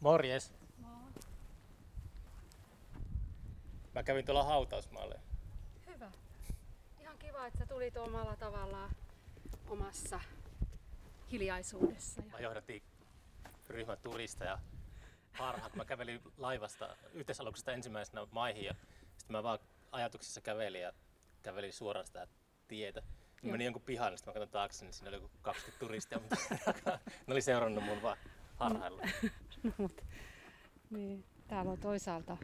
Morjes. Mä kävin tuolla hautausmaalle. Hyvä. Ihan kiva, että sä tulit omalla tavallaan omassa hiljaisuudessa. Mä johdattiin ryhmän turisteja parhaat. Mä kävelin laivasta yhteisaluksesta ensimmäisenä maihin ja sitten mä vaan ajatuksissa kävelin ja kävelin suoraan sitä tietä. Mä Joo. menin jonkun pihalle, sitten mä katson taakse, niin siinä oli joku 20 turistia, mutta ne oli seurannut mun vaan harhailla. No, mut, niin, täällä on toisaalta,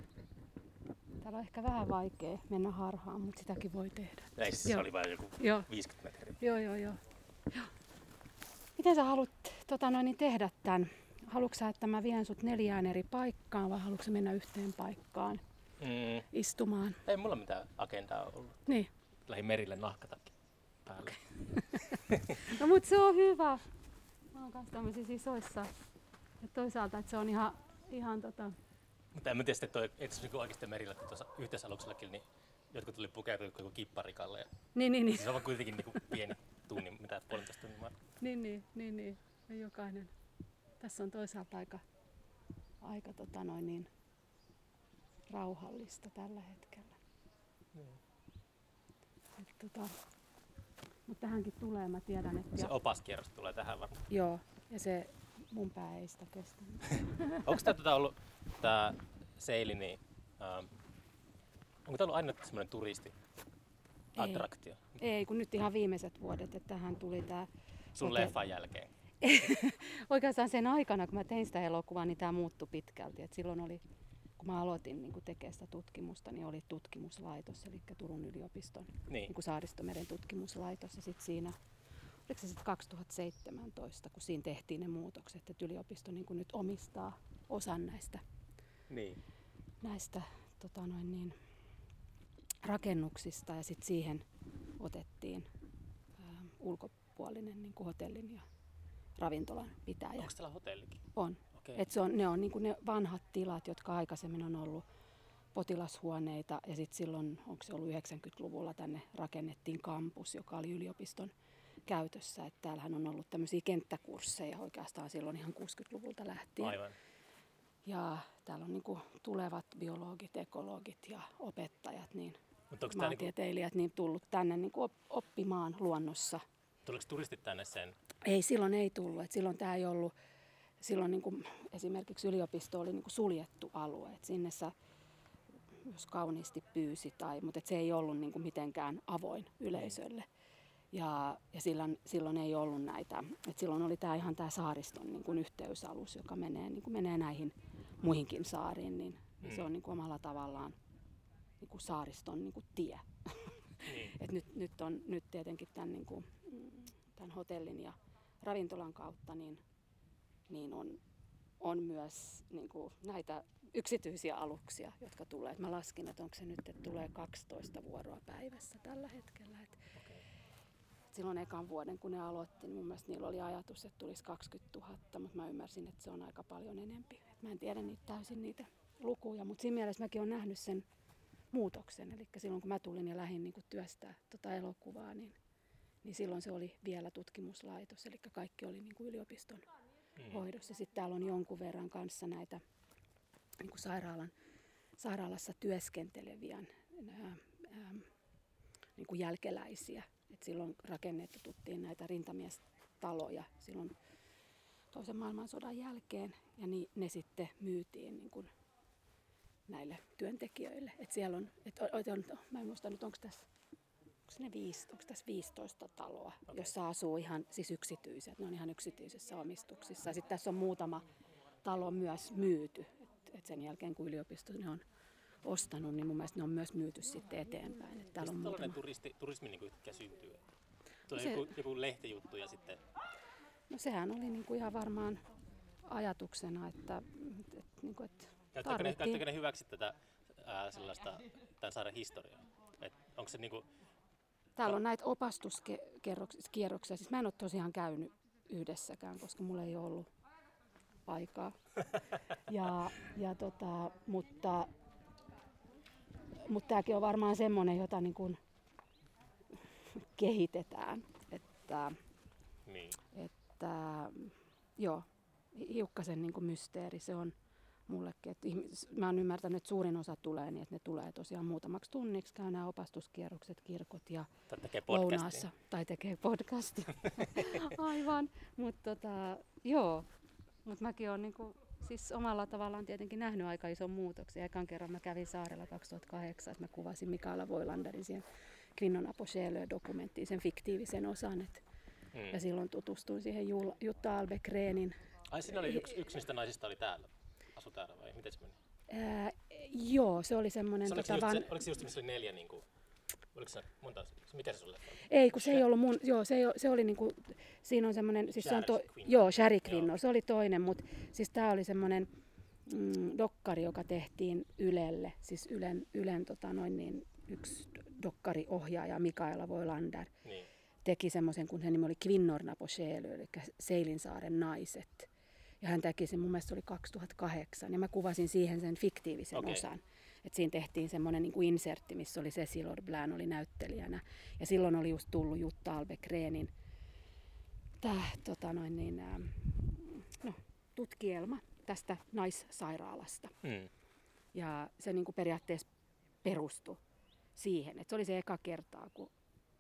täällä on ehkä vähän vaikea mennä harhaan, mutta sitäkin voi tehdä. Ei, siis se oli vain joku Joo. 50 metriä. Joo, joo, joo. joo. Miten sä haluat tota noin, niin tehdä tämän? Haluatko sä, että mä vien sut neljään eri paikkaan vai haluatko mennä yhteen paikkaan Mm. istumaan? Ei mulla mitään agendaa ollut. Niin. Lähin merille nahkatakki päälle. No mut se on hyvä. Mä oon kanssa tämmöisissä isoissa. Ja toisaalta, että se on ihan, ihan tota... Mutta en mä tiedä sitten, että toi, itse asiassa oikeasti merillä että tuossa yhteisaluksellakin, niin jotkut tuli pukeutua joku kipparikalle. Ja, Niin, niin, niin. siis on kuitenkin niin pieni tunnin, mitä puolentoista tunnin. Niin, niin, niin, niin. Ja jokainen. Tässä on toisaalta aika, aika tota noin niin, rauhallista tällä hetkellä. Et, tota, mutta tähänkin tulee, mä tiedän, että... Se opaskierros tulee tähän varmaan. Joo, ja se mun pää ei sitä kestä. Onko tämä tota ollut, tämä seili, niin, ähm, onko tämä ollut aina semmoinen turisti attraktio Ei, kun nyt ihan viimeiset vuodet, että tähän tuli tämä... sun Okei. leffan jälkeen? Oikeastaan sen aikana, kun mä tein sitä elokuvaa, niin tämä muuttui pitkälti. Et silloin oli, kun mä aloitin niin tekemään sitä tutkimusta, niin oli tutkimuslaitos, eli Turun yliopiston Niin. niin Saaristomeren tutkimuslaitos. Ja sitten siinä, oliko se sitten 2017, kun siinä tehtiin ne muutokset, että yliopisto niin kuin nyt omistaa osan näistä, Niin. näistä tota noin niin, rakennuksista ja sitten siihen otettiin ää, ulkopuolinen niin kuin hotellin ja ravintolan pitäjä. Onko täällä hotellikin? On. Okei. Et se on, ne on niin ne vanhat tilat, jotka aikaisemmin on ollut potilashuoneita ja sitten silloin, onko se ollut 90-luvulla tänne rakennettiin kampus, joka oli yliopiston käytössä. Et täällähän on ollut tämmöisiä kenttäkursseja oikeastaan silloin ihan 60-luvulta lähtien. Aivan. Ja täällä on niin tulevat biologit, ekologit ja opettajat, niin Mutta onko niinku, maantieteilijät niin tullut tänne niin oppimaan luonnossa tuleeko turistit tänne sen? ei, silloin ei tullut. Et silloin tämä ei ollut, silloin niin kuin esimerkiksi yliopisto oli niin kuin suljettu alue. Et sinne sä, jos kauniisti pyysi, tai, mutta et se ei ollut niin kuin mitenkään avoin yleisölle. Ja, ja silloin, silloin ei ollut näitä, et silloin oli tämä ihan tämä saariston niin kuin yhteysalus, joka menee, niin kuin menee näihin muihinkin saariin, niin, niin se on niin kuin omalla tavallaan niin kuin saariston niin kuin tie. Niin. Et nyt, nyt, on, nyt tietenkin tämän, niin kuin, mm, tämän hotellin ja ravintolan kautta niin, niin on, on myös niin kuin näitä yksityisiä aluksia, jotka tulee. Et mä laskin, että onko se nyt, että tulee 12 vuoroa päivässä tällä hetkellä. Et silloin ekan vuoden, kun ne aloitti, niin mun mielestä niillä oli ajatus, että tulisi 20 000, mutta mä ymmärsin, että se on aika paljon enempi. Et mä en tiedä niitä täysin niitä lukuja, mutta siinä mielessä mäkin olen nähnyt sen muutoksen. Eli silloin kun mä tulin ja lähdin niin työstää tota elokuvaa, niin, niin silloin se oli vielä tutkimuslaitos, eli kaikki oli niin kuin yliopiston Mm. hoidossa. Sitten täällä on jonkun verran kanssa näitä niin kuin sairaalan, sairaalassa työskenteleviä ää, ää, niin kuin jälkeläisiä. Et silloin rakennetuttiin näitä rintamiestaloja silloin toisen maailmansodan jälkeen ja ni, ne sitten myytiin niin kuin näille työntekijöille. Et siellä on, et, on, on, mä en muista nyt, onko tässä, onko ne viisi, onko tässä 15 taloa, okay. jossa asuu ihan siis yksityiset, ne on ihan yksityisessä omistuksissa. Ja sitten tässä on muutama talo myös myyty. Et, et sen jälkeen kun yliopisto ne on ostanut, niin mun mielestä ne on myös myyty sitten eteenpäin. Et täällä on muutama. turisti, turismi niin syntyy? Tulee Se- joku, joku lehtijuttu ja sitten... No sehän oli niinku ihan varmaan ajatuksena, että, että, että, niinku, että Käyttäkö ne, käyttäkö ne hyväksi tätä ää, sellaista, tämän saaren historiaa? Et onko se niinku, Täällä on näitä opastuskierroksia. Siis mä en ole tosiaan käynyt yhdessäkään, koska mulla ei ole ollut aikaa. Ja, ja tota, mutta, mutta tämäkin on varmaan semmoinen, jota niin kuin kehitetään. Että, niin, että joo, hiukkasen niin kuin mysteeri se on. mullekin. Et ihmis, mä oon ymmärtänyt, että suurin osa tulee niin, että ne tulee tosiaan muutamaksi tunniksi, käy nämä opastuskierrokset, kirkot ja Tai tekee lounaassa. Tai tekee podcastia. Aivan. Mutta tota, joo, mutta mäkin olen niinku, siis omalla tavallaan tietenkin nähnyt aika ison muutoksen. Ekan kerran mä kävin saarella 2008, että mä kuvasin Mikaela Voilanderin siihen Kvinnon dokumenttiin sen fiktiivisen osan. Et, Mm. ja silloin tutustuin siihen Jul- Jutta Albegreenin Ai siinä oli yksi, yksi niistä naisista oli täällä. Asu täällä vai miten se meni? Ää, joo, se oli semmoinen... Se, oliko, se Tota, just, van... se, oliko se just missä oli neljä niin kuin, oliko se monta, mikä se sulle oli? Ei, kun se ei ollut mun, joo, se, ei, se oli niinku, siinä on semmoinen, siis se on to, Quinn. joo, Sherry Quinn, se oli toinen, mutta siis tämä oli semmoinen mm, dokkari, joka tehtiin Ylelle, siis Ylen, Ylen tota noin niin, yksi dokkariohjaaja Mikaela Voilander Niin. teki semmoisen, kun sen nimi oli Kvinnorna på eli Seilinsaaren naiset. Ja hän teki sen, mun mielestä se oli 2008, ja mä kuvasin siihen sen fiktiivisen okay. osan. Et siinä tehtiin semmoinen niin kuin insertti, missä oli Cecil Orblän oli näyttelijänä. Ja silloin oli just tullut Jutta Albegreenin tää, tota noin niin, ää, no, tutkielma tästä naissairaalasta. Mm. Ja se niin kuin periaatteessa perustui siihen. että se oli se eka kertaa, kun,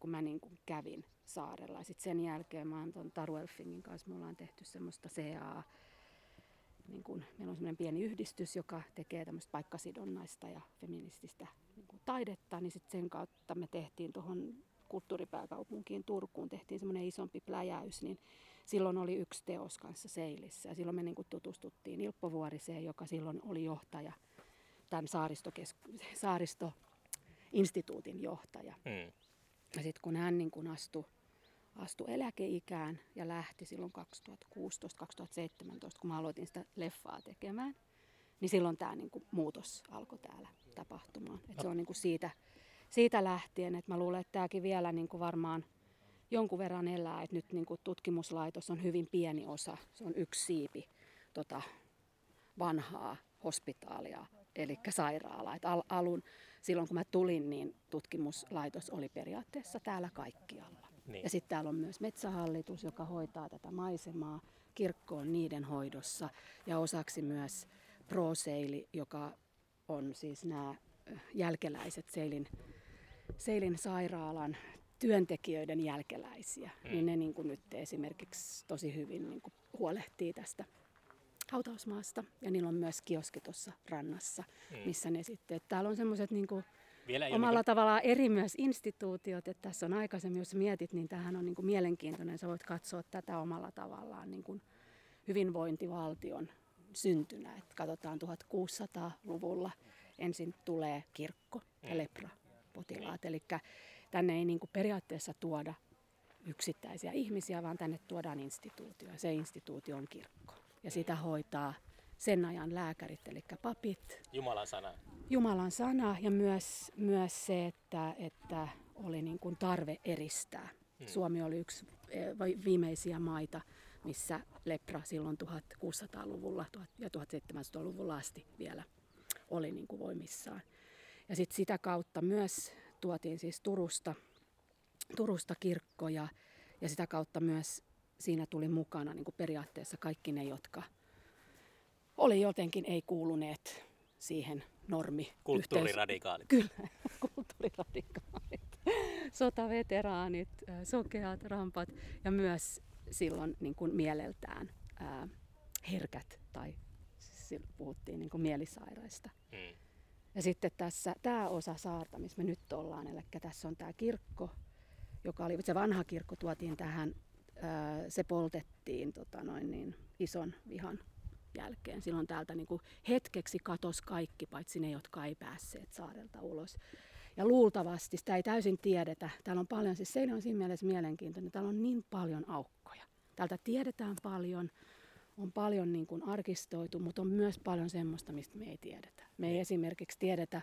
kun mä niin kuin kävin saarella. Sitten sen jälkeen mä oon tuon Taru Elfingin kanssa, me ollaan tehty semmoista CA, niin kuin, meillä on semmoinen pieni yhdistys, joka tekee tämmöistä paikkasidonnaista ja feminististä niin kuin taidetta, niin sitten sen kautta me tehtiin tuohon kulttuuripääkaupunkiin Turkuun, tehtiin semmoinen isompi pläjäys, niin silloin oli yksi teos kanssa seilissä ja silloin me niin kuin tutustuttiin Ilppo Vuoriseen, joka silloin oli johtaja, tämän saaristokesku- saaristoinstituutin johtaja. Mm. Ja sitten kun hän niin kun astui, astui eläkeikään ja lähti silloin 2016-2017, kun mä aloitin sitä leffaa tekemään, niin silloin tämä niin muutos alkoi täällä tapahtumaan. Et se on niin siitä, siitä lähtien, että mä luulen, että tämäkin vielä niin varmaan jonkun verran elää, että nyt niin tutkimuslaitos on hyvin pieni osa, se on yksi siipi tota, vanhaa hospitaalia, eli sairaalaa. Et al- alun, silloin kun mä tulin, niin tutkimuslaitos oli periaatteessa täällä kaikkialla. Niin. Ja sitten täällä on myös metsähallitus, joka hoitaa tätä maisemaa. Kirkko on niiden hoidossa ja osaksi myös ProSeili, joka on siis nämä jälkeläiset Seilin, Seilin sairaalan työntekijöiden jälkeläisiä. Mm. Niin ne niin kuin nyt esimerkiksi tosi hyvin niin kuin huolehtii tästä hautausmaasta. Ja niillä on myös kioski tuossa rannassa, Mm. missä ne sitten, että täällä on semmoiset niin kuin Vielä omalla niinku- tavallaan eri myös instituutiot, että tässä on aikaisemmin, jos mietit, niin tämähän on niin kuin mielenkiintoinen. Sä voit katsoa tätä omalla tavallaan niin kuin hyvinvointivaltion syntynä. Että katsotaan 1600-luvulla ensin tulee kirkko ja Mm. lepra-potilaat. Eli tänne ei niin kuin periaatteessa tuoda yksittäisiä ihmisiä, vaan tänne tuodaan instituutio. Se instituutio on kirkko. Ja sitä hoitaa sen ajan lääkärit, eli papit, Jumalan sana. Jumalan sana ja myös, myös se, että, että oli niin kuin tarve eristää. Mm. Suomi oli yksi eh, viimeisiä maita, missä lepra silloin 1600-luvulla tuhat- ja 1700-luvulla asti vielä oli niin kuin voimissaan. Ja sit sitä kautta myös tuotiin siis Turusta, Turusta kirkkoja ja sitä kautta myös siinä tuli mukana niin kuin periaatteessa kaikki ne, jotka oli jotenkin ei kuuluneet siihen normi Kulttuuriradikaalit. Kyllä, kulttuuriradikaalit, sotaveteraanit, sokeat, rampat ja myös silloin niin kuin mieleltään ää, herkät tai silloin puhuttiin niin kuin mielisairaista. Mm. Ja sitten tässä tämä osa saarta, missä me nyt ollaan, eli tässä on tämä kirkko, joka oli, se vanha kirkko tuotiin tähän, ää, se poltettiin tota noin niin, ison vihan jälkeen. Silloin täältä niin kuin hetkeksi katos kaikki, paitsi ne, jotka ei päässeet saarelta ulos. Ja luultavasti, sitä ei täysin tiedetä, täällä on paljon, siis Seili on siinä mielessä mielenkiintoinen, täällä on niin paljon aukkoja. Täältä tiedetään paljon, on paljon niin kuin arkistoitu, mutta on myös paljon semmoista, mistä me ei tiedetä. Me ei esimerkiksi tiedetä,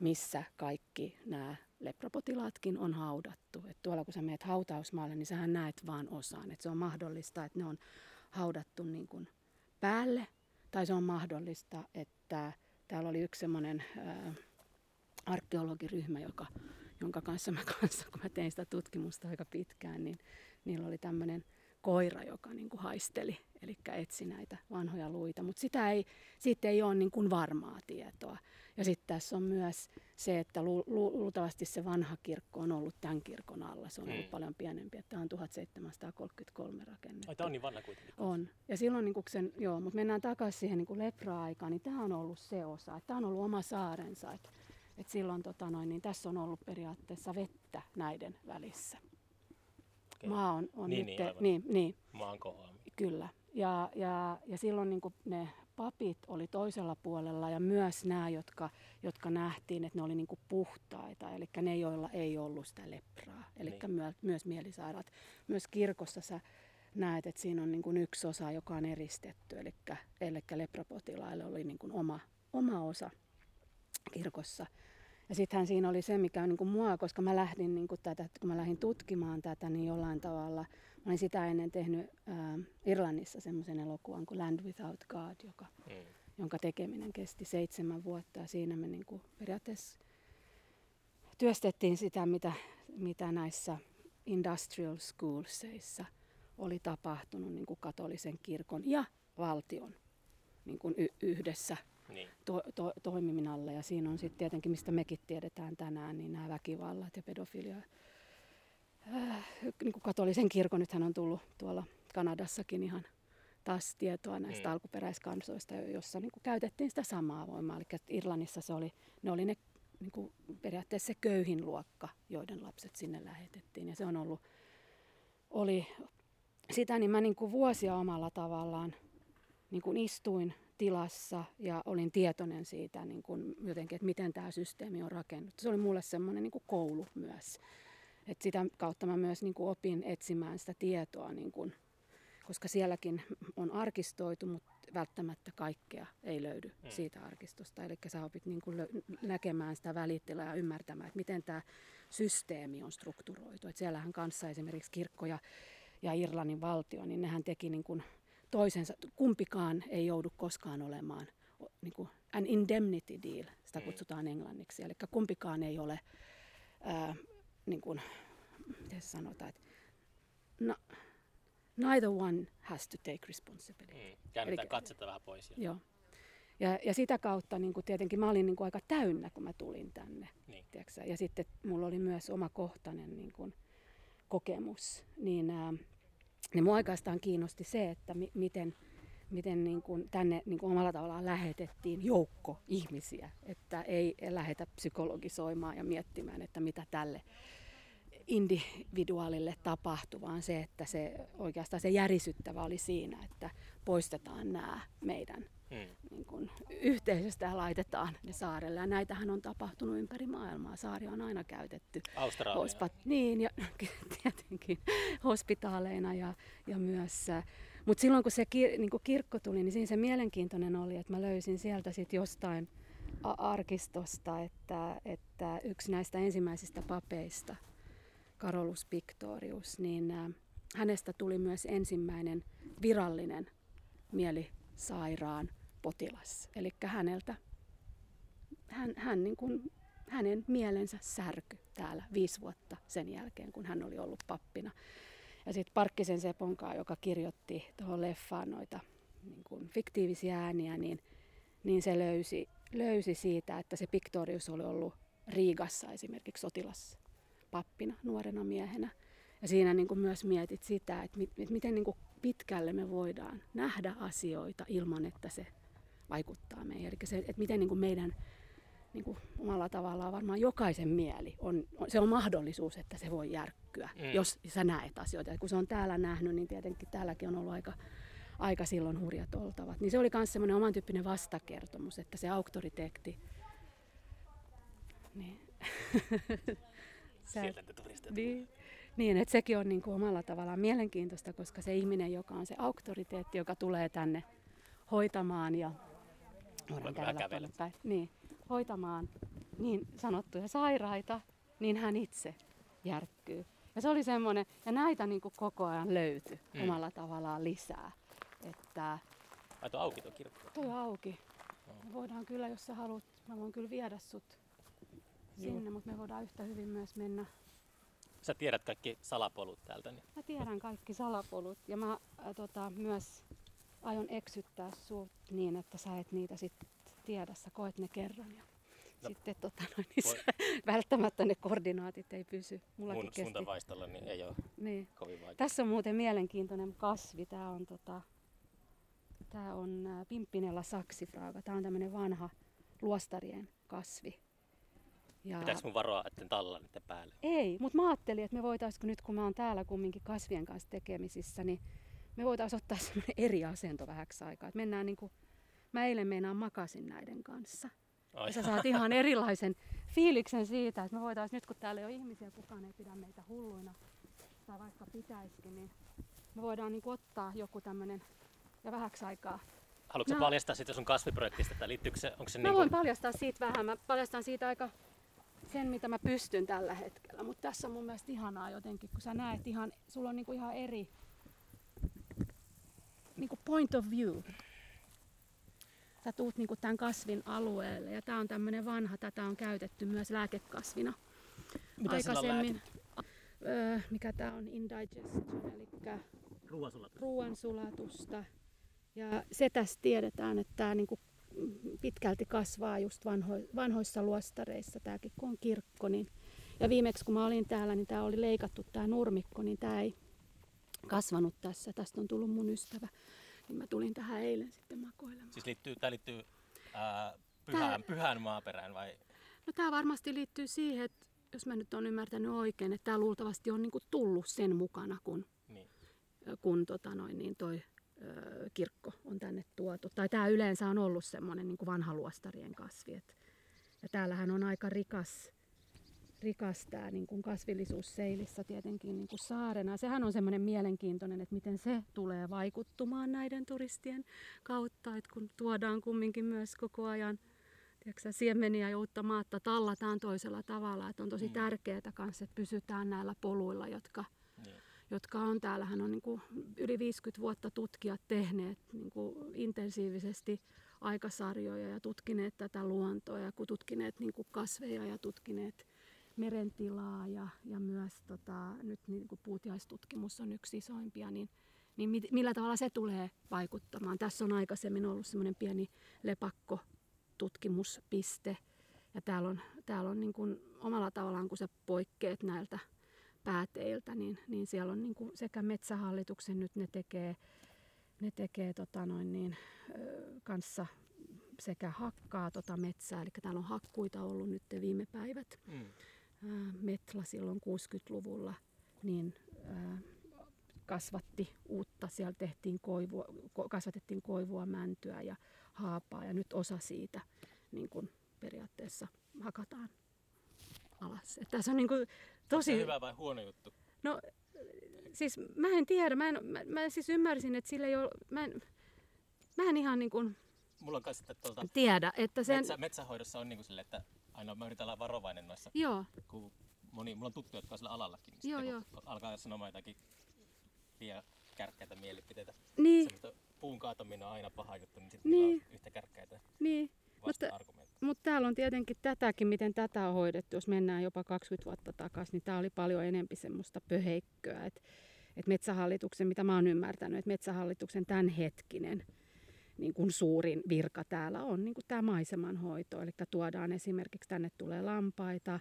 missä kaikki nämä lepropotilaatkin on haudattu. Et tuolla kun sä meet hautausmaalle, niin sähän näet vaan osan. Et se on mahdollista, että ne on haudattu niin kuin päälle, tai se on mahdollista, että täällä oli yksi semmoinen arkeologiryhmä, joka, jonka kanssa mä kanssa, kun mä tein sitä tutkimusta aika pitkään, niin niillä oli tämmöinen koira, joka niin kuin haisteli, eli etsi näitä vanhoja luita, mutta sitä ei, siitä ei ole niin kuin varmaa tietoa. Ja sitten tässä on myös se, että lu, lu, luultavasti se vanha kirkko on ollut tämän kirkon alla. Se on ollut mm. paljon pienempi, että tämä on 1733 rakennettu. Ai, tämä on niin vanha kuitenkin. On. Ja silloin niin sen, joo, mutta mennään takaisin siihen niin lepra-aikaan, niin tämä on ollut se osa. Että tämä on ollut oma saarensa. Että, että silloin tota noin, niin tässä on ollut periaatteessa vettä näiden välissä. Okay. Maa on, on niin, nyt, niin, niin, niin, Maan kohoaminen. Kyllä. Ja, ja, ja silloin niin ne papit oli toisella puolella ja myös nämä, jotka, jotka nähtiin, että ne oli niin kuin puhtaita, eli ne, joilla ei ollut sitä lepraa, eli niin. myö, myös mielisairaat. Myös kirkossa sä näet, että siinä on niin kuin yksi osa, joka on eristetty, eli, eli leprapotilaille oli niin kuin oma, oma osa kirkossa. Ja sittenhän siinä oli se, mikä on niin kuin mua, koska mä lähdin niin kuin tätä, kun mä lähdin tutkimaan tätä, niin jollain tavalla, mä olin sitä ennen tehnyt äh, Irlannissa semmoisen elokuvan kuin Land Without God, joka, mm. jonka tekeminen kesti seitsemän vuotta. Ja siinä me niin kuin periaatteessa työstettiin sitä, mitä, mitä näissä industrial schoolsissa oli tapahtunut niin kuin katolisen kirkon ja valtion niin kuin y- yhdessä niin. to, to, toiminnalle. Ja siinä on sitten tietenkin, mistä mekin tiedetään tänään, niin nämä väkivallat ja pedofilia. Äh, niin kuin katolisen kirkon, nythän on tullut tuolla Kanadassakin ihan taas tietoa näistä mm. alkuperäiskansoista, jossa niin kuin käytettiin sitä samaa voimaa. Eli Irlannissa se oli, ne oli ne niin kuin periaatteessa se köyhin luokka, joiden lapset sinne lähetettiin. Ja se on ollut, oli sitä, niin mä niin kuin vuosia omalla tavallaan niin kuin istuin tilassa ja olin tietoinen siitä niin kuin jotenkin, että miten tämä systeemi on rakennettu. Se oli mulle semmoinen niin kuin koulu myös. Et sitä kautta mä myös niin kuin opin etsimään sitä tietoa, niin kuin, koska sielläkin on arkistoitu, mutta välttämättä kaikkea ei löydy mm. siitä arkistosta. Eli sä opit niin kuin näkemään sitä välittilaa ja ymmärtämään, että miten tämä systeemi on strukturoitu. Et siellähän kanssa esimerkiksi kirkkoja ja Irlannin valtio, niin nehän teki niin kuin toisensa, kumpikaan ei joudu koskaan olemaan niin kuin an indemnity deal, sitä mm. kutsutaan englanniksi. Eli kumpikaan ei ole, ää, niin kuin, miten sanotaan, että no, neither one has to take responsibility. Mm. Käännetään Eli, katsetta vähän pois. Ja... Joo. Ja, ja sitä kautta niin kuin tietenkin mä olin niin kuin aika täynnä, kun mä tulin tänne. Niin. Ja sitten mulla oli myös oma kohtainen niin kuin, kokemus. Niin, ää, niin mua oikeastaan kiinnosti se, että mi- miten, miten niin kuin tänne niin kuin omalla tavallaan lähetettiin joukko ihmisiä, että ei lähetä psykologisoimaan ja miettimään, että mitä tälle individuaalille tapahtui, vaan se, että se oikeastaan se järisyttävä oli siinä, että poistetaan nämä meidän hmm. niin kuin, yhteisöstä ja laitetaan ne saarelle. Ja näitähän on tapahtunut ympäri maailmaa. Saaria on aina käytetty. Australia. niin, ja tietenkin hospitaaleina ja, ja myös... Mutta silloin kun se kir, niin kun kirkko tuli, niin siinä se mielenkiintoinen oli, että mä löysin sieltä sitten jostain arkistosta, että, että yksi näistä ensimmäisistä papeista, Carolus Pictorius, niin äh, hänestä tuli myös ensimmäinen virallinen mielisairaan potilas. Eli häneltä, hän, hän niin kuin, hänen mielensä särky täällä viisi vuotta sen jälkeen, kun hän oli ollut pappina. Ja sitten Parkkisen Seponkaa, joka kirjoitti tuohon leffaan noita niin kuin fiktiivisiä ääniä, niin, niin se löysi, löysi siitä, että se Pictorius oli ollut Riigassa esimerkiksi sotilaspappina nuorena miehenä. Ja siinä niin kuin myös mietit sitä, että miten niin kuin pitkälle me voidaan nähdä asioita ilman, että se vaikuttaa meihin. Eli se, että miten niin kuin meidän niin kuin omalla tavallaan varmaan jokaisen mieli, on, on, se on mahdollisuus, että se voi järkkyä, mm. jos sä näet asioita. Ja kun se on täällä nähnyt, niin tietenkin täälläkin on ollut aika, aika silloin hurjat oltavat. Niin se oli myös semmoinen oman tyyppinen vastakertomus, että se auktoriteetti... Niin. Sieltä te niin, niin, että sekin on niin kuin omalla tavallaan mielenkiintoista, koska se ihminen, joka on se auktoriteetti, joka tulee tänne hoitamaan ja voidaan kävellä päin, niin, hoitamaan niin sanottuja sairaita, niin hän itse järkkyy. Ja se oli semmoinen, ja näitä niin kuin koko ajan löytyi mm. omalla tavallaan lisää. Että, Ai tuo auki tuo kirkko? Tuo auki. Me voidaan kyllä, jos sä haluat, mä voin kyllä viedä sut sinne, mutta me voidaan yhtä hyvin myös mennä sä tiedät kaikki salapolut täältä. Niin. Mä tiedän kaikki salapolut ja mä äh, tota, myös aion eksyttää sut niin, että sä et niitä sit tiedä. Sä koet ne kerran ja No. sitten tota, no, niin Voi- sä, välttämättä ne koordinaatit ei pysy. Mullakin Mun kesti. suuntavaistolla niin ei ole Niin. kovin vaikea. Tässä on muuten mielenkiintoinen kasvi. Tämä on, tota, tää on Pimpinella saksifraaga. Tämä on tämmöinen vanha luostarien kasvi. Ja Pitääkö mun varoa, etten talla niiden päälle? ei, mutta mä ajattelin, että me voitaisiin nyt kun mä oon täällä kumminkin kasvien kanssa tekemisissä, niin me voitaisiin ottaa semmoinen eri asento vähäksi aikaa. Et mennään niinku, mä eilen meinaan makasin näiden kanssa. Ai, Ja sä saat ihan erilaisen fiiliksen siitä, että me voitaisiin nyt kun täällä ei ole ihmisiä, kukaan ei pidä meitä hulluina, tai vaikka pitäisikin, niin me voidaan niin ottaa joku tämmöinen ja vähäksi aikaa. Haluatko No. paljastaa sitten sun kasviprojektista, tai liittyykö se, onko se Mä niin voin kuin, paljastaa siitä vähän, mä paljastan siitä aika sen, mitä mä pystyn tällä hetkellä, mutta tässä on mun mielestä ihanaa jotenkin, kun sä näet ihan, sulla on niinku ihan eri niinku point of view. Sä tuut niinku tämän kasvin alueelle ja tää on tämmönen vanha, tätä on käytetty myös lääkekasvina. mitä sillä on aikaisemmin, öö, mikä tämä on, indigestion, eli ruoansulatus? ruoansulatusta. Ja se tässä tiedetään, että tämä niinku pitkälti kasvaa just vanho, vanhoissa luostareissa, tämäkin kun on kirkko. Niin, ja viimeksi kun mä olin täällä, niin tämä oli leikattu tämä nurmikko, niin tämä ei kasvanut tässä. Tästä on tullut mun ystävä. Niin mä tulin tähän eilen sitten makoilemaan. Siis liittyy, tää liittyy ää, pyhään, pyhään maaperään vai? No tämä varmasti liittyy siihen, että jos mä nyt olen ymmärtänyt oikein, että tämä luultavasti on niinku tullut sen mukana, kun Niin. kun tota noin, niin toi ö, kirkko on tänne tuotu. Tai tämä yleensä on ollut semmoinen niin vanha luostarien kasvi. Et, ja täällähän on aika rikas, rikas tämä niin kuin kasvillisuus Seilissä tietenkin niin kuin saarena. Sehän on semmoinen mielenkiintoinen, että miten se tulee vaikuttumaan näiden turistien kautta, että kun tuodaan kumminkin myös koko ajan tiedätkö, siemeniä ja uutta maatta tallataan toisella tavalla. Että on tosi Mm. tärkeää kanssa, että pysytään näillä poluilla, jotka niin. jotka on täällähän on niin kuin yli 50 vuotta tutkijat tehneet niin kuin intensiivisesti aikasarjoja ja tutkineet tätä luontoa ja tutkineet niin kuin kasveja ja tutkineet merentilaa ja, ja myös tota, nyt niin kuin puutiaistutkimus on yksi isoimpia, niin, niin mit, millä tavalla se tulee vaikuttamaan. Tässä on aikaisemmin ollut semmoinen pieni lepakkotutkimuspiste ja täällä on, täällä on niin kuin omalla tavallaan, kun sä poikkeet näiltä pääteiltä, niin, niin siellä on niin kuin sekä metsähallituksen nyt ne tekee, ne tekee tota noin niin, kanssa sekä hakkaa tota metsää, eli täällä on hakkuita ollut nyt viime päivät. Mm. Ää, Metla silloin 60-luvulla niin ää, kasvatti uutta, siellä tehtiin koivua, ko- kasvatettiin koivua, mäntyä ja haapaa ja nyt osa siitä niin kuin periaatteessa hakataan alas. Et tässä on niin kuin tosi... hyvä vai huono juttu? No siis mä en tiedä, mä, en, mä, mä siis ymmärsin, että sillä ei ole, mä en, mä en ihan niin kuin Mulla on kanssa tuolta tiedä, että sen, metsä, metsähoidossa on niin kuin sille, että aina mä yritän olla varovainen noissa, joo, kun moni, mulla on tuttuja, jotka on sillä alallakin. Niin Joo, kun alkaa sanomaan jotakin liian kärkkäitä mielipiteitä. niin, Semmoista puun kaataminen on aina paha juttu, niin sitten Niin. yhtä kärkkäitä niin. vasta-argumentteja. Mutta täällä on tietenkin tätäkin, miten tätä on hoidettu. Jos mennään jopa 20 vuotta takaisin, niin tämä oli paljon enempi semmoista pöheikköä. Että et metsähallituksen, mitä mä oon ymmärtänyt, että metsähallituksen tämänhetkinen niin kuin suurin virka täällä on niin kuin tämä maisemanhoito. Eli tuodaan esimerkiksi tänne tulee lampaita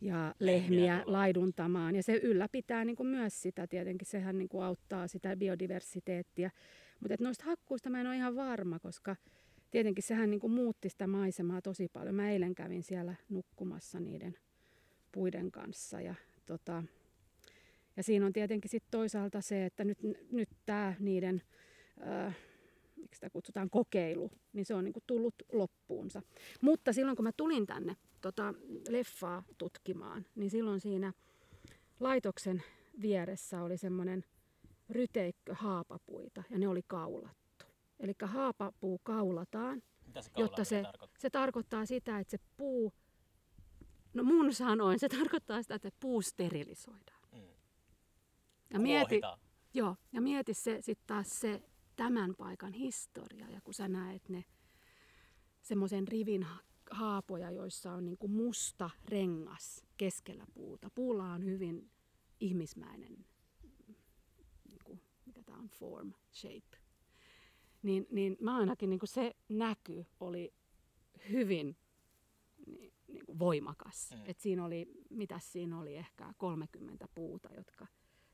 ja Lehmiä laiduntamaan. Ja se ylläpitää niin kuin myös sitä, tietenkin sehän niin kuin auttaa sitä biodiversiteettiä. Mutta noista hakkuista mä en ole ihan varma, koska tietenkin sehän niin kuin muutti sitä maisemaa tosi paljon. Mä eilen kävin siellä nukkumassa niiden puiden kanssa ja, tota, ja siinä on tietenkin sit toisaalta se, että nyt, nyt tämä niiden, äh, miksi sitä kutsutaan, kokeilu, niin se on niin kuin tullut loppuunsa. Mutta silloin kun mä tulin tänne tota, leffaa tutkimaan, niin silloin siinä laitoksen vieressä oli semmoinen ryteikkö haapapuita ja ne oli kaulattu. Eli haapapuu kaulataan Mitä se jotta se, tarkoittaa? se tarkoittaa sitä, että se puu, no mun sanoin, se tarkoittaa sitä, että puu sterilisoidaan. Mm. Ja mieti, joo, ja mieti se sitten taas se tämän paikan historia, ja kun sä näet ne semmoisen rivin ha- haapoja, joissa on niinku musta rengas keskellä puuta. Puulla on hyvin ihmismäinen, niin kuin, mikä tämä on, form, shape. Niin, niin mä ainakin niin kuin se näky oli hyvin niin, niin kuin voimakas. Mm. Et siinä oli, mitä siinä oli, ehkä 30 puuta, jotka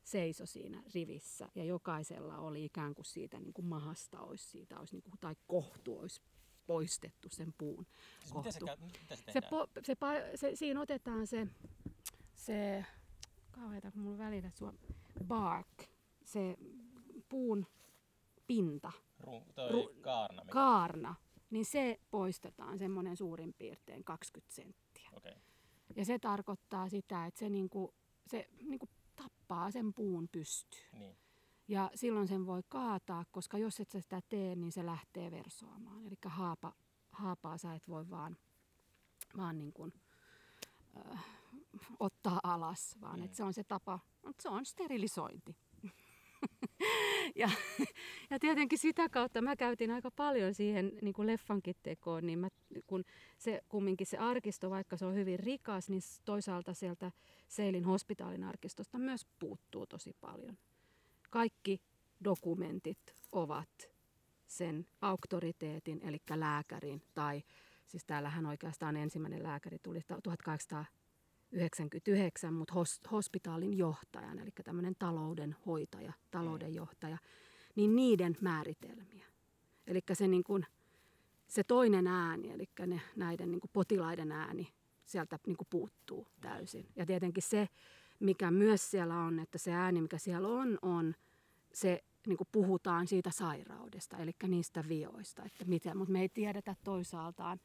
seiso siinä rivissä ja jokaisella oli ikään kuin siitä niin kuin mahasta olisi, siitä olisi niin kuin, tai kohtu olisi poistettu sen puun Siis miten se, kohtu. mitä se Se, po, se, pa- se, siinä otetaan se, se kauheita, kun mulla välillä sua, bark, se puun pinta, Ru, toi Ru- kaarna. Mikä, kaarna, niin se poistetaan semmoinen suurin piirtein 20 senttiä. okay. Ja se tarkoittaa sitä, että se, niinku, se niinku tappaa sen puun pystyyn. niin. Ja silloin sen voi kaataa, koska jos et sä sitä tee, niin se lähtee versoamaan. Eli haapa, haapaa sä et voi vaan, vaan niin kuin, äh, ottaa alas, vaan Mm. että se on se tapa, mutta se on sterilisointi. Ja, ja tietenkin sitä kautta mä käytin aika paljon siihen niin kuin leffankin tekoon, niin mä, kun se kumminkin se arkisto, vaikka se on hyvin rikas, niin toisaalta sieltä Seilin hospitaalin arkistosta myös puuttuu tosi paljon. Kaikki dokumentit ovat sen auktoriteetin, eli lääkärin, tai siis täällähän oikeastaan ensimmäinen lääkäri tuli 1899, mutta hos, hospitaalin johtajan, eli tämmöinen talouden hoitaja, talouden johtaja, niin niiden määritelmiä. Eli se, niin kuin, se toinen ääni, eli ne, näiden niin kuin potilaiden ääni, sieltä niin kuin puuttuu täysin. Ja tietenkin se, mikä myös siellä on, että se ääni, mikä siellä on, on se, niin kuin puhutaan siitä sairaudesta, eli niistä vioista, että miten, mutta me ei tiedetä toisaaltaan,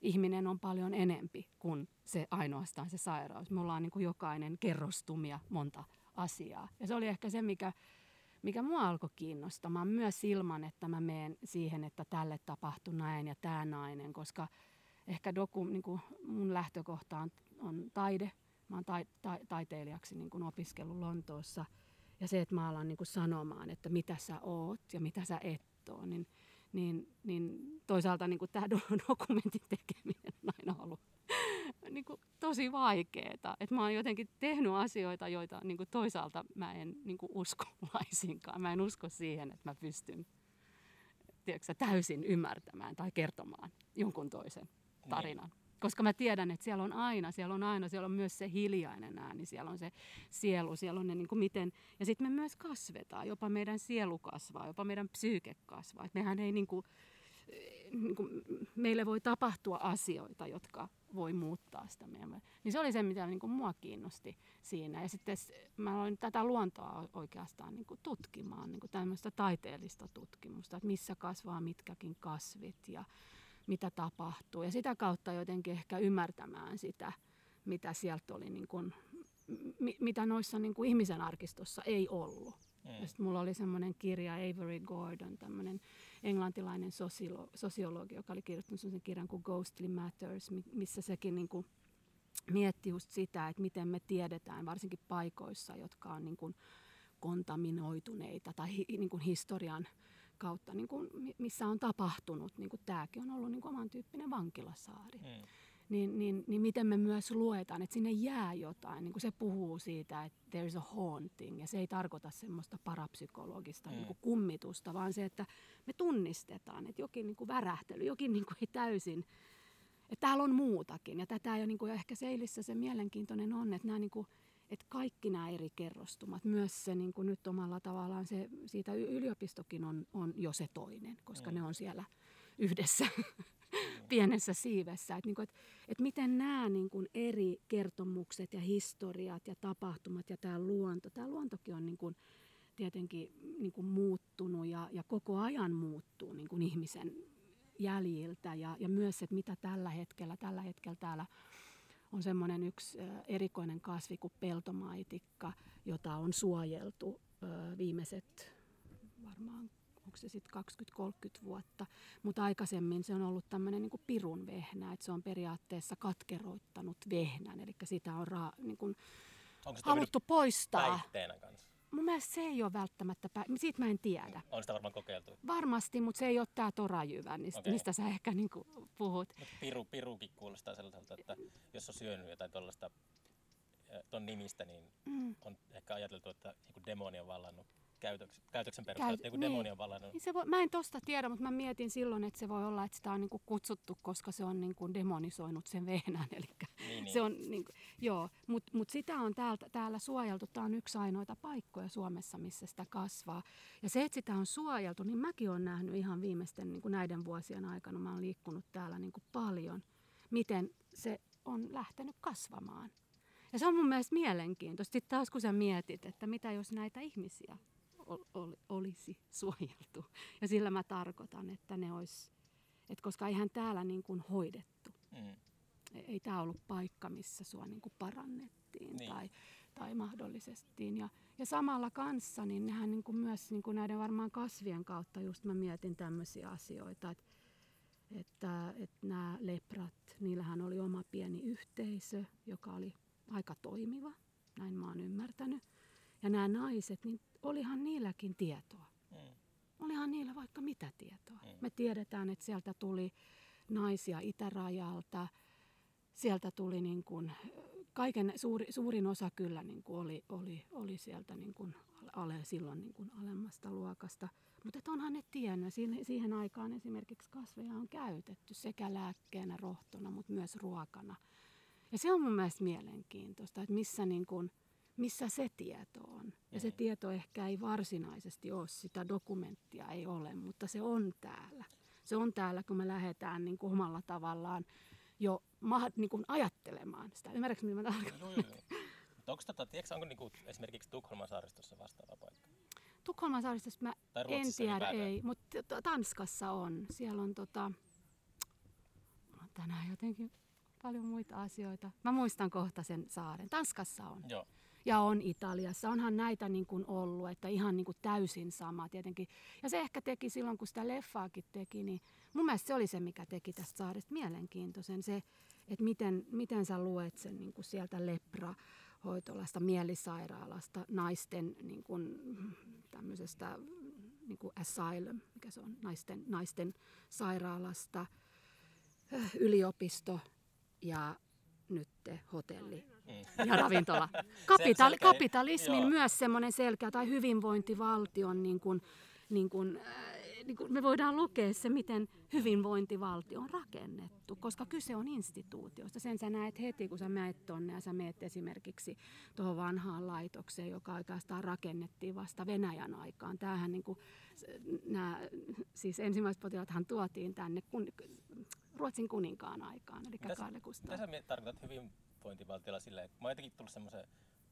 ihminen on paljon enempi kuin se ainoastaan se sairaus. Me ollaan niin kuin jokainen kerrostumia monta asiaa. Ja se oli ehkä se, mikä, mikä mua alkoi kiinnostamaan myös ilman, että mä menen siihen, että tälle tapahtui näin ja tämä nainen, koska ehkä doku, niin kuin mun lähtökohta on, on taide. Mä oon tai, tai, taiteilijaksi niin kuin opiskellut Lontoossa. Ja se, että mä alan niin kuin sanomaan, että mitä sä oot ja mitä sä et oo, niin, niin, niin toisaalta niin kuin tämä do- dokumentin tekeminen on aina ollut niin kuin tosi vaikeaa. Että mä oon jotenkin tehnyt asioita, joita niin kuin toisaalta mä en niin kuin usko laisinkaan. Mä en usko siihen, että mä pystyn tiedätkö, täysin ymmärtämään tai kertomaan jonkun toisen tarinan. Koska mä tiedän, että siellä on aina, siellä on aina, siellä on myös se hiljainen ääni, siellä on se sielu, siellä on ne niin kuin miten, ja sitten me myös kasvetaan, jopa meidän sielu kasvaa, jopa meidän psyyke kasvaa. Et mehän ei niin kuin, niin kuin, meille voi tapahtua asioita, jotka voi muuttaa sitä meidän. Niin se oli se, mitä niin kuin mua kiinnosti siinä. Ja sitten mä aloin tätä luontoa oikeastaan niin kuin tutkimaan, niin kuin tämmöistä taiteellista tutkimusta, että missä kasvaa mitkäkin kasvit ja mitä tapahtuu. Ja sitä kautta jotenkin ehkä ymmärtämään sitä, mitä sieltä oli, niin kuin, mi- mitä noissa niin kuin ihmisen arkistossa ei ollut. Mm. Ja sitten mulla oli semmoinen kirja Avery Gordon, tämmöinen englantilainen sosiolo- sosiologi, joka oli kirjoittanut semmoisen kirjan kuin Ghostly Matters, mi- missä sekin niin kuin mietti just sitä, että miten me tiedetään, varsinkin paikoissa, jotka on niin kuin kontaminoituneita tai hi, niin kuin historian kautta, niin kuin, mi- missä on tapahtunut, niin kuin tämäkin on ollut niin kuin oman tyyppinen vankilasaari Mm. niin, niin, niin miten me myös luetaan, että sinne jää jotain. Niin kuin se puhuu siitä, että there's a haunting, ja se ei tarkoita semmoista parapsykologista Mm. niin kuin kummitusta, vaan se, että me tunnistetaan, että jokin niin kuin värähtely, jokin niin kuin ei täysin, että täällä on muutakin. Ja tätä jo niin kuin ehkä Seilissä se mielenkiintoinen on, että nämä niin kuin, että kaikki nämä eri kerrostumat, myös se niin kuin nyt omalla tavallaan se, siitä yliopistokin on, on jo se toinen, koska Mm. ne on siellä yhdessä pienessä siivessä. Että niinku, et, et miten nämä niinku eri kertomukset ja historiat ja tapahtumat ja tämä luonto, tämä luontokin on niinku, tietenkin niinku muuttunut ja, ja koko ajan muuttuu niinku ihmisen jäljiltä ja, ja myös, että mitä tällä hetkellä, tällä hetkellä täällä on semmoinen yksi erikoinen kasvi kuin peltomaitikka, jota on suojeltu viimeiset varmaan onko se sitten 20-30 vuotta, mutta aikaisemmin se on ollut tämmöinen niin pirun vehnä, että se on periaatteessa katkeroittanut vehnän, eli sitä on ra, niin kuin Onko se toiminut haluttu poistaa. päihteenä kanssa? Mun mielestä se ei ole välttämättä, pä- siitä mä en tiedä. On sitä varmaan kokeiltu. Varmasti, mutta se ei ole tämä torajyvä, mistä, Okei. mistä sä ehkä niin puhut. Mutta piru, pirukin kuulostaa sellaiselta, että jos on syönyt jotain tuollaista ton nimistä, niin Mm. on ehkä ajateltu, että joku demoni on vallannut käytöksen, käytöksen perusteella, Käy- että niin. demoni on vallannut. Niin se voi, mä en tosta tiedä, mutta mä mietin silloin, että se voi olla, että sitä on niinku kutsuttu, koska se on niinku demonisoinut sen vehnän. Eli Niin, niin. se on, niinku, joo, mutta mut sitä on täältä, täällä suojeltu. Tämä on yksi ainoita paikkoja Suomessa, missä sitä kasvaa. Ja se, että sitä on suojeltu, niin mäkin olen nähnyt ihan viimeisten niinku näiden vuosien aikana. Mä oon liikkunut täällä niinku paljon, miten se on lähtenyt kasvamaan. Ja se on mun mielestä mielenkiintoista. Sitten taas kun sä mietit, että mitä jos näitä ihmisiä olisi suojeltu. Ja sillä mä tarkoitan, että ne olisi, että koska eihän täällä niin kuin hoidettu. Mm. Ei- Ei tämä ollut paikka, missä sua niin kuin parannettiin Niin. tai, tai mahdollistettiin. Ja, ja samalla kanssa, niin nehän niin kuin myös niin kuin näiden varmaan kasvien kautta, just mä mietin tämmöisiä asioita, että, että, että nämä leprat, niillähän oli oma pieni yhteisö, joka oli aika toimiva, näin mä oon ymmärtänyt. Ja nämä naiset, niin olihan niilläkin tietoa. Mm. Olihan niillä vaikka mitä tietoa. Mm. Me tiedetään, että sieltä tuli naisia itärajalta, sieltä tuli niin kuin, kaiken, suuri, suurin osa kyllä niin kuin oli, oli, oli sieltä niin kuin ale, silloin niin kuin alemmasta luokasta. Mutta onhan ne tiennyt, siihen, siihen aikaan esimerkiksi kasveja on käytetty sekä lääkkeenä, rohtona, mutta myös ruokana. Ja se on mun mielestä mielenkiintoista, että missä, niin kuin, missä se tieto on. Ja se Mm. tieto ehkä ei varsinaisesti ole, sitä dokumenttia ei ole, mutta se on täällä. Se on täällä, kun me lähdetään niin kuin omalla tavallaan jo niin kuin ajattelemaan sitä. Ymmärrätkö, mitä mä tarkoitan? Joo, joo, joo. Onko, tota, tiedätkö, onko niinku esimerkiksi Tukholman saaristossa vastaava paikka? Tukholman saaristossa mä en tiedä, ei, mutta Tanskassa on. Siellä on tota, tänään jotenkin paljon muita asioita. Mä muistan kohta sen saaren. Tanskassa on. Joo. Ja on Italiassa. Onhan näitä niin kuin ollut, että ihan niin kuin täysin sama tietenkin. Ja se ehkä teki silloin, kun sitä leffaakin teki, niin mun mielestä se oli se, mikä teki tästä saaresta mielenkiintoisen. Se, että miten, miten sä luet sen niin kuin sieltä lepra hoitolasta, mielisairaalasta, naisten niin kuin, tämmöisestä niin kuin asylum, mikä se on, naisten, naisten sairaalasta, äh, yliopisto ja nyt hotelli Mm. ja ravintola. Kapitali, selkeä- kapitalismin joo. myös semmoinen selkeä, tai hyvinvointivaltion, niin kuin, niin kuin, äh, niin kuin me voidaan lukea se, miten hyvinvointivaltio on rakennettu, koska kyse on instituutiosta. Sen sä näet heti, kun sä meet tonne ja sä meet esimerkiksi tuohon vanhaan laitokseen, joka oikeastaan rakennettiin vasta Venäjän aikaan. Tämähän niin kuin, nämä, siis ensimmäiset potilaathan tuotiin tänne kun, Ruotsin kuninkaan aikaan, eli Mitä Kalle Gustav. Mitä sä tarkoitat hyvinvointivaltiolla silleen, että mä oon jotenkin tullut semmoisen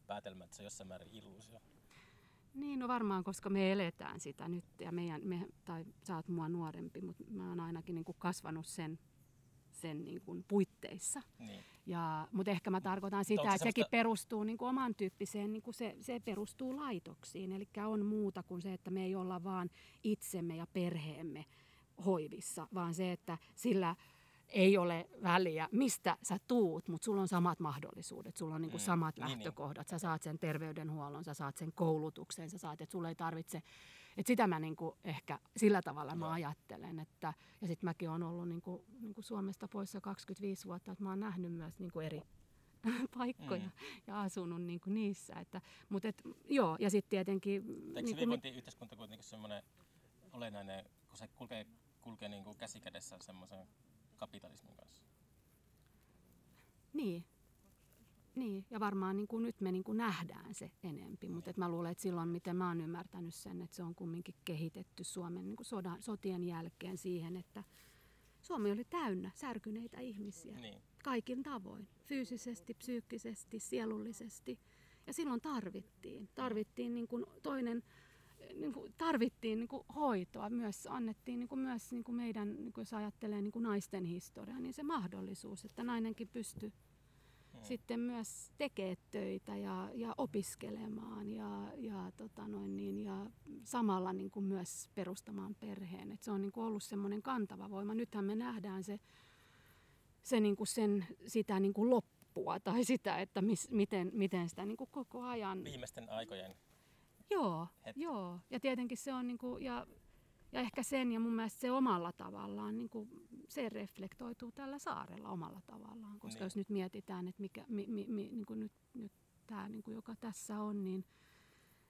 päätelmän, että se on jossain määrin illuusio. Niin, no varmaan, koska me eletään sitä nyt ja meidän, me, tai sä oot mua nuorempi, mutta mä oon ainakin niin kuin kasvanut sen, sen niin kuin puitteissa. Niin. Ja, mutta ehkä mä tarkoitan sitä, että sekin semmoista- perustuu niin kuin oman tyyppiseen, niin kuin se, se perustuu laitoksiin. Eli on muuta kuin se, että me ei olla vaan itsemme ja perheemme hoivissa, vaan se, että sillä ei ole väliä, mistä sä tuut, mutta sulla on samat mahdollisuudet, sulla on niin kuin Mm, samat niin, niin. lähtökohdat. Sä saat sen terveydenhuollon, sä saat sen koulutuksen, sä saat, että sulla ei tarvitse, että sitä mä niin kuin ehkä sillä tavalla mä ajattelen, että ja sitten mäkin olen ollut niin kuin, niin kuin Suomesta poissa 25 vuotta, että mä oon nähnyt myös niin kuin eri paikkoja Mm. ja asunut niin kuin niissä. Että, mutta et, joo, ja sitten tietenkin... Eikö niin kuin, hyvinvointiyhteiskunta kuitenkin semmoinen olennainen, kun se kulkee, kulkee niin kuin käsi kädessä semmoisen kapitalismin kanssa? niin, niin, ja varmaan niin kuin nyt me niin kuin nähdään se enempi, mutta et mä luulen, että silloin miten mä oon ymmärtänyt sen, että se on kumminkin kehitetty Suomen niin kuin sodan, sotien jälkeen siihen, että Suomi oli täynnä särkyneitä ihmisiä. Niin. kaikin tavoin, fyysisesti, psyykkisesti, sielullisesti. Ja silloin tarvittiin, tarvittiin niin kuin toinen, niin kuin tarvittiin niin kuin hoitoa, myös annettiin niin kuin myös niin kuin meidän, niin kuin jos ajattelee niin kuin naisten historiaa, niin se mahdollisuus, että nainenkin pystyy Mm. sitten myös tekee töitä ja, ja opiskelemaan ja, ja, tota noin niin, ja samalla niin kuin myös perustamaan perheen. Et se on niin kuin ollut semmoinen kantava voima. Nythän me nähdään se, se niin kuin sen, sitä niin kuin loppua tai sitä, että mis, miten, miten sitä niin kuin koko ajan... Viimeisten aikojen. Joo, hetki. joo. Ja tietenkin se on, niin kuin, ja, ja ehkä sen ja mun mielestä se omalla tavallaan, niin kuin, se reflektoituu tällä saarella omalla tavallaan. Koska Niin. jos nyt mietitään, että mikä, mi, mi, mi, niin kuin nyt, nyt tämä, niin kuin, joka tässä on, niin,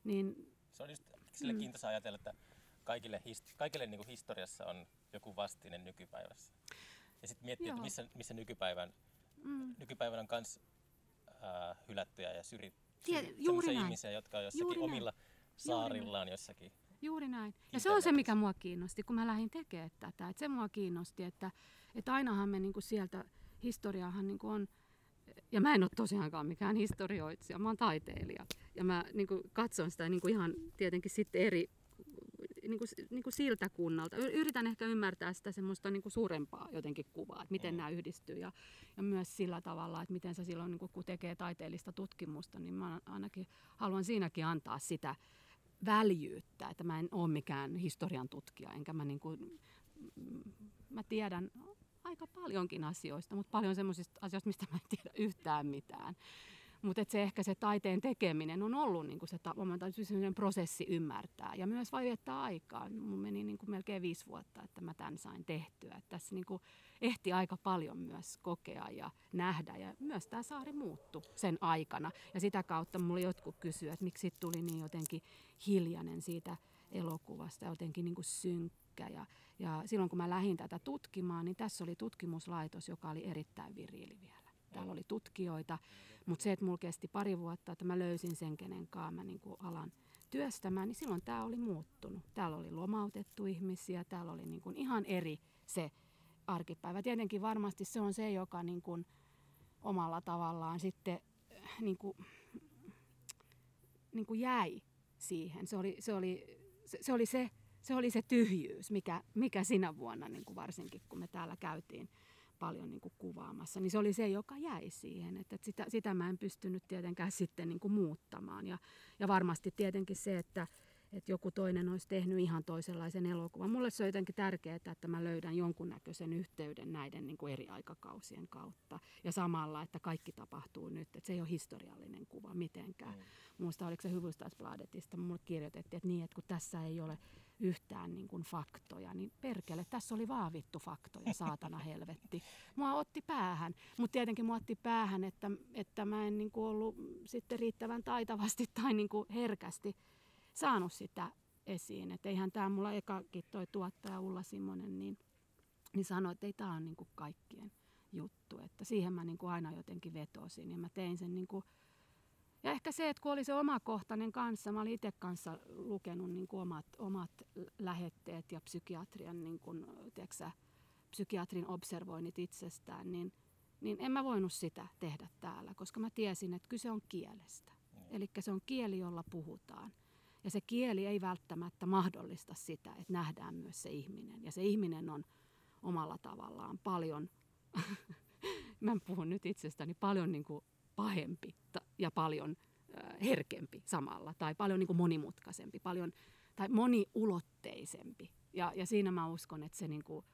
niin Se on just sille Mm. kiintoisa ajatella, että kaikille, kaikille niin kuin historiassa on joku vastine nykypäivässä. Ja sitten miettiä, että Joo. missä, missä nykypäivän, mm, nykypäivän on myös äh, hylättyjä ja syri, Tie- syri, juuri ihmisiä, jotka on jossakin Juuri näin. Saarillaan jossakin. Juuri näin. Ja se on se, mikä mua kiinnosti, kun mä lähdin tekemään tätä. Et se mua kiinnosti, että, että ainahan me niinku sieltä, historiahan niinku on, ja mä en ole tosiaankaan mikään historioitsija, mä oon taiteilija. Ja mä niinku katson sitä niinku ihan tietenkin sitten eri, niinku, niinku siltä kunnalta. Yritän ehkä ymmärtää sitä semmoista niinku suurempaa jotenkin kuvaa, että miten Mm. nämä yhdistyy. Ja, ja myös sillä tavalla, että miten se silloin, niinku, kun tekee taiteellista tutkimusta, niin mä ainakin haluan siinäkin antaa sitä väljyyttä, että mä en ole mikään historian tutkija, enkä mä niin kuin, mä tiedän aika paljonkin asioista, mutta paljon semmoisista asioista, mistä mä en tiedä yhtään mitään. Mutta se ehkä se taiteen tekeminen on ollut se tapa, mä täytyy sen prosessi ymmärtää ja myös vai viettää aikaa. Mun meni niinku melkein viisi vuotta, että mä tämän sain tehtyä. Et tässä niinku ehti aika paljon myös kokea ja nähdä ja myös tämä saari muuttui sen aikana. Ja sitä kautta mulle jotkut kysyivät, että miksi tuli niin jotenkin hiljainen siitä elokuvasta, jotenkin niin kuin synkkä. Ja, ja silloin kun mä lähdin tätä tutkimaan, niin tässä oli tutkimuslaitos, joka oli erittäin viriili vielä. Täällä oli tutkijoita, mutta se, että mulla kesti pari vuotta, että mä löysin sen, kenen kanssa mä niin kuin alan työstämään, niin silloin tämä oli muuttunut. Täällä oli lomautettu ihmisiä, täällä oli niin kuin ihan eri se arkipäivä. Tietenkin varmasti se on se, joka niin kuin omalla tavallaan sitten äh, niin kuin, niin kuin jäi siihen. Se oli se, oli, se, se, oli se, se, oli se tyhjyys, mikä, mikä sinä vuonna niin kuin varsinkin, kun me täällä käytiin paljon niin kuin kuvaamassa, niin se oli se, joka jäi siihen. Että sitä, sitä mä en pystynyt tietenkään sitten niin kuin muuttamaan. Ja, ja varmasti tietenkin se, että, että joku toinen olisi tehnyt ihan toisenlaisen elokuvan. Mulle se on jotenkin tärkeää, että mä löydän jonkunnäköisen yhteyden näiden niin kuin eri aikakausien kautta. Ja samalla, että kaikki tapahtuu nyt, että se ei ole historiallinen kuva mitenkään. Mm. Muista oliko se Hyvystasbladetista, mulle kirjoitettiin, että niin, että kun tässä ei ole yhtään niin kuin faktoja, niin perkele, tässä oli vaan vittu faktoja, saatana helvetti. Mua otti päähän, mutta tietenkin mua otti päähän, että, että mä en niin kuin ollut sitten riittävän taitavasti tai niin kuin herkästi saanut sitä esiin. Että eihän tämä mulla ekakin toi tuottaja Ulla Simonen, niin, niin sanoi, että ei tämä ole niin kuin kaikkien juttu. Että siihen mä niin kuin aina jotenkin vetosin ja mä tein sen niin kuin ja ehkä se, että kun oli se omakohtainen kanssa, mä olin itse kanssa lukenut niin kuin omat, omat lähetteet ja psykiatrian, niin kuin, tiedätkö, psykiatrin observoinnit itsestään, niin, niin en mä voinut sitä tehdä täällä, koska mä tiesin, että kyse on kielestä. Eli se on kieli, jolla puhutaan. Ja se kieli ei välttämättä mahdollista sitä, että nähdään myös se ihminen. Ja se ihminen on omalla tavallaan paljon, mä puhun nyt itsestäni, paljon niin kuin pahempi ja paljon herkempi samalla tai paljon niin kuin monimutkaisempi, paljon tai moniulotteisempi. Ja, ja siinä mä uskon, että se niin kuin,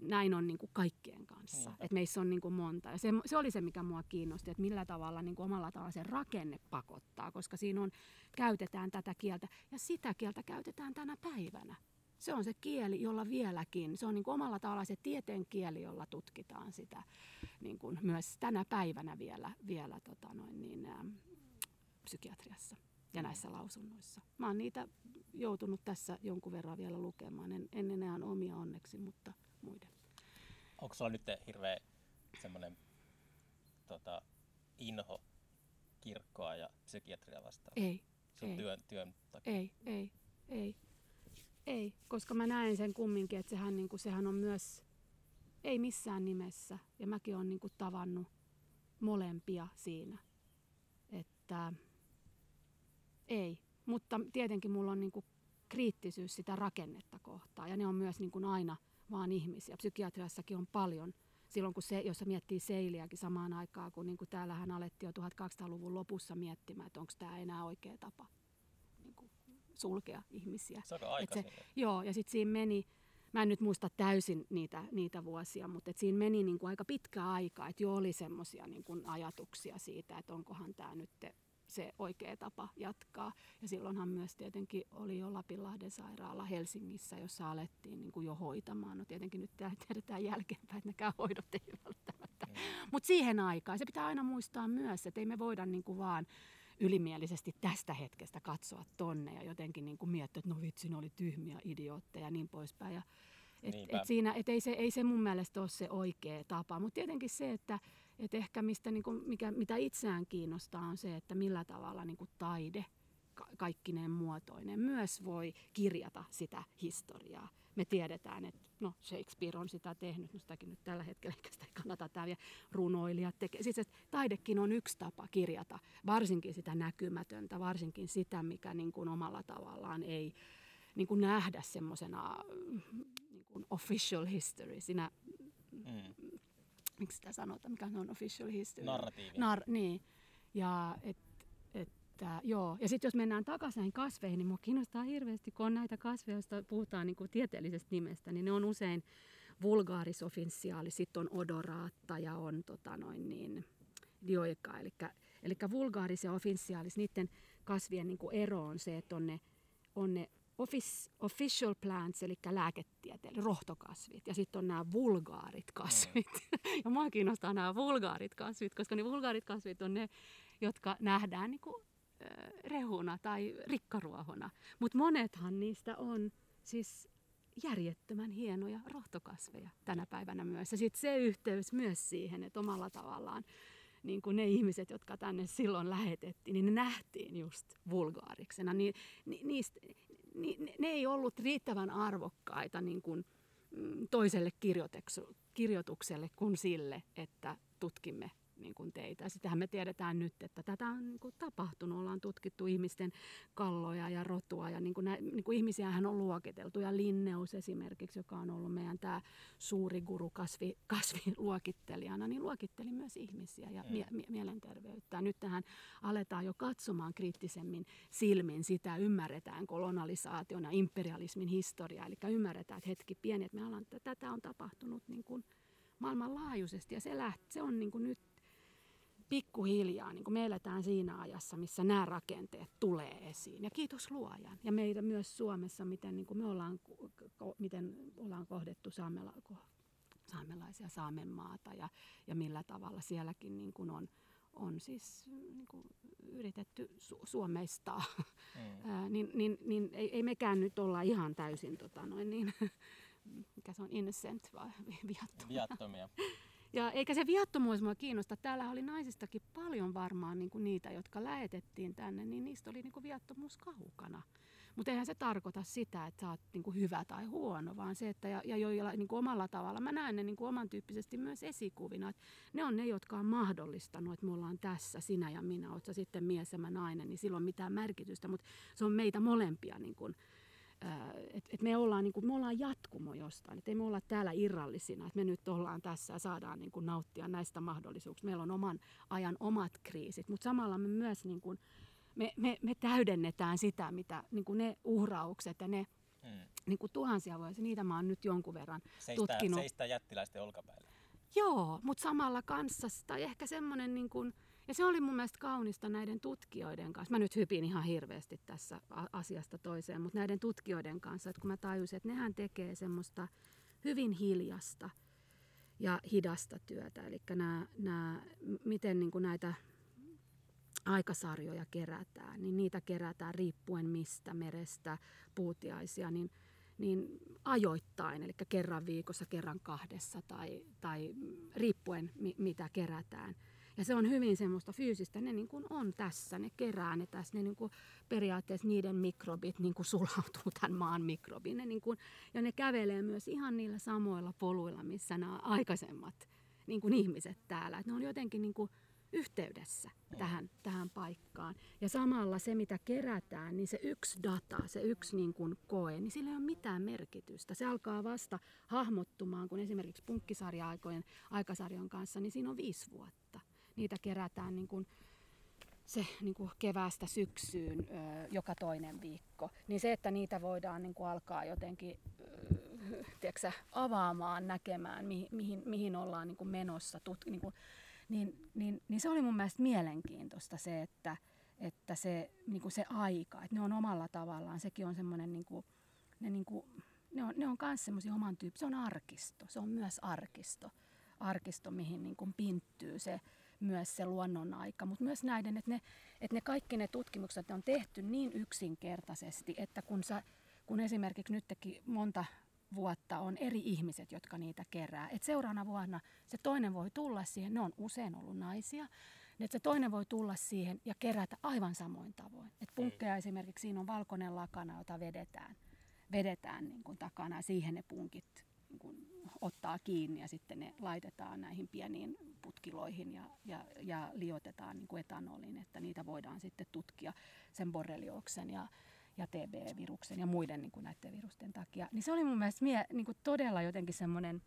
näin on niin kuin kaikkien kanssa. Niinpä. Että meissä on niin kuin monta. Ja se, se oli se, mikä mua kiinnosti, että millä tavalla niin kuin omalla tavalla se rakenne pakottaa, koska siinä on, käytetään tätä kieltä ja sitä kieltä käytetään tänä päivänä. Se on se kieli, jolla vieläkin, se on niin kuin omalla tavalla se tieteen kieli, jolla tutkitaan sitä niin kuin myös tänä päivänä vielä, vielä tota noin niin, ä, psykiatriassa ja näissä lausunnoissa. Mä oon niitä joutunut tässä jonkun verran vielä lukemaan, en, en enää omia onneksi, mutta muiden. Onko sulla nyt hirveä semmoinen tota, inho kirkkoa ja psykiatria vastaan? Ei, Sun ei. työn, työn takia? ei, ei, ei, ei, koska mä näen sen kumminkin, että sehän, niin kuin, sehän on myös, ei missään nimessä, ja mäkin olen niin kuin, tavannut molempia siinä, että ei, mutta tietenkin mulla on niin kuin, kriittisyys sitä rakennetta kohtaan, ja ne on myös niin kuin, aina vaan ihmisiä. Psykiatriassakin on paljon, silloin kun se, jos miettii seiliäkin samaan aikaan, kun niin kuin täällähän alettiin jo 1200-luvun lopussa miettimään, että onko tämä enää oikea tapa sulkea ihmisiä. Se se-. Joo, ja sitten siinä meni, mä en nyt muista täysin niitä, niitä vuosia, mutta et siinä meni niin kuin aika pitkä aika, että jo oli semmoisia niin kuin ajatuksia siitä, että onkohan tämä nyt se oikea tapa jatkaa. Ja silloinhan myös tietenkin oli jo Lapinlahden sairaala Helsingissä, jossa alettiin niin kuin jo hoitamaan. No tietenkin nyt tiedetään jälkeenpäin, että nekään hoidot ei välttämättä. Mm. Mutta siihen aikaan se pitää aina muistaa myös, että ei me voida niin kuin vaan ylimielisesti tästä hetkestä katsoa tonne ja jotenkin niin kuin miettiä, että no vitsi, ne oli tyhmiä idiootteja ja niin poispäin. Ja et, et siinä, et ei, se, ei se mun mielestä ole se oikea tapa, mutta tietenkin se, että et ehkä mistä, niin kuin, mikä, mitä itseään kiinnostaa on se, että millä tavalla niin kuin taide kaikkineen muotoinen myös voi kirjata sitä historiaa. Me tiedetään, että no Shakespeare on sitä tehnyt, no sitäkin nyt tällä hetkellä, eikä sitä ei kannata tämä vielä runoilijat tekee. Siis että taidekin on yksi tapa kirjata, varsinkin sitä näkymätöntä, varsinkin sitä, mikä niin kuin omalla tavallaan ei niin kuin nähdä semmoisena niin kuin official history. Siinä, mm. miksi sitä sanotaan, mikä on official history? Narratiivi. Nar, niin. Ja et, että, joo. Ja sitten jos mennään takaisin kasveihin, niin minua kiinnostaa hirveästi, kun on näitä kasveja, joista puhutaan niin kuin tieteellisestä nimestä, niin ne on usein vulgaarisofinsiaali, sitten on odoraatta ja on tota noin niin, dioika. Eli, eli vulgaaris ja ofinsiaalis, niiden kasvien niin kuin ero on se, että on ne, on ne office, official plants, eli lääketieteelliset rohtokasvit, ja sitten on nämä vulgaarit kasvit. Mm. ja mua kiinnostaa nämä vulgaarit kasvit, koska ne vulgaarit kasvit on ne, jotka nähdään niin kuin, rehuna tai rikkaruohona. Mutta monethan niistä on siis järjettömän hienoja rohtokasveja tänä päivänä myös. Ja sitten se yhteys myös siihen, että omalla tavallaan niin kuin ne ihmiset, jotka tänne silloin lähetettiin, niin ne nähtiin just vulgaariksena. Ni, ni, niistä, ni, ne ei ollut riittävän arvokkaita niin kuin, mm, toiselle kirjoitukselle kuin sille, että tutkimme niin kuin teitä. Sitähän me tiedetään nyt, että tätä on niin kuin tapahtunut. Ollaan tutkittu ihmisten kalloja ja rotua ja niin kuin nä, niin kuin ihmisiähän on luokiteltu. Ja Linneus esimerkiksi, joka on ollut meidän tämä suuri guru kasvi, kasviluokittelijana, niin luokitteli myös ihmisiä ja mie, mie, mielenterveyttä. Nyt tähän aletaan jo katsomaan kriittisemmin silmin sitä, ymmärretään kolonisaation ja imperialismin historiaa. Eli ymmärretään, että hetki pieni, että me ollaan, tätä on tapahtunut niin kuin maailmanlaajuisesti ja se, läht, se on niin kuin nyt pikkuhiljaa, niin me eletään siinä ajassa, missä nämä rakenteet tulee esiin. Ja kiitos luojan. Ja meitä myös Suomessa, miten niin kuin me ollaan, miten ollaan kohdettu saamela, saamelaisia Saamenmaata ja, ja millä tavalla sielläkin niin kuin on, on siis niin kuin yritetty su- suomeistaa, mm. Ää, niin, niin, niin ei, ei mekään nyt olla ihan täysin tota noin, niin, mikä se on innocent vai viattomia. viattomia. Ja eikä se viattomuus mua kiinnosta. Täällä oli naisistakin paljon varmaan niin kuin niitä, jotka lähetettiin tänne, niin niistä oli niin kuin viattomuus kaukana. Mutta eihän se tarkoita sitä, että sä oot niin kuin hyvä tai huono, vaan se, että ja, ja joilla niin kuin omalla tavalla, mä näen ne niin kuin oman tyyppisesti myös esikuvina. Että ne on ne, jotka on mahdollistanut, että me ollaan tässä, sinä ja minä, oot sä sitten mies ja mä nainen, niin silloin mitään merkitystä, mutta se on meitä molempia niin kuin, että et me, ollaan, niin kuin, me ollaan jatkumo jostain, että ei me olla täällä irrallisina, että me nyt ollaan tässä ja saadaan niin kuin, nauttia näistä mahdollisuuksista. Meillä on oman ajan omat kriisit, mutta samalla me myös niin kuin, me, me, me täydennetään sitä, mitä niin kuin ne uhraukset ja ne hmm. niin kuin tuhansia vuosia, niitä mä oon nyt jonkun verran seistä, tutkinut. Seistä jättiläisten olkapäillä. Joo, mutta samalla kanssa, tai ehkä semmoinen niin kuin, ja se oli mun mielestä kaunista näiden tutkijoiden kanssa. Mä nyt hypin ihan hirveästi tässä asiasta toiseen, mutta näiden tutkijoiden kanssa, että kun mä tajusin, että nehän tekee semmoista hyvin hiljasta ja hidasta työtä. Eli nämä, nämä, miten niin kuin näitä aikasarjoja kerätään, niin niitä kerätään riippuen mistä, merestä, puutiaisia, niin, niin ajoittain, eli kerran viikossa, kerran kahdessa tai, tai riippuen mitä kerätään. Ja se on hyvin semmoista fyysistä, ne niin kuin on tässä, ne kerää ne tässä, ne niin kuin periaatteessa niiden mikrobit niin kuin sulautuu tämän maan mikrobiin. Ne niin kuin, ja ne kävelee myös ihan niillä samoilla poluilla, missä nämä aikaisemmat niin kuin ihmiset täällä. Et ne on jotenkin niin kuin yhteydessä tähän, tähän paikkaan. Ja samalla se, mitä kerätään, niin se yksi data, se yksi niin kuin koe, niin sillä ei ole mitään merkitystä. Se alkaa vasta hahmottumaan, kun esimerkiksi punkkisarja-aikojen aikasarjan kanssa, niin siinä on viisi vuotta niitä kerätään niin kuin se niin kuin keväästä syksyyn joka toinen viikko. Niin se, että niitä voidaan niin kuin alkaa jotenkin tiedätkö, avaamaan, näkemään, mihin, mihin, mihin ollaan niin kuin menossa, tut, niin, kuin, niin, niin, niin se oli mun mielestä mielenkiintoista se, että että se, niin kuin se aika, että ne on omalla tavallaan, sekin on semmoinen, niin kuin, ne, niin kuin, ne on, ne on myös semmoisia oman tyyppi, se on arkisto, se on myös arkisto, arkisto mihin niin kuin pinttyy se, myös se luonnon aika, mutta myös näiden, että ne, että ne kaikki ne tutkimukset on tehty niin yksinkertaisesti, että kun, sä, kun esimerkiksi nytkin monta vuotta on eri ihmiset, jotka niitä kerää. Et seuraavana vuonna se toinen voi tulla siihen, ne on usein ollut naisia, että se toinen voi tulla siihen ja kerätä aivan samoin tavoin. Et punkkeja mm. esimerkiksi siinä on valkoinen lakana, jota vedetään, vedetään niin kuin takana ja siihen ne punkit niin kuin ottaa kiinni ja sitten ne laitetaan näihin pieniin putkiloihin ja, ja, ja liotetaan niin kuin etanoliin, että niitä voidaan sitten tutkia sen borrelioksen ja, ja TB-viruksen ja muiden niin kuin näiden virusten takia. Niin se oli mun mielestä mie, niin kuin todella jotenkin semmoinen,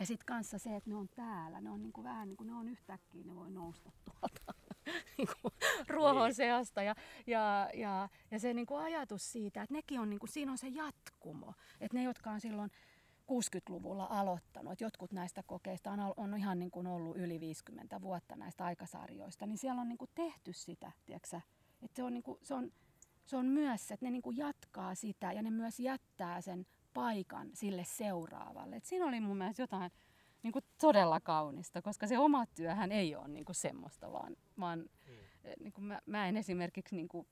ja sitten kanssa se, että ne on täällä, ne on niin kuin vähän niin kuin ne on yhtäkkiä, ne voi nousta tuolta niin kuin ruohon niin. seasta. Ja, ja, ja, ja se niin kuin ajatus siitä, että nekin on, niin kuin, siinä on se jatkumo. Että ne, jotka on silloin 60-luvulla aloittanut, jotkut näistä kokeista on, on ihan niin kuin ollut yli 50 vuotta näistä aikasarjoista, niin siellä on niin kuin tehty sitä, tiedätkö, että se on, niin kuin, se on se on myös, että ne niin kuin jatkaa sitä ja ne myös jättää sen paikan sille seuraavalle. Et siinä oli mun mielestä jotain niin kuin todella kaunista, koska se oma työhän ei ole niin kuin semmoista, vaan, vaan mm. niin kuin mä, mä en esimerkiksi niin kuin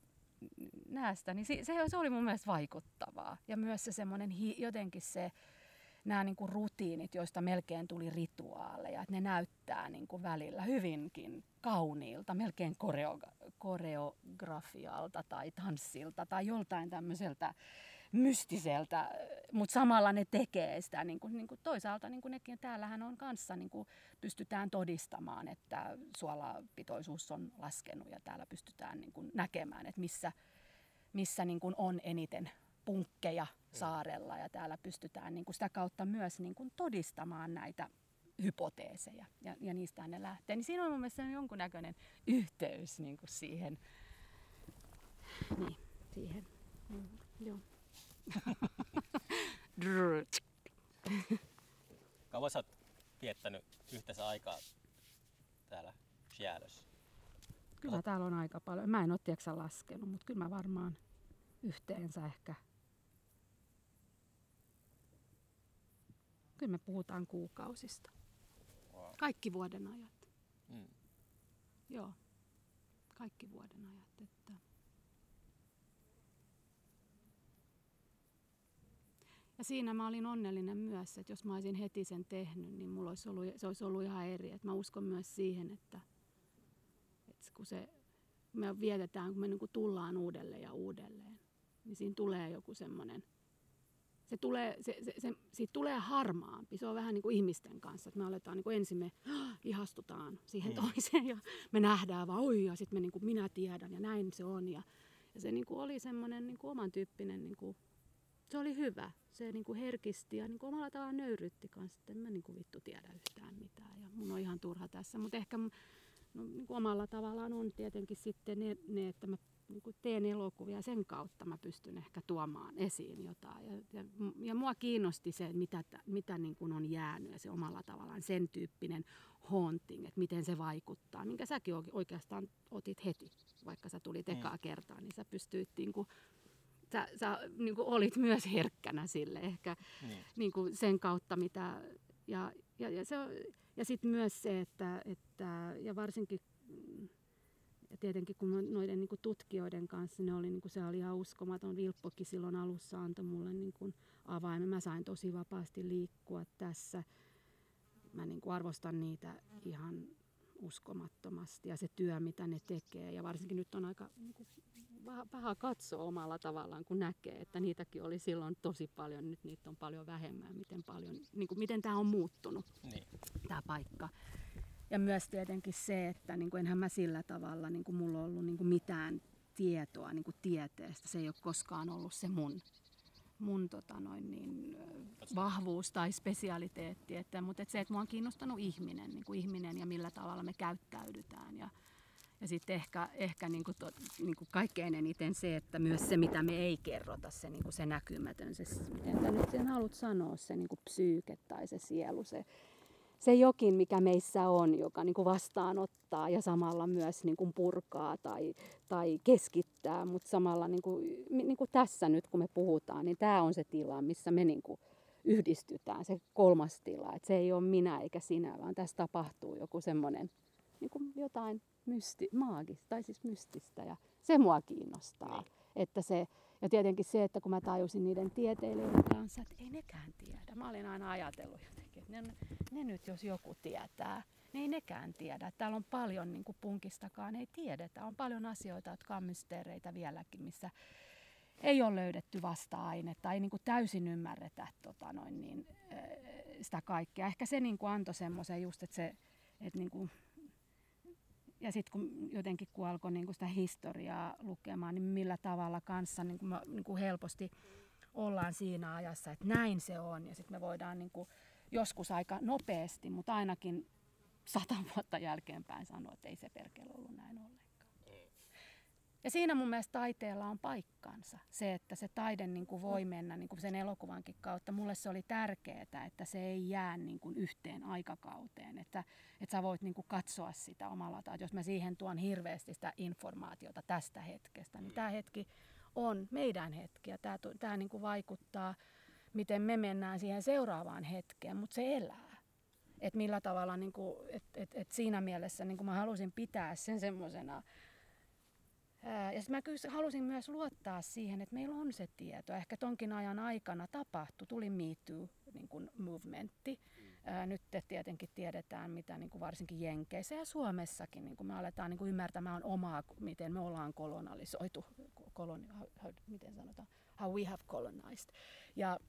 näe sitä, niin se, se oli mun mielestä vaikuttavaa. Ja myös se semmoinen jotenkin se, nämä niin kuin rutiinit, joista melkein tuli rituaaleja, että ne näyttää niin kuin välillä hyvinkin kauniilta, melkein koreo- koreografialta tai tanssilta tai joltain tämmöiseltä mystiseltä, mutta samalla ne tekee sitä. Niin kuin, niin kuin toisaalta niin kuin nekin täällähän on kanssa, niin kuin pystytään todistamaan, että suolapitoisuus on laskenut ja täällä pystytään niin kuin näkemään, että missä, missä niin kuin on eniten punkkeja. Saarella ja täällä pystytään niin kuin sitä kautta myös niin kuin todistamaan näitä hypoteeseja ja, ja niistä ne lähtee. Niin siinä on mun mielestä jonkunnäköinen yhteys niin kuin siihen. Niin, siihen. Mm, joo. Kauan sä oot viettänyt yhteensä aikaa täällä Själössä? Kyllä täällä on aika paljon. Mä en ole tiedätkö laskenut, mutta kyllä mä varmaan yhteensä ehkä Kyllä me puhutaan kuukausista. Wow. Kaikki vuoden ajat. Mm. Joo, kaikki vuoden ajat. Että... Ja siinä mä olin onnellinen myös, että jos mä olisin heti sen tehnyt, niin mulla olisi ollut, se olisi ollut ihan eri. Että mä uskon myös siihen, että, että kun se, me vietetään, kun me niin kuin tullaan uudelleen ja uudelleen, niin siinä tulee joku semmoinen – se tulee, se, se, se, siitä tulee harmaampi. Se on vähän niin kuin ihmisten kanssa, että me aletaan niin kuin ensin me ihastutaan siihen mm. toiseen ja me nähdään vaan oi ja sitten me niin kuin minä tiedän ja näin se on. Ja, ja se niin kuin oli semmoinen niin kuin oman tyyppinen, niin kuin, se oli hyvä. Se niin kuin herkisti ja niin kuin omalla tavallaan nöyrytti kanssa, että en mä niin kuin vittu tiedä yhtään mitään ja mun on ihan turha tässä. Mutta ehkä no, niin kuin omalla tavallaan on tietenkin sitten ne, ne että mä niin kuin teen elokuvia sen kautta mä pystyn ehkä tuomaan esiin jotain. Ja, ja, ja mua kiinnosti se, mitä, mitä niin kuin on jäänyt ja se omalla tavallaan sen tyyppinen haunting, että miten se vaikuttaa, minkä säkin oikeastaan otit heti, vaikka sä tulit ekaa mm. kertaa, niin sä pystyit niin kuin, sä, sä niin kuin olit myös herkkänä sille ehkä mm. niin kuin sen kautta, mitä ja, ja, ja, se, ja sitten myös se, että, että ja varsinkin ja tietenkin kun noiden niin kuin tutkijoiden kanssa, ne oli, niin kuin, se oli ihan uskomaton. Vilppokin silloin alussa antoi mulle niin kuin avaimen. Mä sain tosi vapaasti liikkua tässä. Mä niin kuin arvostan niitä ihan uskomattomasti ja se työ, mitä ne tekee. Ja varsinkin nyt on aika niin kuin, paha katsoa omalla tavallaan, kun näkee, että niitäkin oli silloin tosi paljon, nyt niitä on paljon vähemmän, miten, paljon, niin kuin, miten tämä on muuttunut, niin. tämä paikka. Ja myös tietenkin se, että niin kuin enhän mä sillä tavalla, niin kuin mulla ollut niin kuin mitään tietoa niin kuin tieteestä. Se ei ole koskaan ollut se mun, mun tota noin niin, vahvuus tai spesialiteetti. Että, mutta että se, että mua on kiinnostanut ihminen, niin kuin ihminen ja millä tavalla me käyttäydytään. Ja, ja sitten ehkä, ehkä niin kuin to, niin kuin kaikkein eniten se, että myös se, mitä me ei kerrota, se, niin kuin se näkymätön, se, miten nyt sen haluat sanoa, se niin kuin psyyke tai se sielu, se, se jokin, mikä meissä on, joka niin kuin vastaanottaa ja samalla myös niin kuin purkaa tai, tai keskittää, mutta samalla niin kuin, niin kuin tässä nyt kun me puhutaan, niin tämä on se tila, missä me niin kuin yhdistytään, se kolmas tila. että se ei ole minä eikä sinä, vaan tässä tapahtuu joku semmoinen niin kuin jotain mysti, maagista tai siis mystistä ja se mua kiinnostaa. Niin. Että se, ja tietenkin se, että kun mä tajusin niiden tieteilijöiden kanssa, että ei nekään tiedä. Mä olin aina ajatellut jotenkin, että ne, ne nyt jos joku tietää, ne ei nekään tiedä. Täällä on paljon niin kuin punkistakaan, ei tiedetä. On paljon asioita, jotka on mysteereitä vieläkin, missä ei ole löydetty vasta-ainetta, ei niin kuin täysin ymmärretä tota noin, niin, sitä kaikkea. Ehkä se niin kuin antoi semmoisen just, että se, että niin kuin ja sitten kun jotenkin kun alkoi niin kuin sitä historiaa lukemaan, niin millä tavalla kanssa niin kuin, niin kuin helposti ollaan siinä ajassa, että näin se on. Ja sitten me voidaan niin kuin, joskus aika nopeasti, mutta ainakin sata vuotta jälkeenpäin sanoa, että ei se perkele ollut näin ollenkaan. Ja siinä mun mielestä taiteella on paikkansa. Se, että se taide niin kuin voi mennä niin kuin sen elokuvankin kautta. Mulle se oli tärkeää, että se ei jää niin kuin yhteen aikakauteen. Että, että sä voit niin kuin katsoa sitä omalla tavalla. Jos mä siihen tuon hirveästi sitä informaatiota tästä hetkestä, niin tämä hetki on meidän hetki. Ja tämä, tämä niin kuin vaikuttaa, miten me mennään siihen seuraavaan hetkeen, mutta se elää. Et millä tavalla, niin kuin, et, et, et siinä mielessä niin kuin mä halusin pitää sen semmoisena ja sitten mä kyllä halusin myös luottaa siihen, että meillä on se tieto. Ehkä tonkin ajan aikana tapahtui, tuli Me Too niin kuin movementti. Mm. Nyt te tietenkin tiedetään, mitä niin kuin varsinkin Jenkeissä ja Suomessakin niin kuin me aletaan niin kuin ymmärtämään omaa, miten me ollaan kolonisoitu, koloni, how, miten sanotaan, how we have colonized. Ja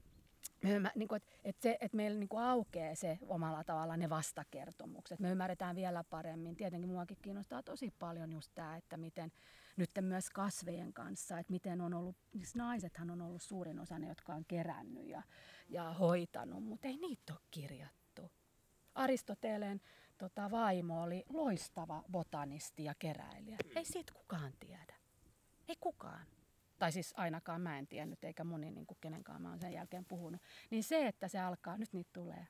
me, niin kuin, että, että, se, että meillä niin kuin aukeaa se omalla tavalla ne vastakertomukset. Me ymmärretään vielä paremmin. Tietenkin muakin kiinnostaa tosi paljon just tämä, että miten nyt myös kasvejen kanssa, että miten on ollut, siis naisethan on ollut suurin osa ne, jotka on kerännyt ja, ja hoitanut, mutta ei niitä ole kirjattu. Aristoteleen tota, vaimo oli loistava botanisti ja keräilijä. Ei siitä kukaan tiedä. Ei kukaan. Tai siis ainakaan mä en tiennyt, eikä moni niin kuin kenenkaan mä oon sen jälkeen puhunut. Niin se, että se alkaa, nyt niitä tulee.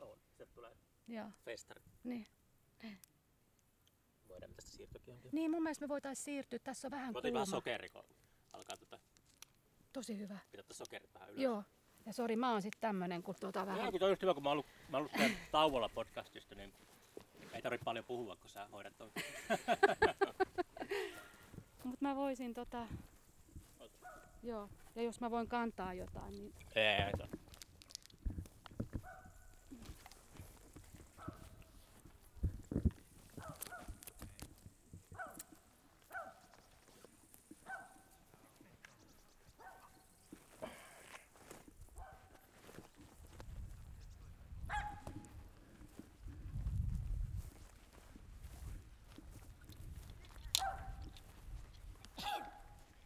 On, se tulee Joo. festari. Niin voidaan tästä siirtyäkin johonkin. Niin, mun mielestä me voitaisiin siirtyä. Tässä on vähän kuuma. vähän sokeri, kun alkaa tota... Tosi hyvä. Pitää sokerit vähän ylös. Joo. Ja sori, mä oon sitten tämmönen, kun tuota vähän... Joo, kun toi on just hyvä, kun mä oon ollut, mä oon ollut tauolla podcastista, niin ei tarvitse paljon puhua, kun sä hoidat ton. Mut mä voisin tota... Joo. Ja jos mä voin kantaa jotain, niin... Ei, ei,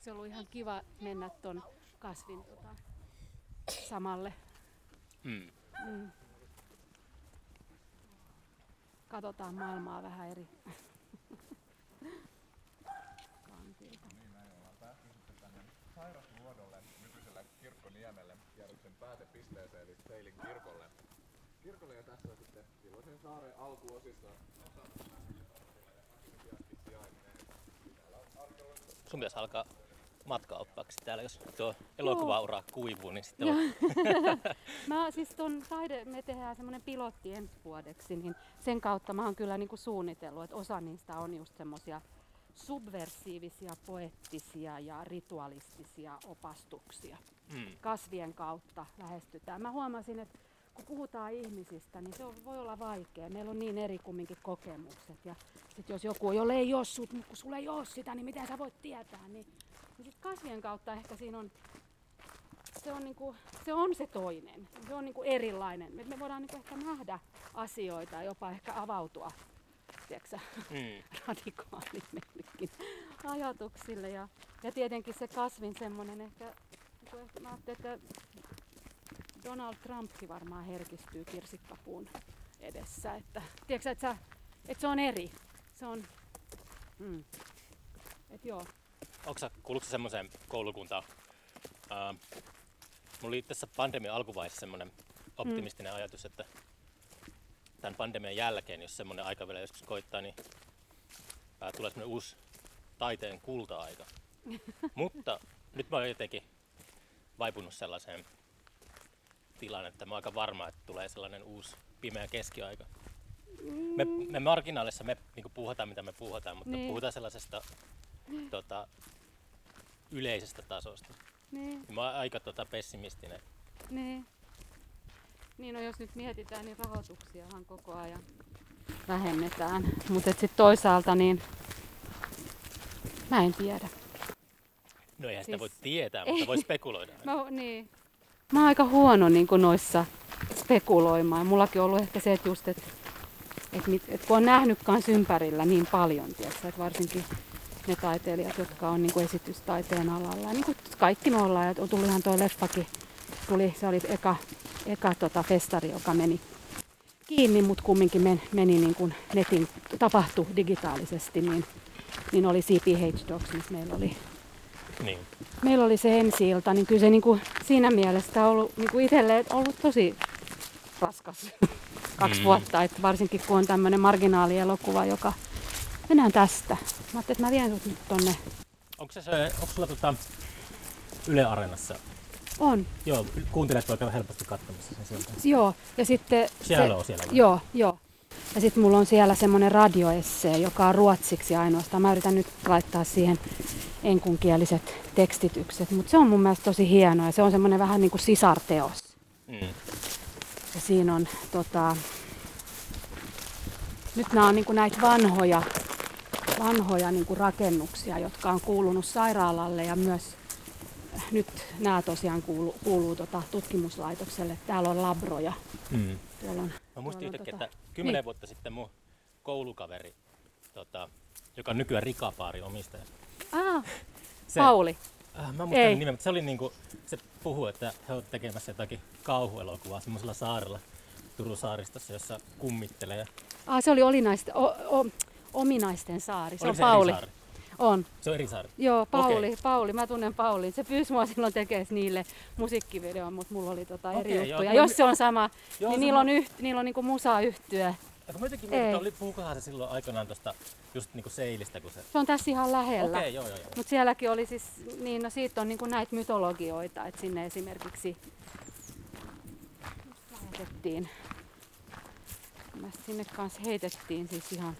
se ollut ihan kiva mennä ton kasvin tota, samalle. Mm. Mm. Katsotaan maailmaa vähän eri kantilta. Niin näin ollaan päästy sitten tänne Sairasluodolle, nykyisellä Kirkkoniemelle, Järvisen päätepisteeseen eli Seilin kirkolle. Kirkolle ja tässä on sitten silloisen saaren alkuosissa Sun pitäisi alkaa matkaoppaaksi täällä, jos tuo elokuvaura kuivuu, niin sitten on. mä siis ton taide, me tehdään semmoinen pilotti ensi vuodeksi, niin sen kautta mä oon kyllä niinku suunnitellut, että osa niistä on just semmoisia subversiivisia, poettisia ja ritualistisia opastuksia. Mm. Kasvien kautta lähestytään. Mä huomasin, että kun puhutaan ihmisistä, niin se on, voi olla vaikea. Meillä on niin eri kumminkin kokemukset. Ja sit jos joku, jolle ei ole sut, kun sulla ei ole sitä, niin miten sä voit tietää? Niin niin sit kasvien kautta ehkä siinä on, se on, niinku, se, on se toinen. Se on niinku erilainen. Me, me voidaan niinku ehkä nähdä asioita, jopa ehkä avautua tiedätkö, mm. radikaalimmellekin ajatuksille. Ja, ja tietenkin se kasvin semmoinen ehkä, niin ehkä mä että Donald Trumpkin varmaan herkistyy kirsikkapuun edessä. Että, tiedätkö, että, sä, että se on eri. Se on, mm. et joo, onko sä kuulutko semmoiseen koulukuntaan? Uh, mulla oli tässä pandemian alkuvaiheessa semmoinen optimistinen mm. ajatus, että tämän pandemian jälkeen, jos semmoinen aika vielä joskus koittaa, niin ää, tulee semmoinen uusi taiteen kulta-aika. Mutta nyt mä oon jotenkin vaipunut sellaiseen tilaan, että mä oon aika varma, että tulee sellainen uusi pimeä keskiaika. Me, me marginaalissa me niin puhutaan mitä me puhutaan, mutta Niin. puhutaan sellaisesta tota, yleisestä tasosta. Niin, Mä oon aika tota, pessimistinen. niin. Niin no jos nyt mietitään, niin rahoituksiahan koko ajan vähennetään. Mutta sitten toisaalta niin mä en tiedä. No eihän sitä Siis- voi tietää, mutta voi spekuloida. Mä, niin. mä oon aika huono niin noissa spekuloimaan. Mullakin on ollut ehkä se, että just, että et, mit- et kun on nähnyt kans ympärillä niin paljon, tiedätkö, että varsinkin ne taiteilijat, jotka on niin esitystaiteen alalla. Ja niin kuin kaikki me ollaan, ja tulihan toi leffakin, tuli, se oli eka, eka tota festari, joka meni kiinni, mutta kumminkin men, meni niin kuin netin, tapahtui digitaalisesti, niin, niin oli CPH Docs, missä meillä oli Niin. meillä oli se ensi ilta, niin kyllä se niin kuin siinä mielessä on ollut niin kuin itselle ollut tosi raskas kaksi Mm. vuotta, että varsinkin kun on tämmöinen marginaalielokuva, joka mennään tästä. Mä ajattelin, että mä vien sut nyt tonne. Onko, se, se, onko sulla tota Yle Areenassa? On, Joo, kuuntelet voi käydä helposti katsomassa sen sieltä. joo. Ja sitten Siellä on siellä. vai? Joo, joo. Ja sitten mulla on siellä semmoinen radioessee, joka on ruotsiksi ainoastaan. Mä yritän nyt laittaa siihen enkunkieliset tekstitykset, mutta se on mun mielestä tosi hienoa ja se on semmoinen vähän niin kuin sisarteos. Mm. Ja siinä on tota, nyt nämä on niin kuin näitä vanhoja, vanhoja niin kuin rakennuksia, jotka on kuulunut sairaalalle ja myös nyt nämä tosiaan kuuluu, kuuluu tota tutkimuslaitokselle. Täällä on labroja. Mm. Tuolla on, Mä muistin yhtäkkiä, tota- että kymmenen niin. vuotta sitten mun koulukaveri, tota, joka on nykyään Rikapaari omistaja. Ah, Se, Pauli. Äh, mä muistan Ei. Nimen, mutta se oli niinku, se puhuu, että he ovat tekemässä jotakin kauhuelokuvaa semmoisella saarella Turun saaristossa, jossa kummittelee. Ah, se oli olinaisten, o, o, ominaisten saari. Se Oliko on se Pauli. eri saari? On. Se on eri saari. Joo, Pauli, Okei. Pauli, mä tunnen Paulin. Se pyysi mua silloin tekemään niille musiikkivideon, mutta mulla oli tota eri joo, juttuja. kun- Jos se on sama, Joo, niin niillä on- yht, niillä on niinku musayhtyö. Ja kun jotenkin mietin, puhukohan se silloin aikanaan tosta just niinku seilistä, kun se... Se on tässä ihan lähellä. Okei, joo, joo, joo. Mutta sielläkin oli siis, niin no siitä on niinku näitä mytologioita, että sinne esimerkiksi lähetettiin, mä sinne kanssa heitettiin siis ihan,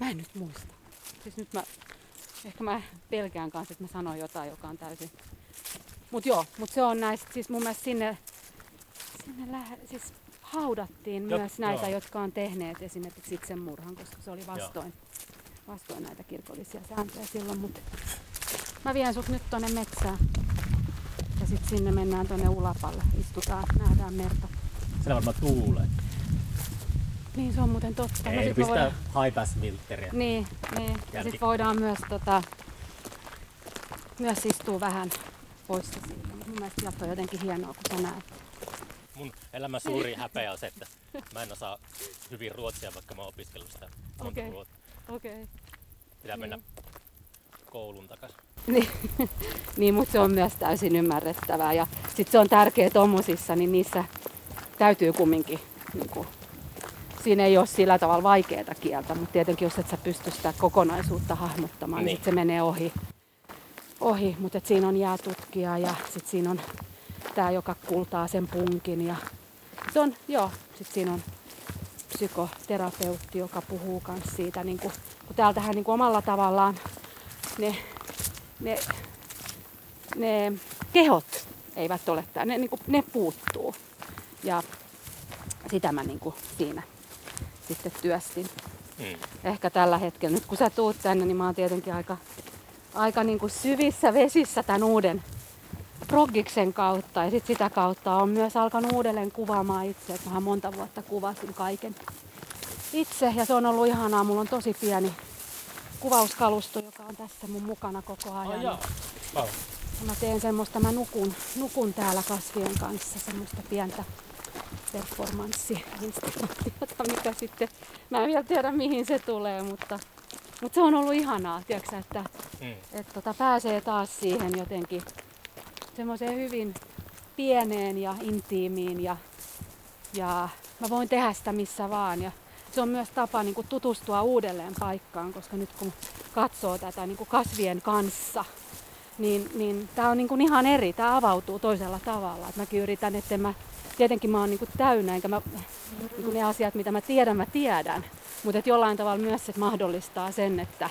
mä en nyt muista. Siis nyt mä, ehkä mä pelkään kanssa, että mä sanon jotain, joka on täysin. Mut joo, mut se on näistä, siis mun mielestä sinne, sinne lähe, siis haudattiin Jot- myös näitä, joo. jotka on tehneet esimerkiksi itsemurhan, koska se oli vastoin, vastoin näitä kirkollisia sääntöjä silloin, mutta mä vien sut nyt tonne metsään. Ja sitten sinne mennään tonne Ulapalle, istutaan, nähdään merta. Siellä varmaan tuulee. Niin se on muuten totta. Ei, sit pistää high pass filteriä. Niin, niin. Ja sitten voidaan myös, tota, myös istua vähän poissa siitä. Mun mielestä on jotenkin hienoa, kun sä näet. Mun elämän suuri häpeä on se, että mä en osaa hyvin ruotsia, vaikka mä oon opiskellut sitä monta Okei. vuotta. Okei. Okay. Pitää mennä Niin. koulun takaisin. Niin, niin mutta se on myös täysin ymmärrettävää. Ja sitten se on tärkeää tommosissa, niin niissä täytyy kumminkin, niin kuin, siinä ei ole sillä tavalla vaikeaa kieltä, mutta tietenkin jos et sä pysty sitä kokonaisuutta hahmottamaan, niin, Niin. niin sit se menee ohi. ohi. Mutta siinä on jäätutkija ja sitten siinä on tämä, joka kultaa sen punkin. Ja se on, joo, sitten siinä on psykoterapeutti, joka puhuu myös siitä, niin kuin, kun täältähän niin kuin omalla tavallaan ne, ne, ne kehot eivät ole täällä, ne, niin kuin, ne puuttuu. Ja sitä mä niin kuin siinä sitten työstin. Mm. Ehkä tällä hetkellä, nyt kun sä tuut tänne, niin mä oon tietenkin aika, aika niin kuin syvissä vesissä tämän uuden proggiksen kautta. Ja sit sitä kautta on myös alkanut uudelleen kuvaamaan itse. Et mähän monta vuotta kuvasin kaiken itse ja se on ollut ihanaa. Mulla on tosi pieni kuvauskalusto, joka on tässä mun mukana koko ajan. Wow. Ja mä teen semmoista, mä nukun, nukun täällä kasvien kanssa semmoista pientä performanssiinstallaatiota, mikä sitten, mä en vielä tiedä mihin se tulee, mutta, mutta se on ollut ihanaa, tiedätkö, että, Mm. että tota, pääsee taas siihen jotenkin semmoiseen hyvin pieneen ja intiimiin ja ja mä voin tehdä sitä missä vaan. Ja se on myös tapa niin kuin tutustua uudelleen paikkaan, koska nyt kun katsoo tätä niin kuin kasvien kanssa, niin, niin tämä on niin kuin ihan eri, tämä avautuu toisella tavalla. Et mäkin yritän, että mä, tietenkin mä oon niin kuin täynnä, enkä mä, niin kuin ne asiat, mitä mä tiedän, mä tiedän. Mutta jollain tavalla myös se mahdollistaa sen, että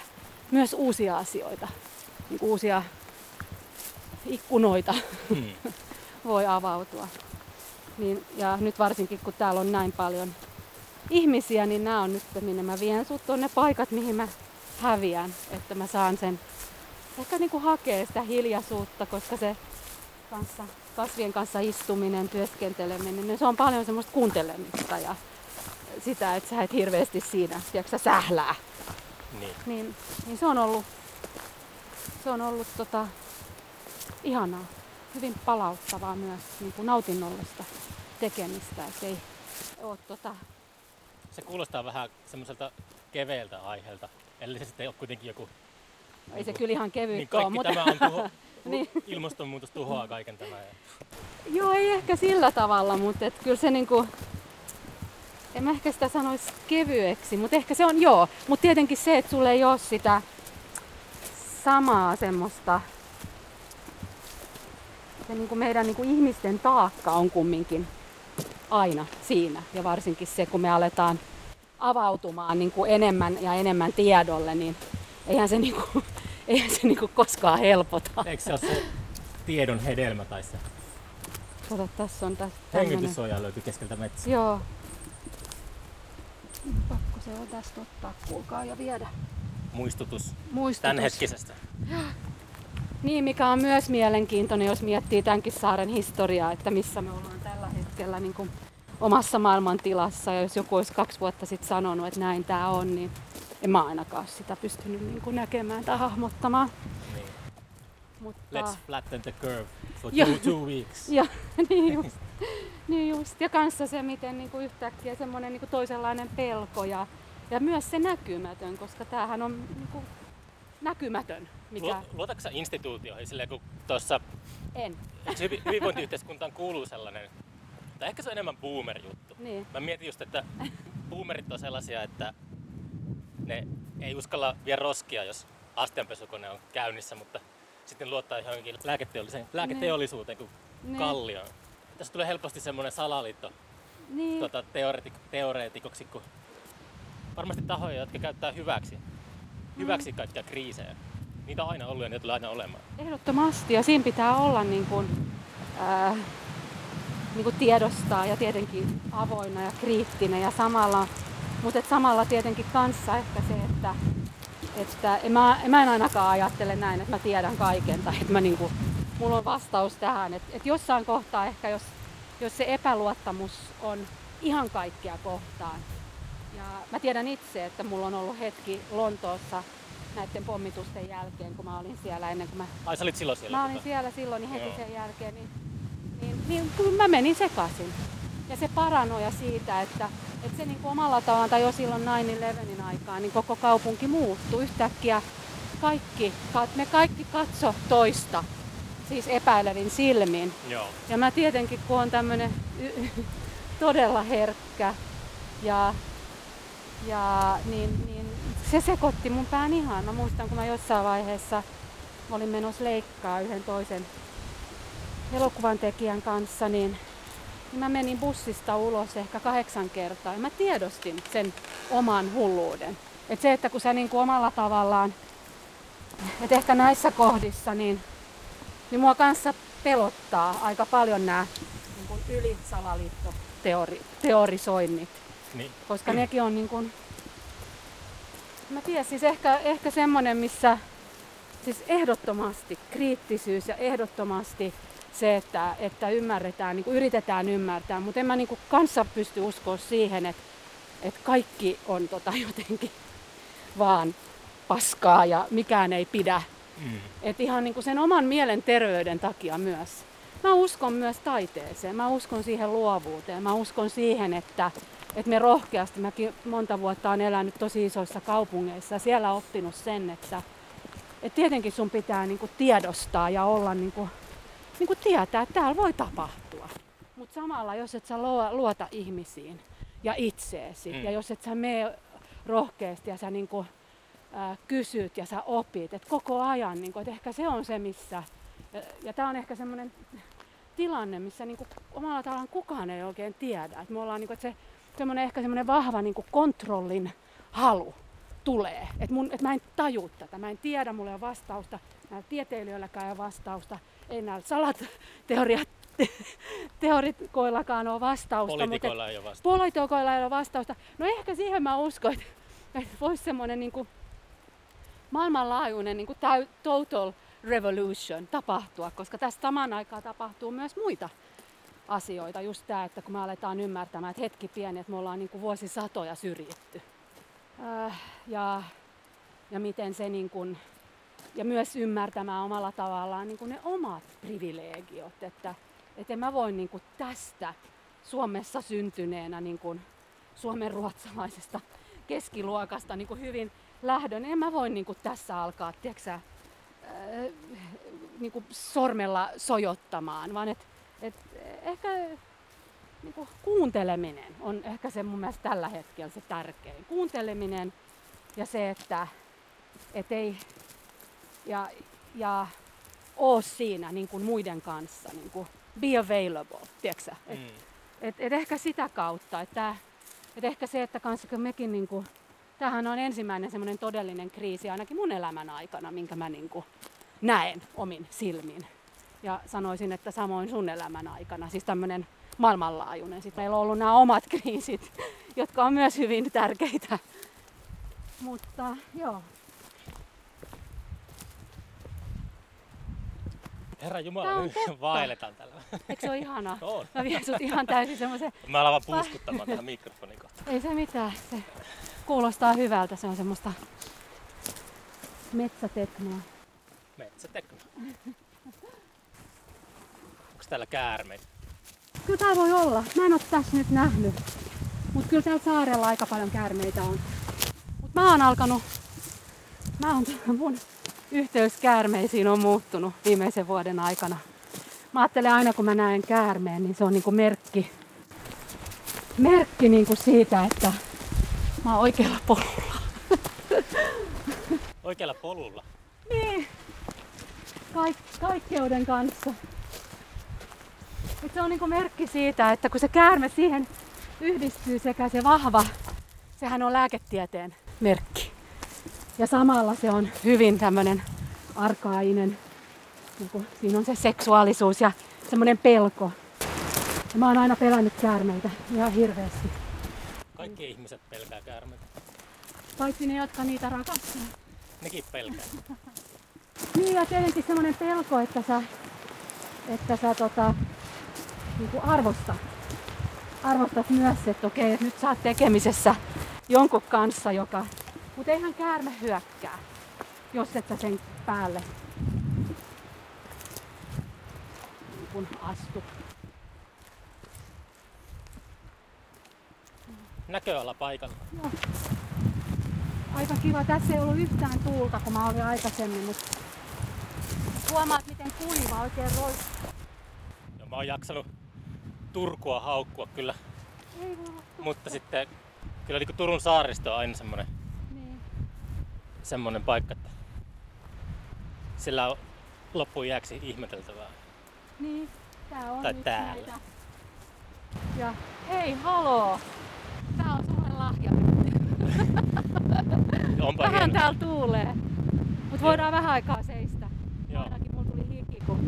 myös uusia asioita, niin uusia ikkunoita Hmm. voi avautua. Niin, ja nyt varsinkin kun täällä on näin paljon ihmisiä, niin nämä on nyt, minne mä vien sut on ne paikat, mihin mä häviän. Että mä saan sen ehkä niin kuin hakea sitä hiljaisuutta, koska se kanssa, kasvien kanssa istuminen, työskenteleminen, niin se on paljon semmoista kuuntelemista ja sitä, että sä et hirveästi siinä, tiedätkö, sä sählää. Niin. Niin, niin se on ollut, se on ollut tota, ihanaa, hyvin palauttavaa myös, niin kuin nautinnollista tekemistä. Et ei oo, tota, Se kuulostaa vähän semmoiselta keveältä aiheelta, ellei se sitten ole kuitenkin joku... ei se kyllä ihan kevyt Niin ole, kaikki mutta tämä on tuho, Niin. ilmastonmuutos tuhoaa kaiken tämän. Ja... joo, ei ehkä sillä tavalla, mutta et kyllä se niinku, en mä ehkä sitä sanoisi kevyeksi, mutta ehkä se on joo. Mutta tietenkin se, että sulle ei ole sitä samaa semmoista, se niinku meidän niinku ihmisten taakka on kumminkin aina siinä. Ja varsinkin se, kun me aletaan avautumaan niinku enemmän ja enemmän tiedolle, niin eihän se, niinku, eihän se niinku koskaan helpota. Eikö se ole se tiedon hedelmä tai se Kato, tässä on tässä hengityssuoja löytyy keskeltä metsää? Joo. Pakko se on tästä ottaa, kuulkaa, ja viedä. Muistutus Muistutus. tämän hetkisestä. Niin, mikä on myös mielenkiintoinen, jos miettii tämänkin saaren historiaa, että missä me ollaan tällä hetkellä niin kuin omassa maailmantilassa. Ja jos joku olisi kaksi vuotta sitten sanonut, että näin tämä on, niin en mä ainakaan sitä pystynyt niin kuin näkemään tai hahmottamaan. Niin. Mutta, Let's flatten the curve for two, two weeks. Ja, niin just. Niin just. Ja kanssa se, miten niin kuin yhtäkkiä semmoinen niin kuin toisenlainen pelko ja, ja myös se näkymätön, koska tämähän on niin kuin näkymätön. Mikä Lu- Luotatko sä instituutioihin silleen, kun tuossa en. hyvi- hyvinvointiyhteiskuntaan kuuluu sellainen, tai ehkä se on enemmän boomer-juttu. Niin. Mä mietin just, että boomerit on sellaisia, että ne ei uskalla viedä roskia, jos astianpesukone on käynnissä, mutta sitten luottaa johonkin lääketeolliseen, lääketeollisuuteen kuin Niin. kallioon. Tässä tulee helposti semmoinen salaliitto Niin. tuota, teoreetik- teoreetikoksi, kun varmasti tahoja, jotka käyttää hyväksi, hyväksi kaikkia kriisejä. Niitä on aina ollut ja ne tulee aina olemaan. Ehdottomasti. Ja siinä pitää olla niin kuin, ää, niin kuin tiedostaa ja tietenkin avoinna ja kriittinen ja samalla, mutta samalla tietenkin kanssa ehkä se, että, että en mä, en mä en ainakaan ajattele näin, että mä tiedän kaiken tai että mä niin kuin, mulla on vastaus tähän. Että et jossain kohtaa ehkä, jos, jos se epäluottamus on ihan kaikkia kohtaan. Ja mä tiedän itse, että mulla on ollut hetki Lontoossa näiden pommitusten jälkeen, kun mä olin siellä ennen kuin mä Ai sä olit silloin siellä? Mä olin tota? siellä silloin niin heti Joo. sen jälkeen, niin, niin, niin kyllä mä menin sekaisin. Ja se paranoja siitä, että, että se niin kuin omalla tavallaan, tai jo silloin 9-11 aikaan, niin koko kaupunki muuttui. Yhtäkkiä kaikki, me kaikki katso toista, siis epäilevin silmin. Joo. Ja mä tietenkin, kun on tämmönen y- todella herkkä, ja, ja niin, niin se sekoitti mun pään ihan. Mä muistan, kun mä jossain vaiheessa olin menossa leikkaa yhden toisen elokuvan tekijän kanssa, niin, niin mä menin bussista ulos ehkä kahdeksan kertaa. Ja mä tiedostin sen oman hulluuden. Et se, että kun sä niin kuin omalla tavallaan, että ehkä näissä kohdissa, niin, niin mua kanssa pelottaa aika paljon nämä niin kuin ylisalaliittoteorisoinnit. Niin. Koska nekin on niin kuin, mä tiedän, siis ehkä, ehkä semmoinen, missä siis ehdottomasti kriittisyys ja ehdottomasti se, että, että ymmärretään, niin kuin yritetään ymmärtää, mutta en mä niin kuin kanssa pysty uskoa siihen, että, että kaikki on tota jotenkin vaan paskaa ja mikään ei pidä. Mm. Et ihan niin kuin sen oman mielen terveyden takia myös. Mä uskon myös taiteeseen, mä uskon siihen luovuuteen, mä uskon siihen, että, että me rohkeasti, mäkin monta vuotta on elänyt tosi isoissa kaupungeissa ja siellä oppinut sen, että, että tietenkin sun pitää niin kuin tiedostaa ja olla niin kuin, niin kuin tietää, että täällä voi tapahtua. Mutta samalla, jos et sä luota ihmisiin ja itseesi, mm. ja jos et sä mene rohkeasti ja sä niinku, ää, kysyt ja sä opit, että koko ajan, niinku, että ehkä se on se, missä, ja, ja tämä on ehkä semmoinen tilanne, missä niinku omalla tavallaan kukaan ei oikein tiedä. Et me ollaan niinku, että se semmoinen ehkä semmoinen vahva niinku kontrollin halu tulee. Että et mä en taju tätä, mä en tiedä, mulla ei ole vastausta, näillä tieteilijöilläkään ei ole vastausta, ei näillä salateoriat teorikoillakaan ole vastausta. Poliitikoilla ei ole vastausta. Poliitikoilla ei ole vastausta. No ehkä siihen mä uskon, että, että voisi semmoinen niin maailmanlaajuinen niin kuin total revolution tapahtua, koska tässä samaan aikaan tapahtuu myös muita asioita. Just tämä, että kun me aletaan ymmärtämään, että hetki pieni, että me ollaan niin kuin vuosisatoja syrjitty. Äh, ja, ja miten se niin kuin, ja myös ymmärtämään omalla tavallaan niin kuin ne omat privilegiot, että että en mä voi niin kuin tästä Suomessa syntyneenä niin kuin suomen ruotsalaisesta keskiluokasta niin kuin hyvin lähdön. En mä voi niin kuin tässä alkaa, tiedätkö, äh, niin kuin sormella sojottamaan, vaan että et ehkä niin kuin kuunteleminen on ehkä se mun mielestä tällä hetkellä se tärkein. Kuunteleminen ja se, että et ei ja, ja oo siinä niin kuin muiden kanssa. Niin kuin be available, tiedätkö et, mm. et, et ehkä sitä kautta, että et ehkä se, että kanssa mekin niinku, tämähän on ensimmäinen semmoinen todellinen kriisi ainakin mun elämän aikana, minkä mä niinku näen omin silmin. Ja sanoisin, että samoin sun elämän aikana, siis tämmöinen maailmanlaajuinen. Sitten meillä on ollut nämä omat kriisit, jotka on myös hyvin tärkeitä. Mutta joo, Herra Jumala, nyt vaelletaan tällä. Eikö se ole ihanaa? On. Mä vien sut ihan täysin semmoisen... Mä alan vaan puuskuttamaan tähän mikrofonin kohtaan. Ei se mitään. Se kuulostaa hyvältä. Se on semmoista metsäteknoa. Metsäteknoa. Onko täällä käärmeitä? Kyllä tää voi olla. Mä en oo tässä nyt nähnyt. Mut kyllä täällä saarella aika paljon käärmeitä on. Mut mä oon alkanut... Mä oon mun yhteys käärmeisiin on muuttunut viimeisen vuoden aikana. Mä ajattelen aina kun mä näen käärmeen, niin se on niinku merkki, merkki niinku siitä, että mä oon oikealla polulla. Oikealla polulla? Niin. Kaik- kaikkeuden kanssa. Et se on niinku merkki siitä, että kun se käärme siihen yhdistyy sekä se vahva, sehän on lääketieteen merkki. Ja samalla se on hyvin tämmöinen arkainen. Niin siinä on se seksuaalisuus ja semmoinen pelko. Ja mä oon aina pelännyt käärmeitä ihan hirveästi. Kaikki ihmiset pelkää käärmeitä. Paitsi ne, jotka niitä rakastaa. Nekin pelkää. niin ja tietenkin semmoinen pelko, että sä, että sä tota, niin kuin arvostat. Arvostat myös, että okei, että nyt sä oot tekemisessä jonkun kanssa, joka mutta eihän käärme hyökkää, jos et sä sen päälle kun astu. Näköala paikalla. Joo. Aika kiva. Tässä ei ollut yhtään tuulta, kun mä olin aikaisemmin, mutta huomaat miten kuiva oikein roikkuu. No, mä oon jaksanut Turkua haukkua kyllä. Ei voi Mutta sitten kyllä niin Turun saaristo on aina semmoinen semmonen paikka, että sillä on loppujääksi ihmeteltävää. Niin, tää on tai nyt täällä. Näitä. Ja hei, haloo! Tää on sulle lahja. Onpa Vähän hieno. täällä tuulee. Mut voidaan vähän aikaa seistä. Joo. Ainakin mulla tuli hiki, kun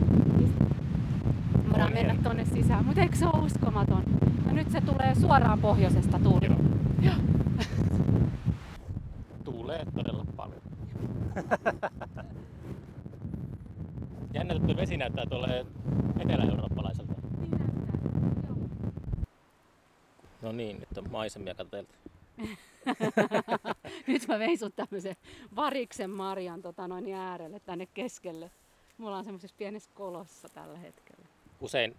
voidaan mennä hieno. tonne sisään. Mut eikö se ole uskomaton? Ja nyt se tulee suoraan pohjoisesta tuuli. Joo. Tuulee todella paljon. Jännä, että vesi näyttää tuolle etelä-eurooppalaiselta. Niin näyttää. Joo. No niin, nyt on maisemia katseltu. Nyt mä vein sut tämmösen variksen marjan tota noin äärelle tänne keskelle. Mulla on semmoisessa pienessä kolossa tällä hetkellä. Usein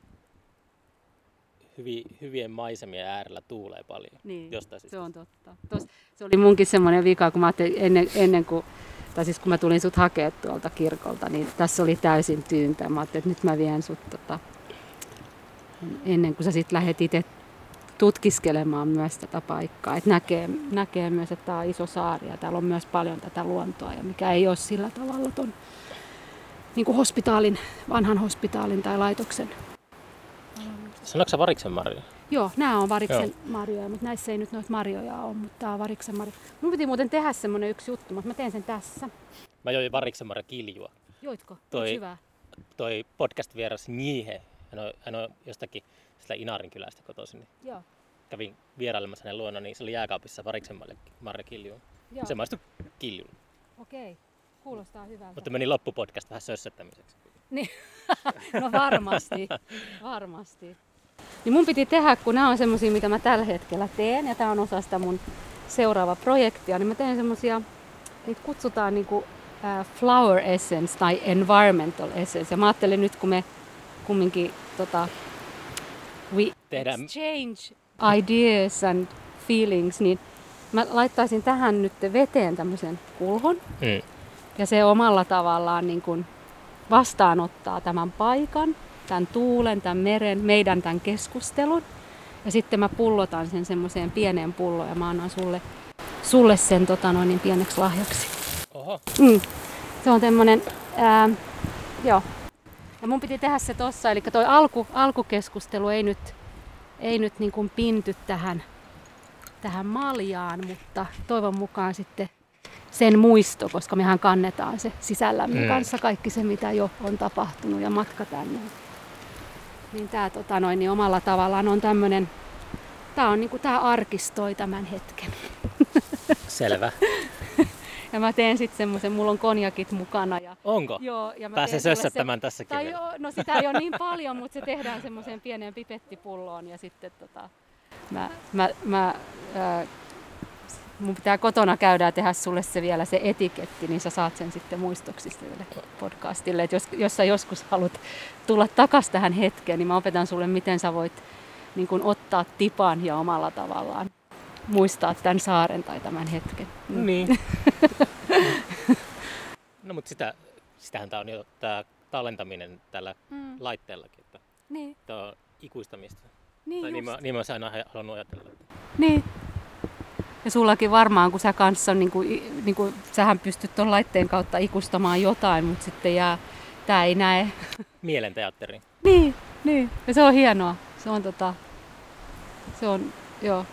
hyvi, hyvien maisemien äärellä tuulee paljon. Niin, Jostain syystä. se on totta. Tos, se oli munkin semmoinen vika, kun mä ajattelin ennen, ennen kuin, tai siis kun mä tulin sut hakea tuolta kirkolta, niin tässä oli täysin tyyntä. Mä ajattelin, että nyt mä vien sut tota, ennen kuin sä sitten lähdet itse tutkiskelemaan myös tätä paikkaa. Et näkee, näkee myös, että tämä on iso saari ja täällä on myös paljon tätä luontoa, ja mikä ei ole sillä tavalla ton niin kuin hospitaalin, vanhan hospitaalin tai laitoksen. Sanoitko variksen Maria? Joo, nämä on variksen marjoja, mutta näissä ei nyt noita marjoja ole, mutta tämä on variksen marjoja. Mun piti muuten tehdä semmonen yksi juttu, mutta mä teen sen tässä. Mä join variksen Maria kiljua. Joitko? Toi- hyvä. Toi podcast-vieras Niihe, hän on, hän on jostakin sillä Inarin kylästä kotoisin, niin Joo. kävin vierailemassa hänen luona, niin se oli jääkaapissa variksen Maria kilju. Joo. Se maistui kiljulle. Okei, kuulostaa hyvältä. Mutta meni loppupodcast vähän sössöttämiseksi. Niin. No varmasti, varmasti. Niin mun piti tehdä, kun nämä on semmosia, mitä mä tällä hetkellä teen, ja tämä on osa sitä mun seuraavaa projektia, niin mä teen semmosia, niitä kutsutaan niinku flower essence tai environmental essence. Ja mä ajattelin nyt, kun me kumminkin tota, we Tehdään- exchange ideas and feelings, niin mä laittaisin tähän nyt veteen tämmöisen kulhon, Mm. ja se omalla tavallaan niin kuin vastaanottaa tämän paikan, tämän tuulen, tämän meren, meidän tämän keskustelun. Ja sitten mä pullotan sen semmoiseen pieneen pulloon ja mä annan sulle, sulle sen tota noin, niin pieneksi lahjaksi. Oho, Mm. Se on tämmönen, ää, joo. Ja mun piti tehdä se tossa, eli toi alku, alkukeskustelu ei nyt, ei nyt niin kuin pinty tähän, tähän maljaan, mutta toivon mukaan sitten sen muisto, koska mehän kannetaan se sisällämme Mm. mm. kanssa kaikki se, mitä jo on tapahtunut ja matka tänne. Niin tää tota noin, niin omalla tavallaan on tämmönen, tää on niinku tää arkistoi tämän hetken. selvä. Ja mä teen sitten semmoisen, mulla on konjakit mukana ja Onko? Joo, ja mä Pääsee teen sulle sössöttämään tässäkin Tai joo, no sitä ei ole niin paljon, mutta se tehdään semmoiseen pieneen pipettipulloon ja sitten tota, mä, mä, mä ää, mun pitää kotona käydä ja tehdä sulle se vielä se etiketti, niin sä saat sen sitten muistoksi tälle podcastille. Et jos, jos sä joskus haluat tulla takas tähän hetkeen, niin mä opetan sulle, miten sä voit niin kun ottaa tipan ja omalla tavallaan muistaa tämän saaren tai tämän hetken. Mm. Niin. no mutta sitä, sitähän tää on jo tää tallentaminen tällä Mm. laitteellakin, että Niin, tää on ikuistamista. niin, tai niin mä, niin mä aina halunnut ajatella. Niin. Ja sullakin varmaan, kun sä kanssa, niin kuin, niin kuin, sähän pystyt tuon laitteen kautta ikustamaan jotain, mutta sitten jää, tää ei näe. Mielenteatteri. Niin, niin. Ja se on hienoa. Se on tota, se on, joo,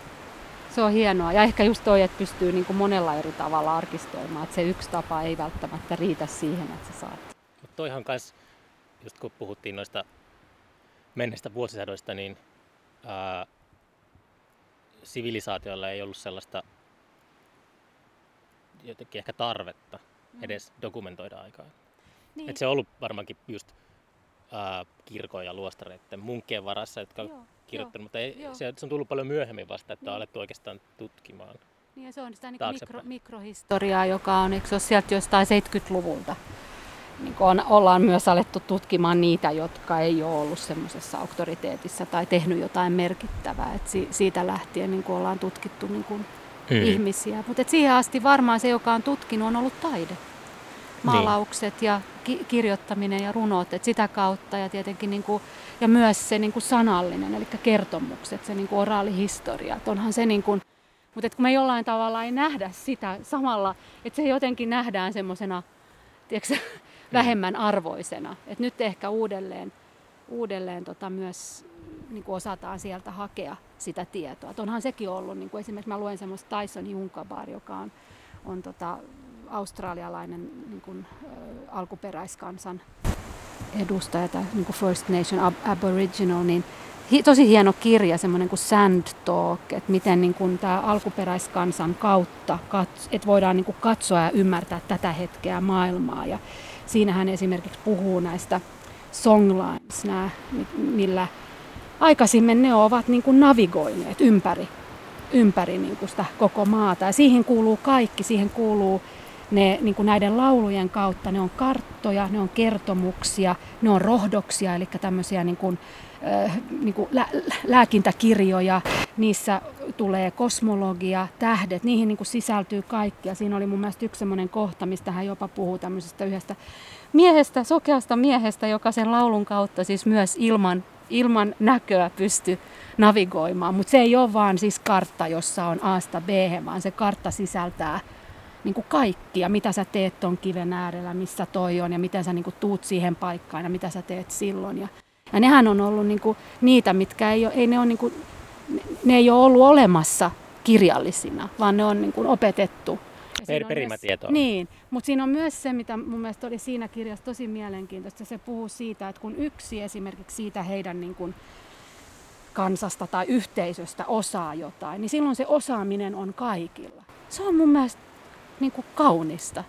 se on hienoa. Ja ehkä just toi, että pystyy niin kuin monella eri tavalla arkistoimaan, että se yksi tapa ei välttämättä riitä siihen, että sä saat. Mutta toihan kans, just kun puhuttiin noista menneistä vuosisadoista, niin ää, sivilisaatiolla ei ollut sellaista jotenkin ehkä tarvetta edes dokumentoida aikaa. Niin. Et se on ollut varmaankin just ää, kirkon ja luostareiden munkkien varassa, jotka on Joo, kirjoittanut, mutta ei, joo. se, se on tullut paljon myöhemmin vasta, että on Niin. alettu oikeastaan tutkimaan. Niin ja se on sitä niin mikro, mikrohistoriaa, joka on, eikö se ole sieltä jostain 70-luvulta. Niin on, ollaan myös alettu tutkimaan niitä, jotka ei ole ollut semmoisessa auktoriteetissa tai tehnyt jotain merkittävää. Et si, siitä lähtien niin ollaan tutkittu niin kuin Mm. ihmisiä. Mutta siihen asti varmaan se, joka on tutkinut, on ollut taide. Maalaukset ja ki- kirjoittaminen ja runot, et sitä kautta ja tietenkin niin kuin, ja myös se niin kuin sanallinen, eli kertomukset, se niin kuin oraalihistoria. Et onhan se niin kuin, mutta et kun me jollain tavalla ei nähdä sitä samalla, että se jotenkin nähdään semmoisena vähemmän arvoisena. Et nyt ehkä uudelleen, uudelleen tota myös niin kuin osataan sieltä hakea sitä tietoa. Et onhan sekin ollut, niin kuin esimerkiksi mä luen semmoista Tyson Junkabar, joka on, on tota australialainen niin kuin, ä, alkuperäiskansan edustaja, tai niin kuin First Nation Ab- Aboriginal, niin hi, tosi hieno kirja, semmoinen kuin Sand Talk, että miten niin kuin tämä alkuperäiskansan kautta, kats, että voidaan niin kuin katsoa ja ymmärtää tätä hetkeä maailmaa. Ja siinä hän esimerkiksi puhuu näistä songlines, nämä, mi- millä aikaisemmin ne ovat niin kuin navigoineet ympäri, ympäri niin kuin sitä koko maata. Ja siihen kuuluu kaikki, siihen kuuluu ne niin kuin näiden laulujen kautta, ne on karttoja, ne on kertomuksia, ne on rohdoksia, eli tämmöisiä niin kuin, niin kuin lä- lääkintäkirjoja, niissä tulee kosmologia, tähdet, niihin niin kuin sisältyy kaikki. Ja siinä oli mun mielestä yksi semmoinen kohta, mistä hän jopa puhuu tämmöisestä yhdestä miehestä, sokeasta miehestä, joka sen laulun kautta siis myös ilman ilman näköä pysty navigoimaan. Mutta se ei ole vaan siis kartta, jossa on Asta B, vaan se kartta sisältää niin kuin kaikkia, mitä sä teet ton kiven äärellä, missä toi on ja miten sä niin kuin tuut siihen paikkaan ja mitä sä teet silloin. Ja, ja nehän on ollut niin kuin niitä, mitkä ei, ole, ei ne, ole niin kuin, ne ei ole ollut olemassa kirjallisina, vaan ne on niin kuin opetettu. Per, perimätietoa. Niin, mutta siinä on myös se, mitä mun mielestä oli siinä kirjassa tosi mielenkiintoista. Se puhuu siitä, että kun yksi esimerkiksi siitä heidän niin kuin kansasta tai yhteisöstä osaa jotain, niin silloin se osaaminen on kaikilla. Se on mun mielestä niin kuin kaunista.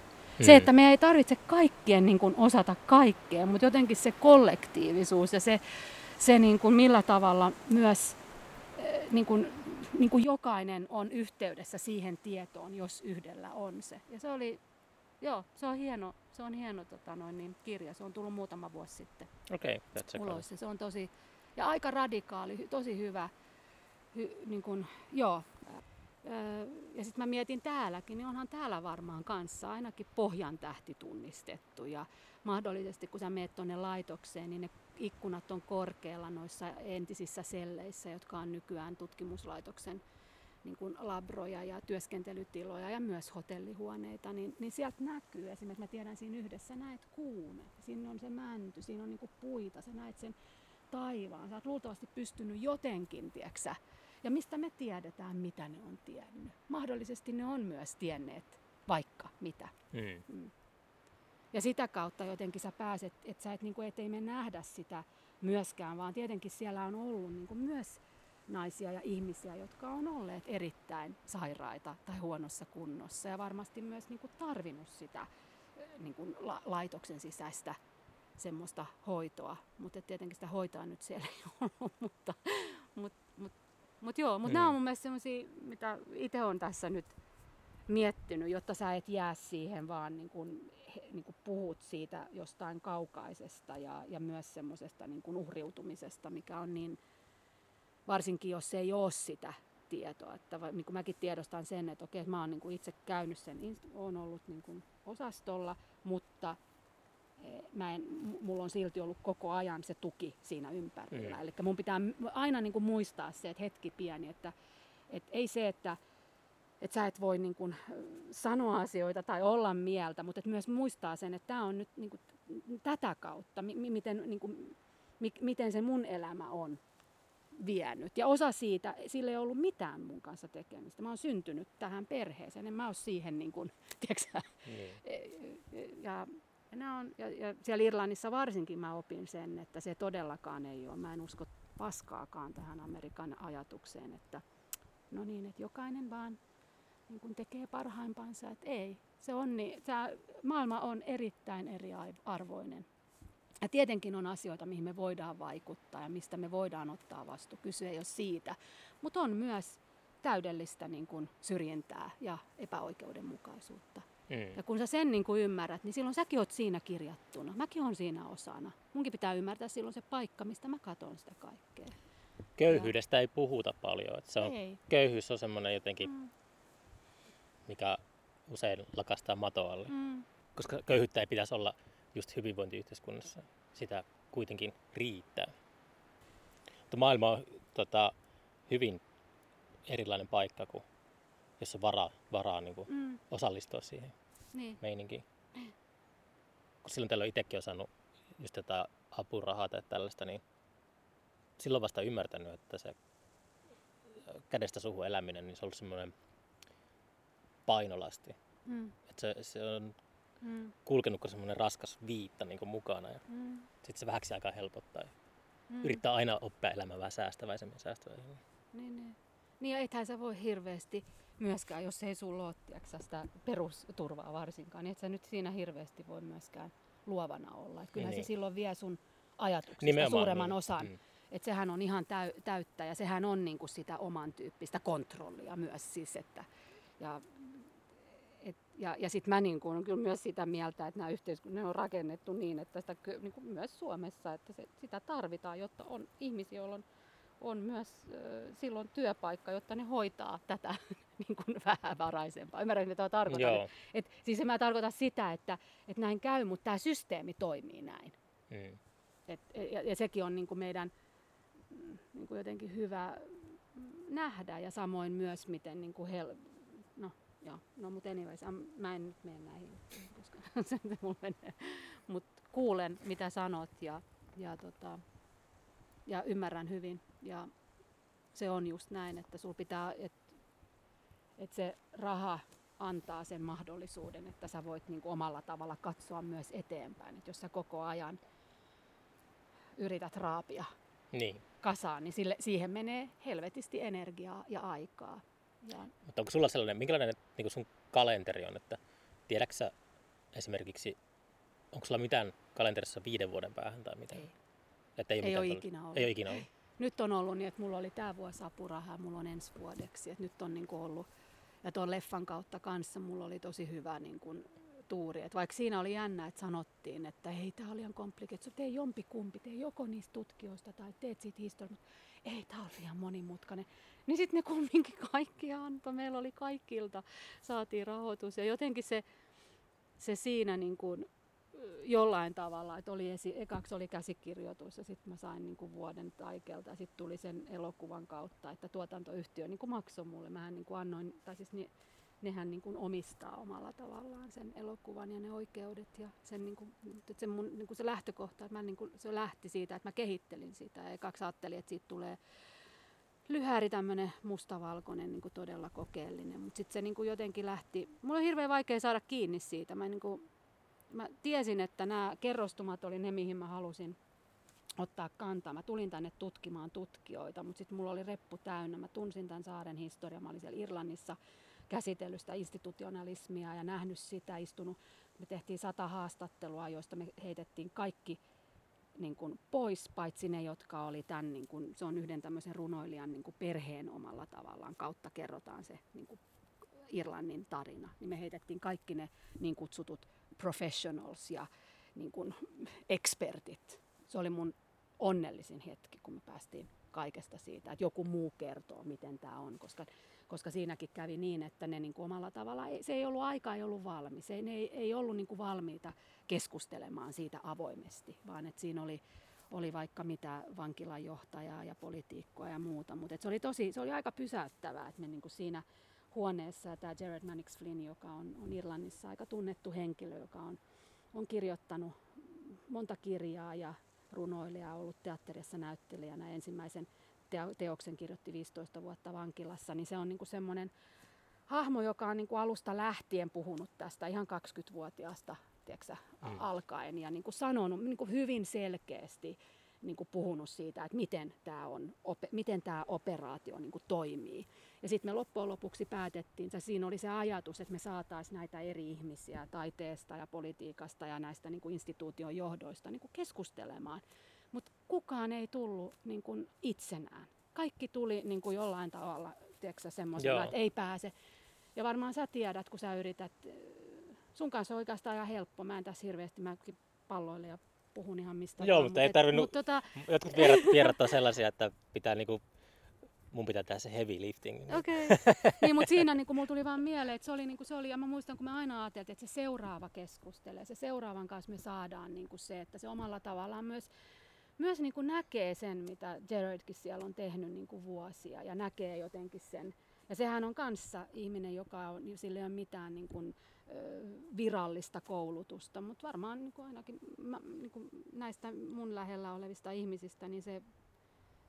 Se, että me ei tarvitse kaikkien niin kuin osata kaikkea, mutta jotenkin se kollektiivisuus ja se, se niin kuin millä tavalla myös eh, niin kuin, niin kuin jokainen on yhteydessä siihen tietoon, jos yhdellä on se. Ja se oli, joo, se on hieno, se on hieno tota noin, niin kirja. Se on tullut muutama vuosi sitten Okei, okay, that's ulos. Se on tosi, ja aika radikaali, tosi hyvä. Hy, niin kun, joo. Ja sitten mä mietin täälläkin, niin onhan täällä varmaan kanssa ainakin pohjan tähti tunnistettu. Ja mahdollisesti kun sä meet tuonne laitokseen, niin ne ikkunat on korkealla noissa entisissä selleissä, jotka on nykyään tutkimuslaitoksen niin kuin labroja ja työskentelytiloja ja myös hotellihuoneita, niin, niin sieltä näkyy. Esimerkiksi, mä tiedän siinä yhdessä, näet kuume, siinä on se mänty, siinä on niin kuin puita, sä näet sen taivaan, sä oot luultavasti pystynyt jotenkin, tieksä, ja mistä me tiedetään, mitä ne on tiennyt. Mahdollisesti ne on myös tienneet vaikka mitä. Mm. Ja sitä kautta jotenkin sä pääset, että sä et, niin kuin, et ei me nähdä sitä myöskään, vaan tietenkin siellä on ollut niin kuin myös naisia ja ihmisiä, jotka on olleet erittäin sairaita tai huonossa kunnossa ja varmasti myös niin kuin tarvinnut sitä eh, niin kuin la- laitoksen sisäistä semmoista hoitoa. Mutta tietenkin sitä hoitoa nyt siellä ei ollut, mutta, mutta, mutta, joo, mutta Mm. nämä on mun mielestä semmoisia, mitä itse on tässä nyt miettinyt, jotta sä et jää siihen vaan niin kuin, he- niin kuin puhut siitä jostain kaukaisesta ja, ja myös semmoisesta niin kuin uhriutumisesta, mikä on niin, varsinkin jos ei ole sitä tietoa. Että niin kuin mäkin tiedostan sen, että okei, mä oon niin kuin itse käynyt sen, oon ollut niin kuin osastolla, mutta mä en, mulla on silti ollut koko ajan se tuki siinä ympärillä. Mm. Eli mun pitää aina niin kuin muistaa se, että hetki pieni, että, että ei se, että että sä et voi niin kuin, sanoa asioita tai olla mieltä, mutta et myös muistaa sen, että tämä on nyt niin kuin, tätä kautta, mi- mi- miten, niin kuin, mi- miten se mun elämä on vienyt. Ja osa siitä, sillä ei ollut mitään mun kanssa tekemistä. Mä oon syntynyt tähän perheeseen, en mä ole siihen, niin kuin, tiedätkö sä, Niin. ja, ja, nämä on, ja, ja siellä Irlannissa varsinkin mä opin sen, että se todellakaan ei ole. Mä en usko paskaakaan tähän Amerikan ajatukseen, että no niin, että jokainen vaan niin kun tekee parhaimpansa, että ei. Se on niin, tämä maailma on erittäin eriarvoinen. Ja tietenkin on asioita, mihin me voidaan vaikuttaa ja mistä me voidaan ottaa vastuu. Kyse ei ole siitä. Mutta on myös täydellistä niin kun, syrjintää ja epäoikeudenmukaisuutta. Mm. Ja kun sä sen niin kuin ymmärrät, niin silloin säkin oot siinä kirjattuna. Mäkin on siinä osana. Munkin pitää ymmärtää silloin se paikka, mistä mä katon sitä kaikkea. Köyhyydestä ei puhuta paljon. Että se on, Ei. köyhyys on semmoinen jotenkin, Mm, mikä usein lakastaa mato alle. mm, Koska köyhyyttä ei pitäisi olla just hyvinvointiyhteiskunnassa. Sitä kuitenkin riittää. Mutta maailma on tota, hyvin erilainen paikka, kuin jos on varaa, varaa niin kuin mm, osallistua siihen niin. meininkiin. Kun silloin teillä on itsekin osannut just tätä apurahaa tai tällaista, niin silloin vasta ymmärtänyt, että se kädestä suhun eläminen, niin se on ollut semmoinen painolasti. Mm, Että se, se on mm, kulkenut kuin semmoinen raskas viitta niin kuin mukana ja mm, sitten se vähäksi aikaa helpottaa. mm. Yrittää aina oppia elämään vähän säästäväisemmin säästäväisemmin. Niin, niin. niin ja ethän sä voi hirveästi myöskään, jos ei sulla ole tiiäksä, sitä perusturvaa varsinkaan, niin et sä nyt siinä hirveästi voi myöskään luovana olla. Et kyllähän Niin. se silloin vie sun ajatuksista Nimenomaan suuremman niin. osan. Mm. Että sehän on ihan täy, täyttä ja sehän on niinku sitä oman tyyppistä kontrollia myös siis, että ja, et, ja, ja sitten mä niinku on kyllä myös sitä mieltä, että nämä yhteiskunnat on rakennettu niin, että sitä niinku myös Suomessa, että se, sitä tarvitaan, jotta on ihmisiä, joilla on, on myös silloin työpaikka, jotta ne hoitaa tätä niin kuin vähävaraisempaa. Ymmärrätkö, mitä tarkoitan? Joo. Et, siis en mä tarkoita sitä, että, että näin käy, mutta tämä systeemi toimii näin. Mm. Et, ja, ja sekin on niin kuin meidän niin kuin jotenkin hyvä nähdä ja samoin myös miten niin kuin hel... no joo, no mutta anyways, mä en nyt mene näihin, koska se mulla menee. Mut kuulen mitä sanot ja, ja, tota, ja ymmärrän hyvin ja se on just näin, että sul pitää, että et se raha antaa sen mahdollisuuden, että sä voit niin kuin omalla tavalla katsoa myös eteenpäin. Et jos sä koko ajan yrität raapia Niin. kasaan, niin sille, siihen menee helvetisti energiaa ja aikaa. Ja Mutta onko sulla sellainen, minkälainen niin sun kalenteri on, että tiedätkö sä esimerkiksi, onko sulla mitään kalenterissa viiden vuoden päähän tai mitään? ei, Että ei mitään ole tällaista? ikinä ollut. Ei ole ikinä ollut. Nyt on ollut niin, että mulla oli tämä vuosi apurahaa, mulla on ensi vuodeksi. Et nyt on niin kuin ollut, ja tuon leffan kautta kanssa mulla oli tosi hyvä niin kuin, tuuri. Et vaikka siinä oli jännä, että sanottiin, että hei, tämä on liian komplikeet, tee jompi kumpi, tee joko niistä tutkijoista tai teet siitä historiaa, mutta ei, tämä on liian monimutkainen. Niin sitten ne kumminkin kaikki antoi, meillä oli kaikilta, saatiin rahoitus ja jotenkin se, se siinä niin kuin, jollain tavalla, että oli esi- ekaksi oli käsikirjoitus ja sitten mä sain niin kuin vuoden taikelta ja sitten tuli sen elokuvan kautta, että tuotantoyhtiö niin kuin maksoi mulle. Mähän niin kuin annoin, tai siis ne, nehän niin kuin omistaa omalla tavallaan sen elokuvan ja ne oikeudet ja sen, niin kuin, että se, mun, niin kuin se lähtökohta, että mä niin se lähti siitä, että mä kehittelin sitä. Ja ekaksi ajattelin, että siitä tulee lyhäri tämmöinen mustavalkoinen, niin todella kokeellinen, mutta sitten se niin jotenkin lähti, mulla on hirveän vaikea saada kiinni siitä, mä, niin kuin, mä tiesin, että nämä kerrostumat oli ne, mihin mä halusin ottaa kantaa. Mä tulin tänne tutkimaan tutkijoita, mutta sitten mulla oli reppu täynnä. Mä tunsin tämän saaren historian. Mä olin siellä Irlannissa käsitellyt sitä institutionalismia ja nähnyt sitä, istunut. Me tehtiin sata haastattelua, joista me heitettiin kaikki niin kuin pois, paitsi ne, jotka oli tämän, niin kuin, se on yhden tämmöisen runoilijan niin kuin perheen omalla tavallaan kautta kerrotaan se niin kuin Irlannin tarina. Niin me heitettiin kaikki ne niin kutsutut professionals ja niin kuin expertit. Se oli mun onnellisin hetki, kun me päästiin kaikesta siitä, että joku muu kertoo, miten tämä on, koska, koska siinäkin kävi niin, että ne niin kuin omalla tavalla, ei, se ei ollut aika, ei ollut valmis, ei, ne ei, ei ollut niin kuin valmiita keskustelemaan siitä avoimesti, vaan että siinä oli, oli vaikka mitä vankilan johtajaa ja politiikkoa ja muuta, mutta se oli tosi, se oli aika pysäyttävää, että me niin kuin siinä huoneessa tämä Jared Mannix Flynn, joka on, on Irlannissa aika tunnettu henkilö, joka on, on kirjoittanut monta kirjaa ja runoilija, ollut teatterissa näyttelijänä. Ensimmäisen teo- teoksen kirjoitti 15 vuotta vankilassa, niin se on niinku semmoinen hahmo, joka on niinku alusta lähtien puhunut tästä ihan 20-vuotiaasta tiedätkö, Mm. alkaen ja niinku sanonut niinku hyvin selkeästi niinku puhunut siitä, että miten tämä on, ope, miten tämä operaatio niinku toimii. Ja sitten me loppujen lopuksi päätettiin, että siinä oli se ajatus, että me saataisiin näitä eri ihmisiä taiteesta ja politiikasta ja näistä niin kuin instituution johdoista niin kuin keskustelemaan. Mutta kukaan ei tullut niin kuin itsenään. Kaikki tuli niin kuin jollain tavalla semmoisena, Joo. että ei pääse. Ja varmaan sä tiedät, kun sä yrität, sun kanssa on oikeastaan ihan helppo. Mä en tässä hirveästi, mäkin palloille ja puhun ihan mistä Joo, mutta ei tarvinnut- Mut tota, Jotkut vierat, vierat on sellaisia, että pitää niinku, mun pitää tehdä se heavy lifting. Okei. niin, mutta siinä niin mulla tuli vaan mieleen, että se oli, niin kuin se oli, ja mä muistan, kun me aina ajateltiin, että se seuraava keskustelee, se seuraavan kanssa me saadaan niin kuin se, että se omalla tavallaan myös, myös niin kuin näkee sen, mitä Jaredkin siellä on tehnyt niin kuin vuosia, ja näkee jotenkin sen. Ja sehän on kanssa ihminen, joka on, sillä ei ole mitään niin kuin, virallista koulutusta, mutta varmaan niin kuin ainakin mä, niin kuin näistä mun lähellä olevista ihmisistä, niin se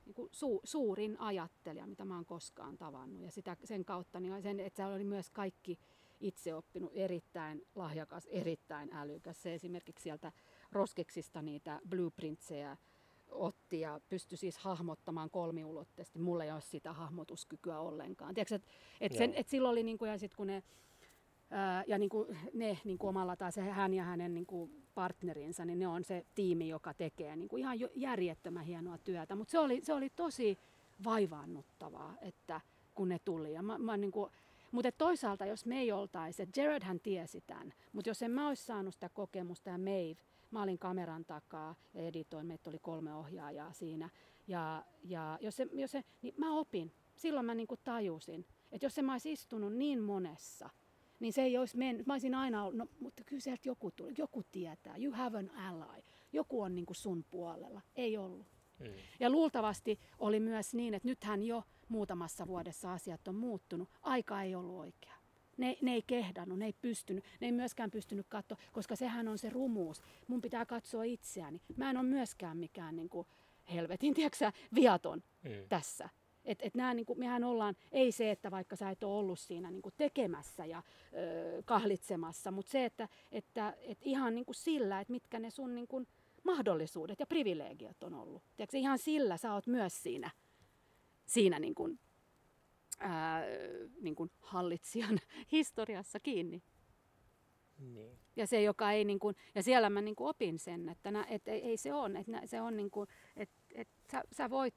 niin kuin su, suurin ajattelija, mitä mä oon koskaan tavannut. Ja sitä, sen kautta, niin sen, että se oli myös kaikki itse oppinut erittäin lahjakas, erittäin älykäs. Se esimerkiksi sieltä Roskeksista niitä blueprintseja otti ja pystyi siis hahmottamaan kolmiulotteisesti. Mulla ei ole sitä hahmotuskykyä ollenkaan. Tiedätkö, et, et sen, et silloin oli, niin kuin, ja sitten kun ne Ja niin kuin ne niin kuin omalla se hän ja hänen niin kuin partnerinsa, niin ne on se tiimi, joka tekee niin kuin ihan järjettömän hienoa työtä. Mutta se oli, se oli tosi vaivaannuttavaa, että kun ne tuli. Ja mä, mä niin kuin, mutta toisaalta, jos me ei oltaisi, että Jared hän tiesi tämän, mutta jos en mä olisi saanut sitä kokemusta ja Maeve, mä olin kameran takaa ja editoin, meitä oli kolme ohjaajaa siinä. Ja, ja jos se, jos se, niin mä opin. Silloin mä niin kuin tajusin, että jos en mä olisi istunut niin monessa, niin se ei olisi mennyt. Mä olisin aina ollut, no, mutta kyllä sieltä joku tuli, joku tietää, you have an ally. Joku on niin kuin sun puolella. Ei ollut. Ja luultavasti oli myös niin, että nythän jo muutamassa vuodessa asiat on muuttunut. Aika ei ollut oikea. Ne, ne ei kehdannut, ne ei pystynyt, ne ei myöskään pystynyt katsoa, koska sehän on se rumuus. Mun pitää katsoa itseäni. Mä en ole myöskään mikään niin kuin, helvetin, tiedätkö, viaton Mm. tässä. Et, et nää, niin kuin, mehän ollaan, ei se, että vaikka sä et ole ollut siinä niin kuin tekemässä ja ö, kahlitsemassa, mutta se, että, että et ihan niin kuin sillä, että mitkä ne sun niin kuin, mahdollisuudet ja privilegiot on ollut. Tiedätkö, ihan sillä sä oot myös siinä, siinä niin kuin, ää, niin kuin hallitsijan historiassa kiinni. Niin. Ja se, joka ei niin kuin, ja siellä mä niin kuin opin sen, että nä, et, ei, ei se on, että se on niin kuin, että et sä, sä voit,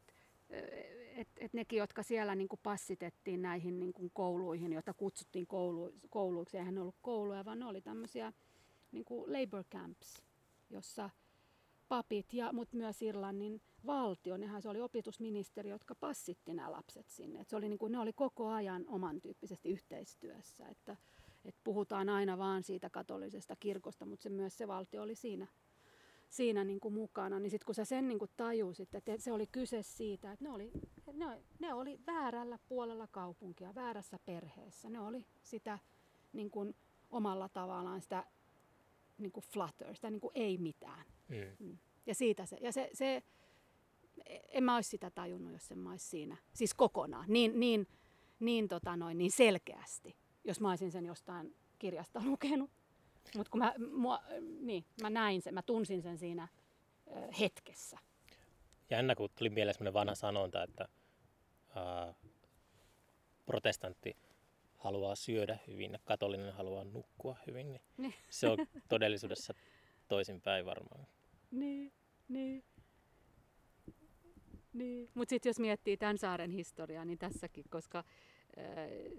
että et nekin, jotka siellä niin kuin passitettiin näihin niin kuin kouluihin, joita kutsuttiin koulu, kouluiksi, eihän ne ollut kouluja, vaan ne oli tämmöisiä niin kuin labor camps, jossa papit, ja, mutta myös Irlannin valtio, nehän se oli opetusministeri, jotka passitti nämä lapset sinne. Et se oli niin kuin, ne oli koko ajan oman tyyppisesti yhteistyössä, että, et puhutaan aina vaan siitä katolisesta kirkosta, mutta se myös se valtio oli siinä, siinä niin kuin mukana. Niin sitten kun sä sen niin kuin tajusit, että se oli kyse siitä, että ne oli, ne, ne oli väärällä puolella kaupunkia, väärässä perheessä. Ne oli sitä niin kuin omalla tavallaan sitä niin kuin flutter, sitä niin kuin ei mitään. Mm. Ja siitä se, ja se, se en mä olisi sitä tajunnut, jos en mä olisi siinä, siis kokonaan, niin, niin, niin, tota noin, niin selkeästi, jos mä olisin sen jostain kirjasta lukenut. Mutta kun mä, mua, niin, mä näin sen, mä tunsin sen siinä ö, hetkessä. Jännä, kun tuli mieleen semmoinen vanha sanonta, että ää, protestantti haluaa syödä hyvin ja katolinen haluaa nukkua hyvin, niin Niin. se on todellisuudessa toisinpäin varmaan. Niin, niin. Niin. Mutta sitten jos miettii tämän saaren historiaa, niin tässäkin, koska äh,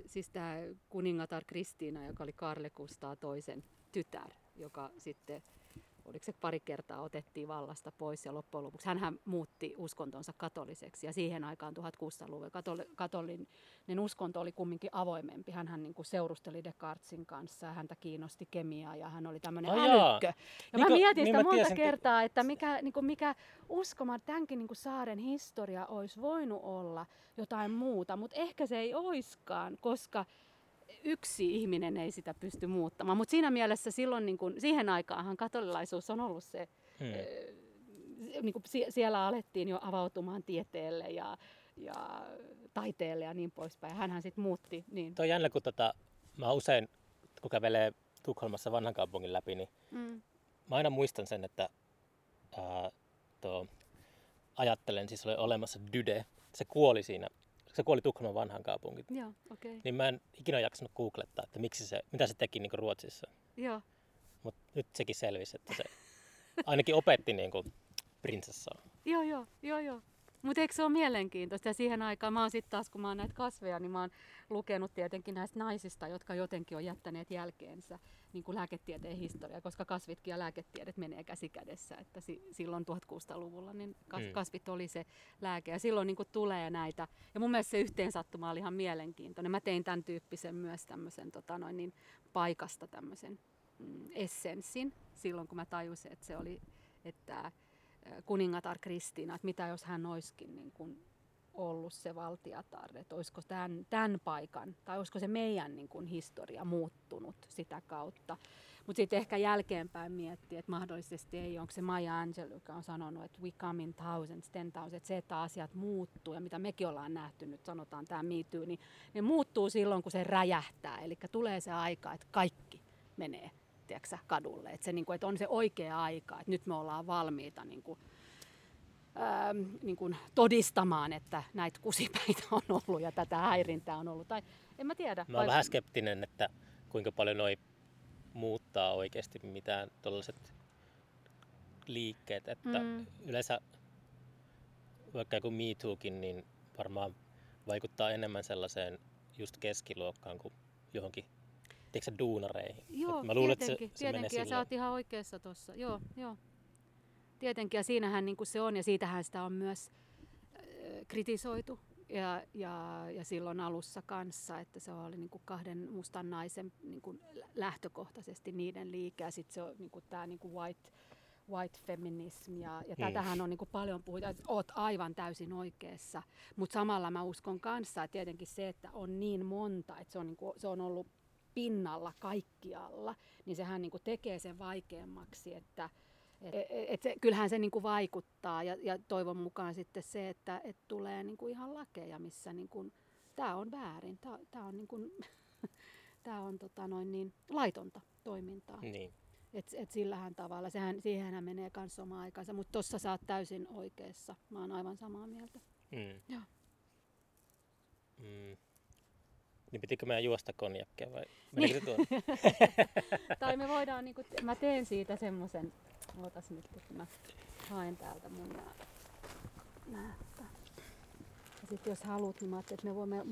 siis tämä kuningatar Kristiina, joka oli Karle Kustaa toisen tytär, joka sitten, oliko se pari kertaa otettiin vallasta pois ja loppujen lopuksi hän muutti uskontonsa katoliseksi ja siihen aikaan 1600-luvulla katoli, katolinen uskonto oli kumminkin avoimempi. Hän niin kuin seurusteli Descartesin kanssa ja häntä kiinnosti kemia ja hän oli tämmöinen jaa. älykkö. Ja Niin mä mietin niin sitä mä monta tiesin, kertaa, että mikä, niin kuin mikä uskoma, tämänkin niin kuin saaren historia olisi voinut olla jotain muuta, mutta ehkä se ei oiskaan, koska yksi ihminen ei sitä pysty muuttamaan. Mutta siinä mielessä silloin, niin kuin, siihen aikaanhan katolilaisuus on ollut se, Hmm. niin kuin sie- siellä alettiin jo avautumaan tieteelle ja, ja taiteelle ja niin poispäin. Hänhän sitten muutti. Niin. Tuo on jännä, kun tota, mä usein, kun kävelee Tukholmassa vanhan kaupungin läpi, niin Mm. mä aina muistan sen, että ää, tuo, ajattelen, siis oli olemassa Dyde, se kuoli siinä, se kuoli Tukholman vanhan kaupungin. Joo, okei. Okay. Niin mä en ikinä jaksanut googlettaa, että miksi se, mitä se teki niin Ruotsissa. Joo. Mutta nyt sekin selvisi, että se ainakin opetti niin kuin prinsessaa. Joo, joo, joo, joo. Mutta eikö se ole mielenkiintoista? Ja siihen aikaan mä oon sitten taas, kun mä oon näitä kasveja, niin mä oon lukenut tietenkin näistä naisista, jotka jotenkin on jättäneet jälkeensä niin kuin lääketieteen historia, koska kasvitkin ja lääketiedet menee käsi kädessä. Että si- silloin 1600-luvulla niin kas- Mm. kasvit oli se lääke ja silloin niin kuin tulee näitä. Ja mun mielestä se yhteensattuma oli ihan mielenkiintoinen. Mä tein tämän tyyppisen myös tämmöisen tota noin, niin paikasta tämmöisen mm, essenssin silloin, kun mä tajusin, että se oli, että kuningatar Kristiina, että mitä jos hän olisikin niin kuin ollut se valtiatar, että olisiko tämän, tämän paikan, tai olisiko se meidän niin kuin historia muuttunut sitä kautta. Mutta sitten ehkä jälkeenpäin miettiä, että mahdollisesti ei, onko se Maya Angelou, joka on sanonut, että we come in thousands, ten thousands, että se, että asiat muuttuu, ja mitä mekin ollaan nähty nyt, sanotaan tämä Too, niin ne muuttuu silloin, kun se räjähtää, eli tulee se aika, että kaikki menee tiedätkö, kadulle. Että, se, niin kuin, että on se oikea aika, että nyt me ollaan valmiita niin kuin, ähm, niin kuin todistamaan, että näitä kusipäitä on ollut ja tätä häirintää on ollut. Tai en mä tiedä. Mä oon vähän skeptinen, että kuinka paljon noi muuttaa oikeasti mitään tuollaiset liikkeet. Että Mm. yleensä vaikka joku Me Tookin, niin varmaan vaikuttaa enemmän sellaiseen just keskiluokkaan kuin johonkin tiedätkö, sä, duunareihin. Joo, Et mä luulen, että se, tietenkin, se menee tietenkin ja sä silleen. oot ihan oikeassa tuossa. Joo, joo. Tietenkin, ja siinähän niin kuin se on, ja siitähän sitä on myös äh, kritisoitu. Ja, ja, ja silloin alussa kanssa, että se oli niin kuin kahden mustan naisen niin kuin lähtökohtaisesti niiden liike, ja sitten se on niin kuin tämä niin kuin white, white feminism ja, ja Mm. tätähän on niin kuin paljon puhutaan, että oot aivan täysin oikeassa. Mutta samalla mä uskon kanssa, että tietenkin se, että on niin monta, että se on, niin kuin, se on ollut pinnalla kaikkialla, niin sehän niin kuin tekee sen vaikeammaksi, että et, et se, kyllähän se niin kuin vaikuttaa ja, ja toivon mukaan sitten se, että et tulee niin kuin ihan lakeja, missä niin kuin, tämä on väärin, tämä on, niin kuin, tää on tota noin niin, laitonta toimintaa. Niin. Et, et sillähän tavalla, sehän, siihenhän menee myös oma aikansa, mutta tuossa sä oot täysin oikeassa. Mä oon aivan samaa mieltä. Mm. Joo. Mm. Niin pitikö meidän juosta konjakkia vai menikö se tuo? tai me voidaan, niinku, te- mä teen siitä semmoisen, ootas nyt, että mä haen täältä mun nää. Ja sitten jos haluat, niin mä ajattelin, että me voimme,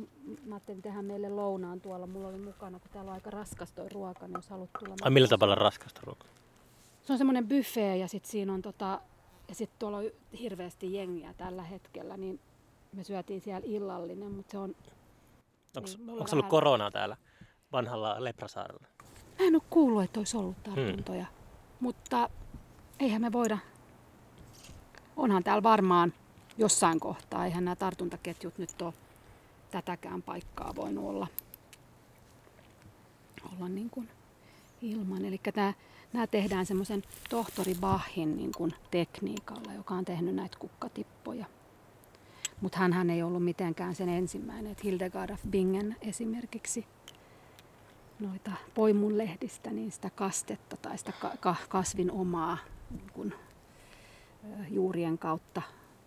mä ajattelin tehdä meille lounaan tuolla. Mulla oli mukana, kun täällä on aika raskas toi ruoka, niin jos haluat tulla. Ai millä tavalla raskasta ruokaa? Se on semmoinen buffet ja sitten siinä on tota, ja sitten tuolla on hirveästi jengiä tällä hetkellä, niin me syötiin siellä illallinen, mutta se on, Onko Niin, onko ollut koronaa täällä vanhalla Leprasaarella? mä en ole kuullut, että olisi ollut tartuntoja, mutta eihän me voida, onhan täällä varmaan jossain kohtaa, eihän nämä tartuntaketjut nyt ole tätäkään paikkaa voinut olla, olla niin kuin ilman. Eli nämä tehdään semmoisen tohtori Bachin niin kuin tekniikalla, joka on tehnyt näitä kukkatippoja. Mutta hän ei ollut mitenkään sen ensimmäinen. Et Hildegard af Bingen esimerkiksi noita poimunlehdistä, niin sitä kastetta tai sitä ka- ka- kasvin omaa niin kun, juurien kautta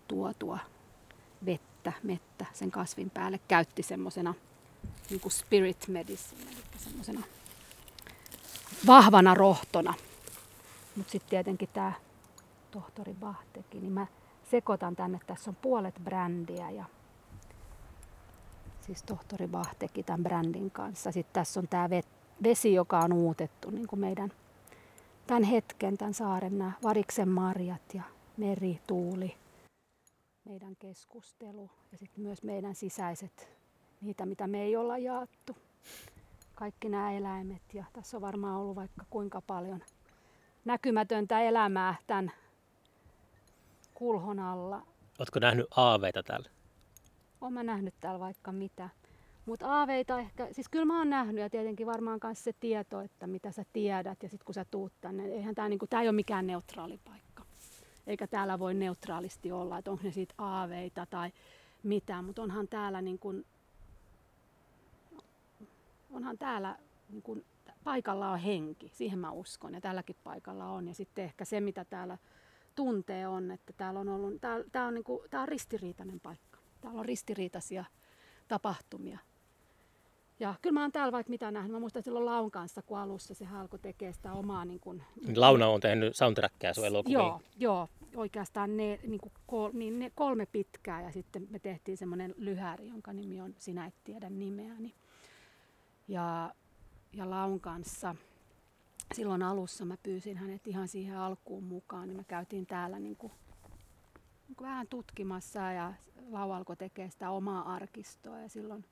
tuotua vettä, mettä sen kasvin päälle käytti semmoisena niin spirit medicine, eli semmoisena vahvana rohtona. Mutta sitten tietenkin tämä tohtori Bach teki, niin mä sekoitan tänne, tässä on puolet brändiä ja siis tohtori Bach teki tämän brändin kanssa. Sitten tässä on tämä vesi, joka on uutettu niin kuin meidän tämän hetken, tämän saaren nämä variksen marjat ja meri, tuuli, meidän keskustelu ja sitten myös meidän sisäiset, niitä mitä me ei olla jaettu. Kaikki nämä eläimet ja tässä on varmaan ollut vaikka kuinka paljon näkymätöntä elämää tämän kulhon alla. Oletko nähnyt aaveita täällä? Olen mä nähnyt täällä vaikka mitä. Mutta aaveita ehkä, siis kyllä mä oon nähnyt ja tietenkin varmaan myös se tieto, että mitä sä tiedät ja sitten kun sä tuut tänne, eihän tää, niinku, tää ei ole mikään neutraali paikka. Eikä täällä voi neutraalisti olla, että onko ne siitä aaveita tai mitä, mutta onhan täällä niin kuin, onhan täällä niin kuin, paikalla on henki, siihen mä uskon ja tälläkin paikalla on. Ja sitten ehkä se, mitä täällä tuntee on, että täällä on ollut, tää, tää on, niin kuin, tää on ristiriitainen paikka. Täällä on ristiriitaisia tapahtumia. Ja kyllä mä oon täällä vaikka mitä nähnyt. Mä muistan silloin Laun kanssa, kun alussa se alkoi tekee sitä omaa... Niin kuin, Niin Launa on tehnyt soundtrackia sun elokuviin. Joo, joo, oikeastaan ne, niin kuin kol, niin ne kolme pitkää ja sitten me tehtiin semmoinen lyhäri, jonka nimi on Sinä et tiedä nimeäni. Ja, ja Laun kanssa silloin alussa mä pyysin hänet ihan siihen alkuun mukaan, niin me käytiin täällä niin kuin, niin kuin vähän tutkimassa ja Lau alkoi tekemään sitä omaa arkistoa ja silloin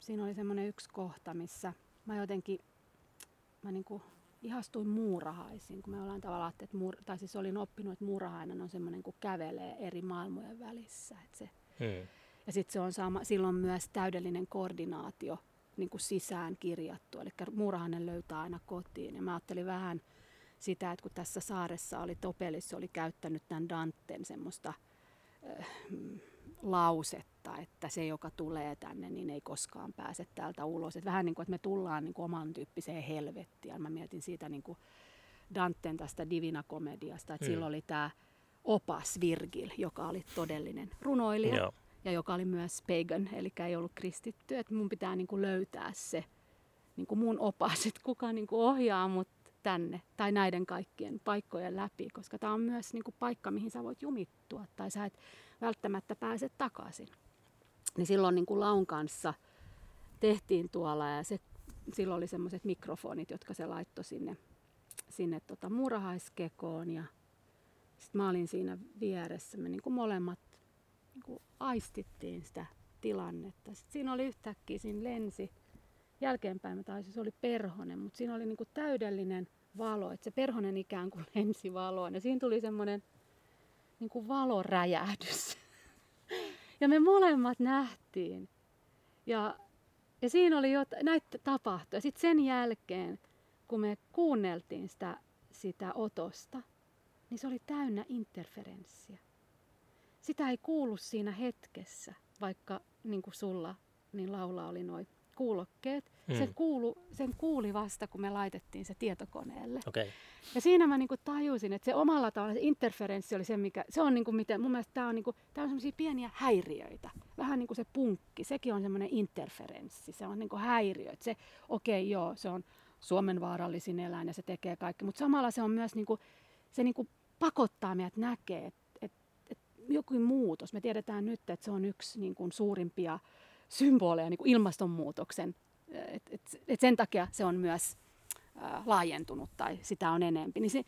siinä oli semmoinen yksi kohta, missä mä jotenkin mä niin kuin ihastuin muurahaisiin, kun me ollaan tavallaan, että muur, tai siis olin oppinut, että muurahainen on semmoinen, kun kävelee eri maailmojen välissä. Että se, Hmm. ja sitten se on sama, silloin myös täydellinen koordinaatio niin kuin sisään kirjattu. Eli muurahainen löytää aina kotiin. Ja mä ajattelin vähän sitä, että kun tässä saaressa oli Topelis, oli käyttänyt tämän Danten semmoista äh, lausetta, että se, joka tulee tänne, niin ei koskaan pääse täältä ulos. Et vähän niin kuin, että me tullaan niin kuin oman tyyppiseen helvettiin. Mä mietin siitä niin kuin Danten tästä Divina Komediasta, että Mm. mm. silloin oli tämä opas Virgil, joka oli todellinen runoilija Joo. Ja joka oli myös pagan, eli ei ollut kristitty. Että mun pitää niin kuin löytää se niin kuin mun opas, että kuka niin kuin ohjaa mut tänne tai näiden kaikkien paikkojen läpi, koska tämä on myös niin kuin paikka, mihin sä voit jumittua tai sä et välttämättä pääse takaisin. Niin silloin niin kuin Laun kanssa tehtiin tuolla ja se, silloin oli semmoiset mikrofonit, jotka se laittoi sinne, sinne tota muurahaiskekoon ja sitten mä olin siinä vieressä. Me niin kuin molemmat niin kuin aistittiin sitä tilannetta. Sitten siinä oli yhtäkkiä, siinä lensi jälkeenpäin, taisin, se oli perhonen, mutta siinä oli niin kuin täydellinen valo, että se perhonen ikään kuin lensi valoon ja siinä tuli semmoinen niin kuin valoräjähdys. ja me molemmat nähtiin. Ja, ja siinä oli jo, näitä tapahtui. Ja sitten sen jälkeen, kun me kuunneltiin sitä, sitä otosta, niin se oli täynnä interferenssiä. Sitä ei kuulu siinä hetkessä, vaikka niin kuin sulla, niin laula oli noin kuulokkeet. Mm. Se kuulu, sen kuuli vasta, kun me laitettiin se tietokoneelle. Okay. Ja siinä mä niinku tajusin, että se omalla tavalla se interferenssi oli se, mikä, se on niinku miten, mun mielestä tämä on, niinku, tää on semmoisia pieniä häiriöitä. Vähän niin kuin se punkki, sekin on semmoinen interferenssi, se on niinku häiriö. Että se, okei okay, joo, se on Suomen vaarallisin eläin ja se tekee kaikki, mutta samalla se on myös niinku, se niinku pakottaa meidät näkee, että joku muutos. Me tiedetään nyt, että se on yksi niinku suurimpia symboleja niin kuin ilmastonmuutoksen. Et, et, et sen takia se on myös ää, laajentunut tai sitä on enempi. Niin, se,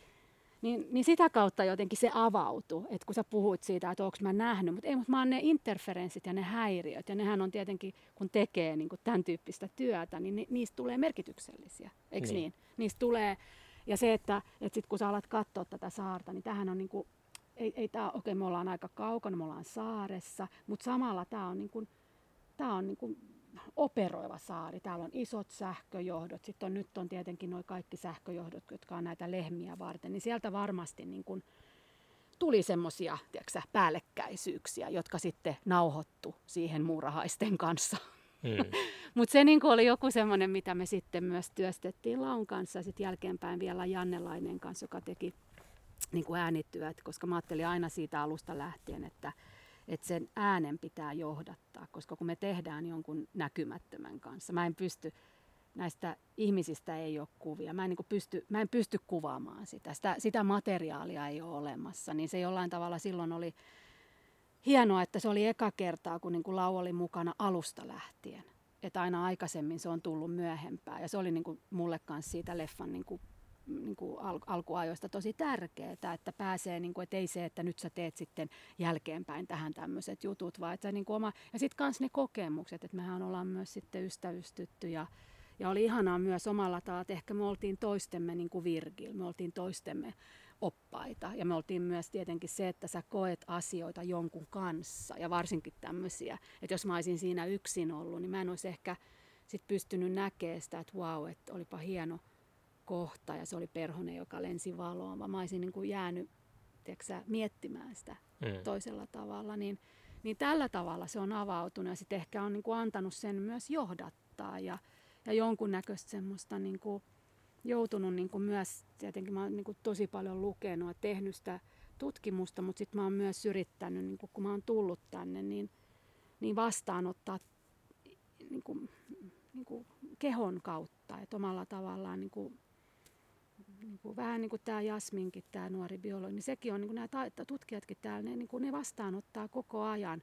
niin, niin sitä kautta jotenkin se avautui, että kun sä puhuit siitä, että onko mä nähnyt, mutta ei, mutta mä oon ne interferenssit ja ne häiriöt, ja nehän on tietenkin, kun tekee niin kuin tämän tyyppistä työtä, niin ni, niistä tulee merkityksellisiä, eikö niin. niin? Niistä tulee, ja se, että, että sit kun sä alat katsoa tätä saarta, niin tähän on niin kuin, ei, ei tää, okei, me ollaan aika kaukana, me ollaan saaressa, mutta samalla tämä on niin kuin, tämä on niin kuin operoiva saari. Täällä on isot sähköjohdot. Sitten on, nyt on tietenkin nuo kaikki sähköjohdot, jotka on näitä lehmiä varten. Niin sieltä varmasti niin kuin tuli semmoisia päällekkäisyyksiä, jotka sitten nauhoittu siihen muurahaisten kanssa. Mm. Mutta se niin oli joku semmoinen, mitä me sitten myös työstettiin Laun kanssa. Sitten jälkeenpäin vielä Jannelainen kanssa, joka teki niin kuin äänityöt, koska mä ajattelin aina siitä alusta lähtien, että – että sen äänen pitää johdattaa, koska kun me tehdään jonkun näkymättömän kanssa, mä en pysty, näistä ihmisistä ei ole kuvia, mä en, niin pysty, mä en pysty kuvaamaan sitä. sitä, sitä materiaalia ei ole olemassa, niin se jollain tavalla silloin oli hienoa, että se oli eka kertaa, kun niin kuin Lau oli mukana alusta lähtien. Että aina aikaisemmin se on tullut myöhempään ja se oli niin kuin mulle kanssa siitä leffan niin kuin niin kuin al- alkuajoista tosi tärkeää, että pääsee, niin kuin, että ei se, että nyt sä teet sitten jälkeenpäin tähän tämmöiset jutut, vaan että niin kuin oma, ja sitten kans ne kokemukset, että mehän ollaan myös sitten ystävystytty ja, ja oli ihanaa myös omalla tavalla, että ehkä me oltiin toistemme niin kuin Virgil, me oltiin toistemme oppaita. Ja me oltiin myös tietenkin se, että sä koet asioita jonkun kanssa ja varsinkin tämmöisiä, että jos mä olisin siinä yksin ollut, niin mä en olisi ehkä sit pystynyt näkemään sitä, että wow, että olipa hieno kohta ja se oli perhonen, joka lensi valoon, vaan mä olisin niin kuin jäänyt tiedätkö, miettimään sitä mm. toisella tavalla. Niin, niin tällä tavalla se on avautunut ja sitten ehkä on niin kuin antanut sen myös johdattaa ja, ja jonkunnäköistä semmoista niin kuin joutunut niin kuin myös, tietenkin mä oon niin kuin tosi paljon lukenut ja tehnyt sitä tutkimusta, mutta sitten mä oon myös yrittänyt, niin kuin kun mä oon tullut tänne, niin, niin vastaanottaa niin kuin, niin kuin kehon kautta, että omalla tavallaan niin kuin niin kuin, vähän niin kuin tämä Jasminkin, tämä nuori biologi, niin sekin on, niin kuin nämä tutkijatkin täällä, ne, niin kuin ne vastaanottaa koko ajan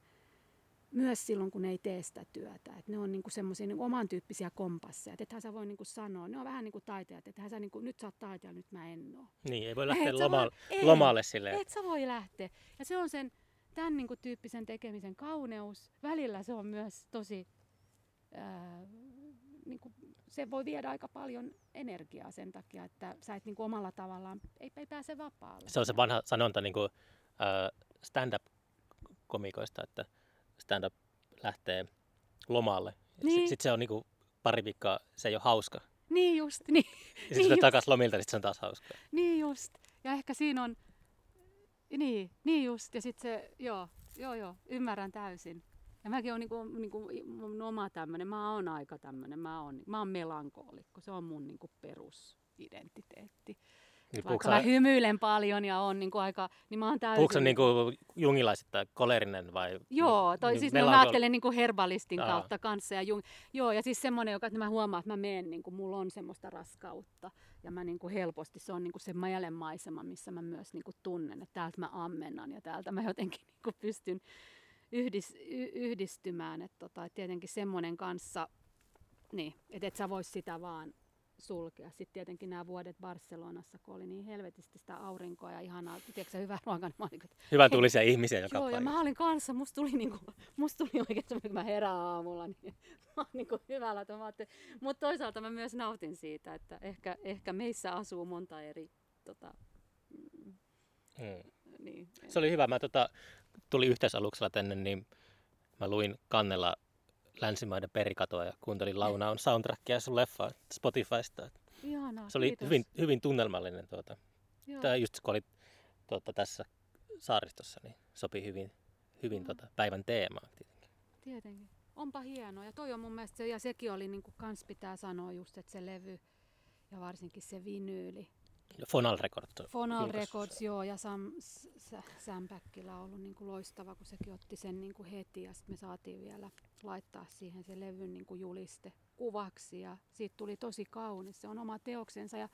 myös silloin, kun ne ei tee sitä työtä. Et ne on niin semmoisia niin oman tyyppisiä kompasseja. Ethän sä voi niin kuin sanoa, ne on vähän niin kuin taiteilijat, että sä niin kuin, nyt sä oot taiteilija, nyt mä en oo. Niin, ei voi lähteä et loma- voi, lomalle silleen. Et sä voi lähteä. Ja se on sen tämän niin kuin tyyppisen tekemisen kauneus. Välillä se on myös tosi ää, niin kuin se voi viedä aika paljon energiaa sen takia, että sä et niin kuin omalla tavallaan, ei, ei pääse vapaalle. Se on se vanha sanonta niin kuin, uh, stand-up-komikoista, että stand-up lähtee lomalle. Niin. Sitten se on niin kuin pari viikkoa, se ei ole hauska. Niin just, niin. Ja sitten niin takaisin lomilta, niin se on taas hauska. Niin just. Ja ehkä siinä on, niin, niin just. Ja sitten se, joo, joo, joo, ymmärrän täysin. Ja mäkin olen niinku, niinku, mun oma tämmöinen, mä oon aika tämmöinen, mä oon, mä oon melankoolikko, se on mun niinku perusidentiteetti. Niin Vaikka mä hymyilen paljon ja on niinku aika, niin mä oon täysin... Puhuuko niinku jungilaisittain kolerinen vai... Joo, toi, niin siis melankol... mä ajattelen niinku herbalistin Aa. kautta kanssa. Ja jung... Joo, ja siis semmoinen, joka että mä huomaan, että mä menen, niinku, mulla on semmoista raskautta. Ja mä niinku helposti, se on niinku se maisema, missä mä myös niinku tunnen, että täältä mä ammennan ja täältä mä jotenkin niinku pystyn yhdis, y, yhdistymään. Että tota, et tietenkin semmoinen kanssa, niin, että et sä vois sitä vaan sulkea. Sitten tietenkin nämä vuodet Barcelonassa, kun oli niin helvetisti sitä aurinkoa ja ihanaa, tiedätkö hyvä ruoka, niin mä olin, että Hyvän tulisia ihmisiä joka Joo, ja mä olin kanssa, musta tuli, niinku, musta tuli oikein semmoinen, kun mä herään aamulla, niin mä oon niinku hyvällä. että mä Mutta toisaalta mä myös nautin siitä, että ehkä, ehkä meissä asuu monta eri, tota, mm, Mm. niin, Se oli hyvä. Mä tota, tulin yhteisaluksella tänne, niin mä luin kannella länsimaiden perikatoa ja kuuntelin Launaon soundtrackia sun leffaa Spotifysta. ihanaa, Se oli kiitos. hyvin, hyvin tunnelmallinen. Tuota. Joo. Tämä just kun olit tuota, tässä saaristossa, niin sopi hyvin, hyvin Mm. tuota, päivän teemaan. tietenkin. Tietenkin. Onpa hienoa. Ja toi on mun mielestä se, ja sekin oli niinku kans pitää sanoa just, että se levy ja varsinkin se vinyyli. Fonal Records. on Fonal Records, joo, ja Sam, Sam Päkkilä on ollut niinku loistava, kun sekin otti sen niinku heti, ja sitten me saatiin vielä laittaa siihen se levyn niinku juliste kuvaksi, ja siitä tuli tosi kaunis. Se on oma teoksensa, ja,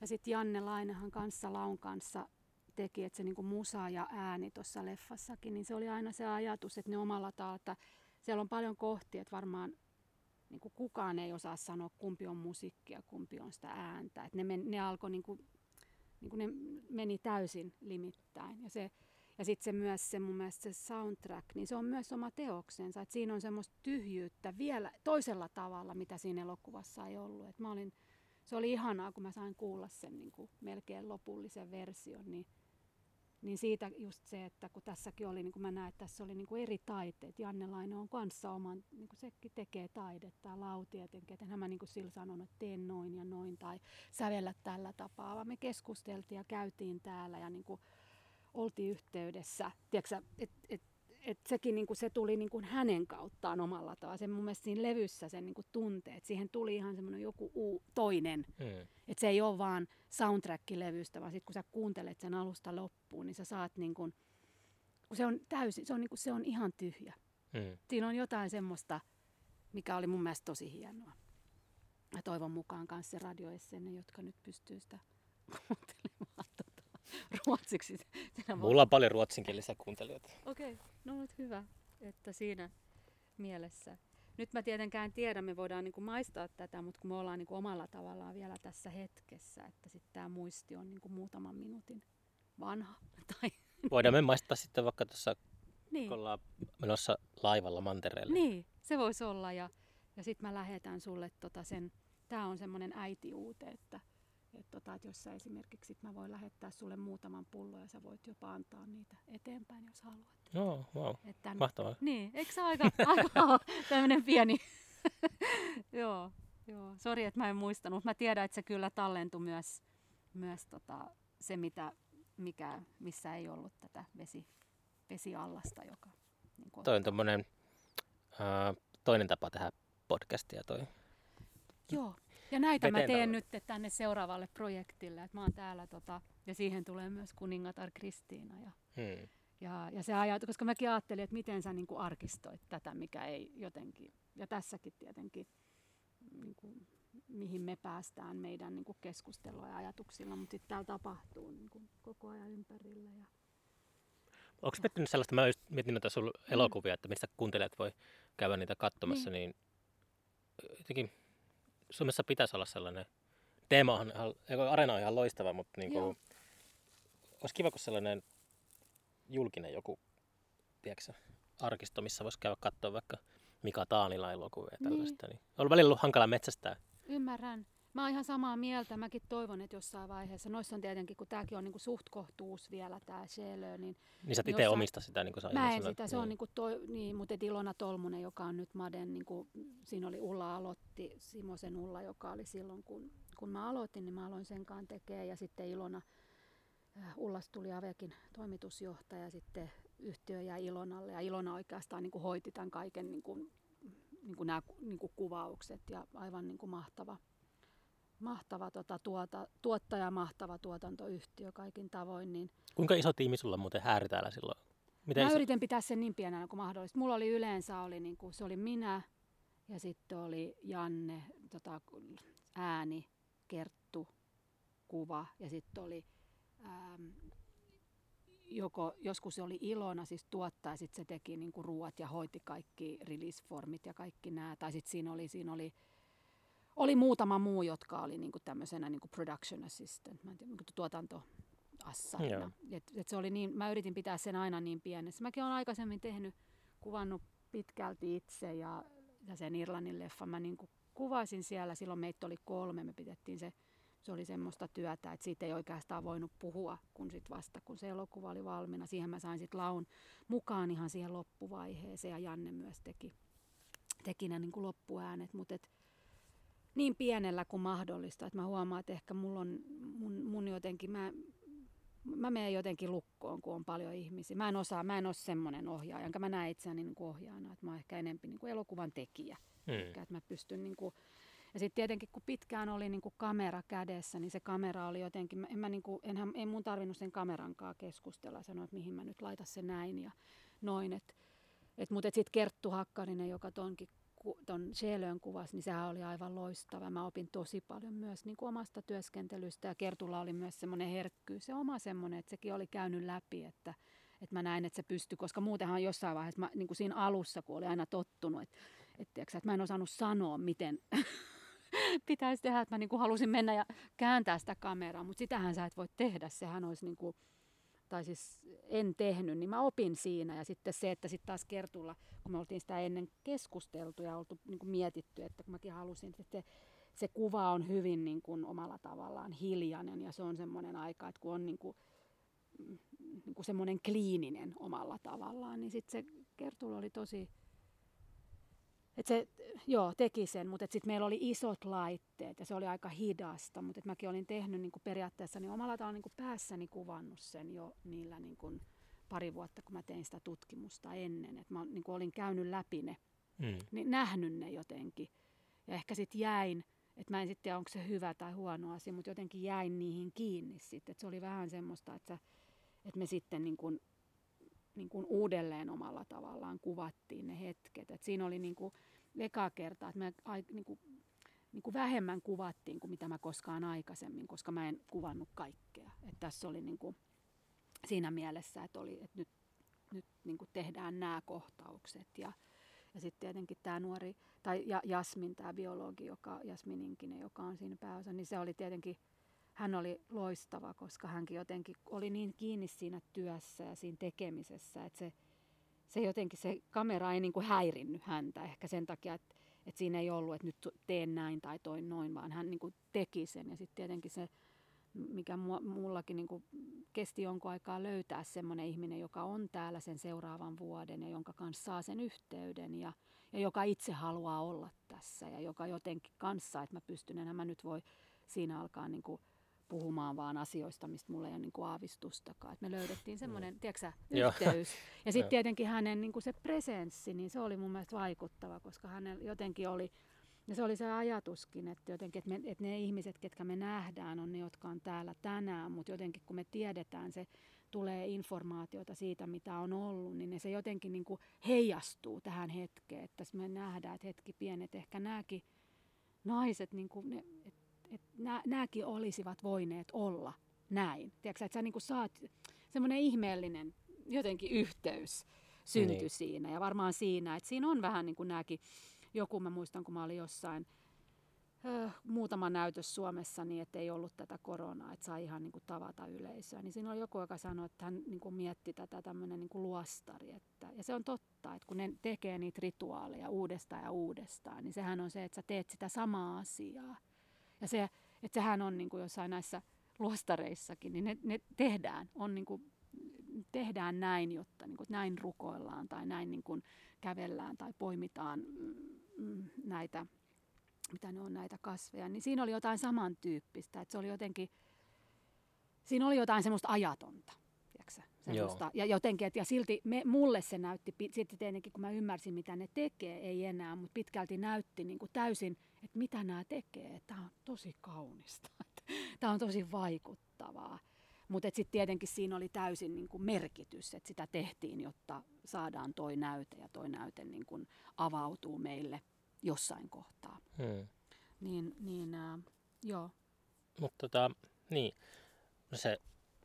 ja sitten Janne Lainehan kanssa Laun kanssa teki, että se niinku musa ja ääni tuossa leffassakin, niin se oli aina se ajatus, että ne omalla että siellä on paljon kohtia, että varmaan niin kuin kukaan ei osaa sanoa, kumpi on musiikkia, kumpi on sitä ääntä. Et ne, men, ne alkoi niin kuin, niin kuin ne meni täysin limittäin. Ja, se, ja sitten se myös se mun mielestä se soundtrack, niin se on myös oma teoksensa. Et siinä on semmoista tyhjyyttä vielä toisella tavalla, mitä siinä elokuvassa ei ollut. Et mä olin, se oli ihanaa, kun mä sain kuulla sen niin kuin melkein lopullisen version, niin niin siitä just se, että kun tässäkin oli, niin kuin mä näen, että tässä oli niin kuin eri taiteet. Janne Laino on kanssa oman, niin kuin sekin tekee taidetta ja Lau tietenkin. Että mä niin kuin sillä sanonut, että teen noin ja noin tai sävellä tällä tapaa, vaan me keskusteltiin ja käytiin täällä ja niin kuin oltiin yhteydessä. Tiedätkö, et, et, et sekin niin kuin, se tuli niin kuin hänen kauttaan omalla tavalla. Se mun mielestä siinä levyssä sen niin kuin tuntee, että siihen tuli ihan semmoinen joku uu, toinen Mm. että se ei ole vaan soundtrack-levystä, vaan sitten kun sä kuuntelet sen alusta loppuun, niin sä saat niin kun, kun se on täysin, se on, niin se on ihan tyhjä. Mm. Siinä on jotain semmoista, mikä oli mun mielestä tosi hienoa. Ja toivon mukaan kanssa se radioessenne, jotka nyt pystyy sitä kuuntelemaan ruotsiksi. Mulla on paljon ruotsinkielisiä kuuntelijoita. Okei, okay, no mut hyvä, että siinä mielessä. Nyt mä tietenkään tiedä, me voidaan niinku maistaa tätä, mutta kun me ollaan niinku omalla tavallaan vielä tässä hetkessä, että sitten tämä muisti on niinku muutaman minuutin vanha. Tai, Voidaan me maistaa sitten vaikka tuossa, niin, kun ollaan menossa laivalla mantereelle. niin, se voisi olla. Ja, ja sitten mä lähetän sulle tota sen, tämä on semmoinen äitiuute, että et tota, et jos sä esimerkiksi, sit mä voin lähettää sulle muutaman pullon ja sä voit jopa antaa niitä eteenpäin, jos haluat. Joo, wow. Että Mahtavaa. Niin, eikö se aika, aika tämmöinen pieni... joo, joo. Sori, että mä en muistanut. mutta Mä tiedän, että se kyllä tallentui myös, myös tota, se, mitä, mikä, missä ei ollut tätä vesi, vesiallasta, joka... Niin kuin, Toi on tommonen ää, toinen tapa tehdä podcastia toi. Joo, ja näitä mä teen nyt tänne seuraavalle projektille. Että mä oon täällä, tota, ja siihen tulee myös kuningatar Kristiina ja Hmm. Ja, ja se ajat, koska mäkin ajattelin, että miten sä niin kuin arkistoit tätä, mikä ei jotenkin, ja tässäkin tietenkin, niin kuin, mihin me päästään meidän niin kuin keskustelua ja ajatuksilla, mutta sitten täällä tapahtuu niin kuin koko ajan ympärillä. Ja... Onko miettinyt sellaista, mä just mietin noita sun elokuvia, että mistä kuuntelijat voi käydä niitä katsomassa, niin, jotenkin Suomessa pitäisi olla sellainen, teema on areena on ihan loistava, mutta niin kuin, olisi kiva, kun sellainen julkinen joku, tiedätkö, arkisto, missä voisi käydä katsoa vaikka Mika Taanila elokuvia ja Niin. tällaista. Niin. On ollut välillä ollut hankala metsästää. Ymmärrän. Mä oon ihan samaa mieltä. Mäkin toivon, että jossain vaiheessa, noissa on tietenkin, kun tämäkin on niin kuin suht kohtuus vielä, tämä Shelö, niin Niin sä itse omista sitä, niin kuin Mä en sitä, se on niinku toi, niin, mutta et Ilona Tolmunen, joka on nyt Maden, niinku, siinä oli Ulla aloitti, Simosen Ulla, joka oli silloin, kun, kun mä aloitin, niin mä aloin sen kanssa tekemään, ja sitten Ilona, äh, Ullas tuli Avekin toimitusjohtaja, sitten yhtiö jäi Ilonalle, ja Ilona oikeastaan niinku hoiti tämän kaiken niinku, niinku nämä niinku kuvaukset, ja aivan niinku mahtava, mahtava tota, tuota, tuottaja, mahtava tuotantoyhtiö kaikin tavoin, niin Kuinka iso tiimi sulla on muuten hääri täällä silloin? Miten Mä iso? yritän pitää sen niin pienenä kuin mahdollista. Mulla oli yleensä, oli niin kuin, se oli minä ja sitten oli Janne, tota, ääni, Kerttu, kuva ja sitten oli ähm, joko, joskus se oli Ilona, siis tuottaja, sitten se teki niin kuin ruuat ja hoiti kaikki releaseformit ja kaikki nämä. Tai sitten siinä oli, siinä oli oli muutama muu, jotka oli niinku tämmöisenä niinku production assistant, mä en tiedä, niinku. Joo. Et, et se oli niin, mä yritin pitää sen aina niin pienessä. Mäkin olen aikaisemmin tehnyt, kuvannut pitkälti itse ja, ja sen Irlannin leffan mä niinku kuvasin siellä. Silloin meitä oli kolme, me pidettiin se, se oli semmoista työtä, että siitä ei oikeastaan voinut puhua, kun sit vasta kun se elokuva oli valmiina. Siihen mä sain sitten laun mukaan ihan siihen loppuvaiheeseen ja Janne myös teki, teki ne niin kuin loppuäänet, mutta et, niin pienellä kuin mahdollista, että mä huomaan, että ehkä mulla on mun, mun jotenkin, mä, mä menen jotenkin lukkoon, kun on paljon ihmisiä. Mä en osaa, mä en ole semmoinen ohjaaja, enkä mä näe itseäni niin kuin ohjaajana, että mä oon ehkä enempi niin kuin elokuvan tekijä. Mm. Että mä pystyn niin kuin, ja sitten tietenkin kun pitkään oli niin kuin kamera kädessä, niin se kamera oli jotenkin, en mä niin kuin, enhän, ei mun tarvinnut sen kamerankaan keskustella ja sanoa, että mihin mä nyt laitan se näin ja noin. Et, et, Mutta sitten Kerttu Hakkarinen, joka tonkin ton Sjölön kuvasi, niin sehän oli aivan loistava. Mä opin tosi paljon myös niin kuin omasta työskentelystä. Ja Kertulla oli myös semmoinen herkkyys ja oma semmoinen, että sekin oli käynyt läpi, että, että mä näin, että se pystyi, koska muutenhan jossain vaiheessa, mä, niin kuin siinä alussa, kun oli aina tottunut, että, että, tiiäksä, että mä en osannut sanoa, miten pitäisi tehdä, että mä niin kuin halusin mennä ja kääntää sitä kameraa, mutta sitähän sä et voi tehdä, sehän olisi niin kuin, tai siis en tehnyt, niin mä opin siinä. Ja sitten se, että sitten taas Kertulla, kun me oltiin sitä ennen keskusteltu ja oltu niin kuin mietitty, että kun mäkin halusin, että se, se kuva on hyvin niin kuin omalla tavallaan hiljainen ja se on semmoinen aika, että kun on niin kuin, mm, niin kuin semmoinen kliininen omalla tavallaan, niin sitten se Kertulla oli tosi, että se joo, teki sen, mutta sitten meillä oli isot laitteet ja se oli aika hidasta, mutta et mäkin olin tehnyt niin kuin periaatteessa niin omalla tavalla niin kuin päässäni kuvannut sen jo niillä niin kuin pari vuotta, kun mä tein sitä tutkimusta ennen. että mä niin kuin olin käynyt läpi ne, Mm. niin nähnyt ne jotenkin. Ja ehkä sitten jäin, että mä en sitten tiedä, onko se hyvä tai huono asia, mutta jotenkin jäin niihin kiinni sitten. Se oli vähän semmoista, että, sä, että me sitten niin kuin, niin kuin uudelleen omalla tavallaan kuvattiin ne hetket. Et siinä oli niin kuin eka kertaa, että me niin kuin, niin kuin vähemmän kuvattiin kuin mitä mä koskaan aikaisemmin, koska mä en kuvannut kaikkea. Et tässä oli niin kuin siinä mielessä, että, oli, että nyt, nyt niin kuin tehdään nämä kohtaukset. Ja, ja sitten tietenkin tämä nuori, tai ja, Jasmin, tämä biologi, joka, Jasmin Inkinen, joka on siinä pääosa, niin se oli tietenkin, hän oli loistava, koska hänkin jotenkin oli niin kiinni siinä työssä ja siinä tekemisessä, että se, se jotenkin se kamera ei niin kuin häirinnyt häntä ehkä sen takia, että, että siinä ei ollut, että nyt teen näin tai toin noin, vaan hän niin kuin teki sen. Ja sitten tietenkin se, mikä mullakin niin kuin kesti jonkun aikaa löytää semmoinen ihminen, joka on täällä sen seuraavan vuoden ja jonka kanssa saa sen yhteyden ja, ja joka itse haluaa olla tässä ja joka jotenkin kanssa, että mä pystyn, enää mä nyt voi siinä alkaa niin kuin puhumaan vaan asioista, mistä mulla ei ole niin kuin aavistustakaan. Et me löydettiin semmoinen, tiedätkö sä, Joo. yhteys. Ja sitten tietenkin hänen niin kuin se presenssi, niin se oli mun mielestä vaikuttava, koska hänellä jotenkin oli, ja se oli se ajatuskin, että jotenkin, että, me, että ne ihmiset, ketkä me nähdään, on ne, jotka on täällä tänään, mutta jotenkin kun me tiedetään, se tulee informaatiota siitä, mitä on ollut, niin ne se jotenkin niin kuin heijastuu tähän hetkeen, että me nähdään, että hetki pienet, ehkä nämäkin naiset, niin kuin ne, et, et nä, nämäkin olisivat voineet olla näin. Tiedätkö, että sä niin saat semmoinen ihmeellinen jotenkin yhteys syntyi niin. siinä. Ja varmaan siinä, että siinä on vähän niin kuin nämäkin, joku mä muistan, kun mä olin jossain ö, muutama näytös Suomessa niin, että ei ollut tätä koronaa, että sai ihan niin kuin tavata yleisöä. Niin siinä oli joku, joka sanoi, että hän niin kuin mietti tätä tämmöinen niin kuin luostari. Että, ja se on totta, että kun ne tekee niitä rituaaleja uudestaan ja uudestaan, niin sehän on se, että sä teet sitä samaa asiaa. Ja se, että sehän on niin kuin jossain näissä luostareissakin, niin ne, ne tehdään, on niin kuin, tehdään näin, jotta niin kuin, näin rukoillaan tai näin niin kuin, kävellään tai poimitaan mm, mm, näitä, mitä ne on näitä kasveja, niin siinä oli jotain samantyyppistä, että se oli jotenkin, siinä oli jotain semmoista ajatonta, semmoista, ja jotenkin, että, ja silti me, mulle se näytti, sitten tietenkin kun mä ymmärsin mitä ne tekee, ei enää, mutta pitkälti näytti niin kuin täysin, että mitä nämä tekee, tämä on tosi kaunista, tämä on tosi vaikuttavaa. Mutta sitten tietenkin siinä oli täysin niin kuin merkitys, että sitä tehtiin, jotta saadaan toi näyte ja toi näyte niin kuin avautuu meille jossain kohtaa. Mm. Niin, niin äh, joo. Mutta tota, niin, no se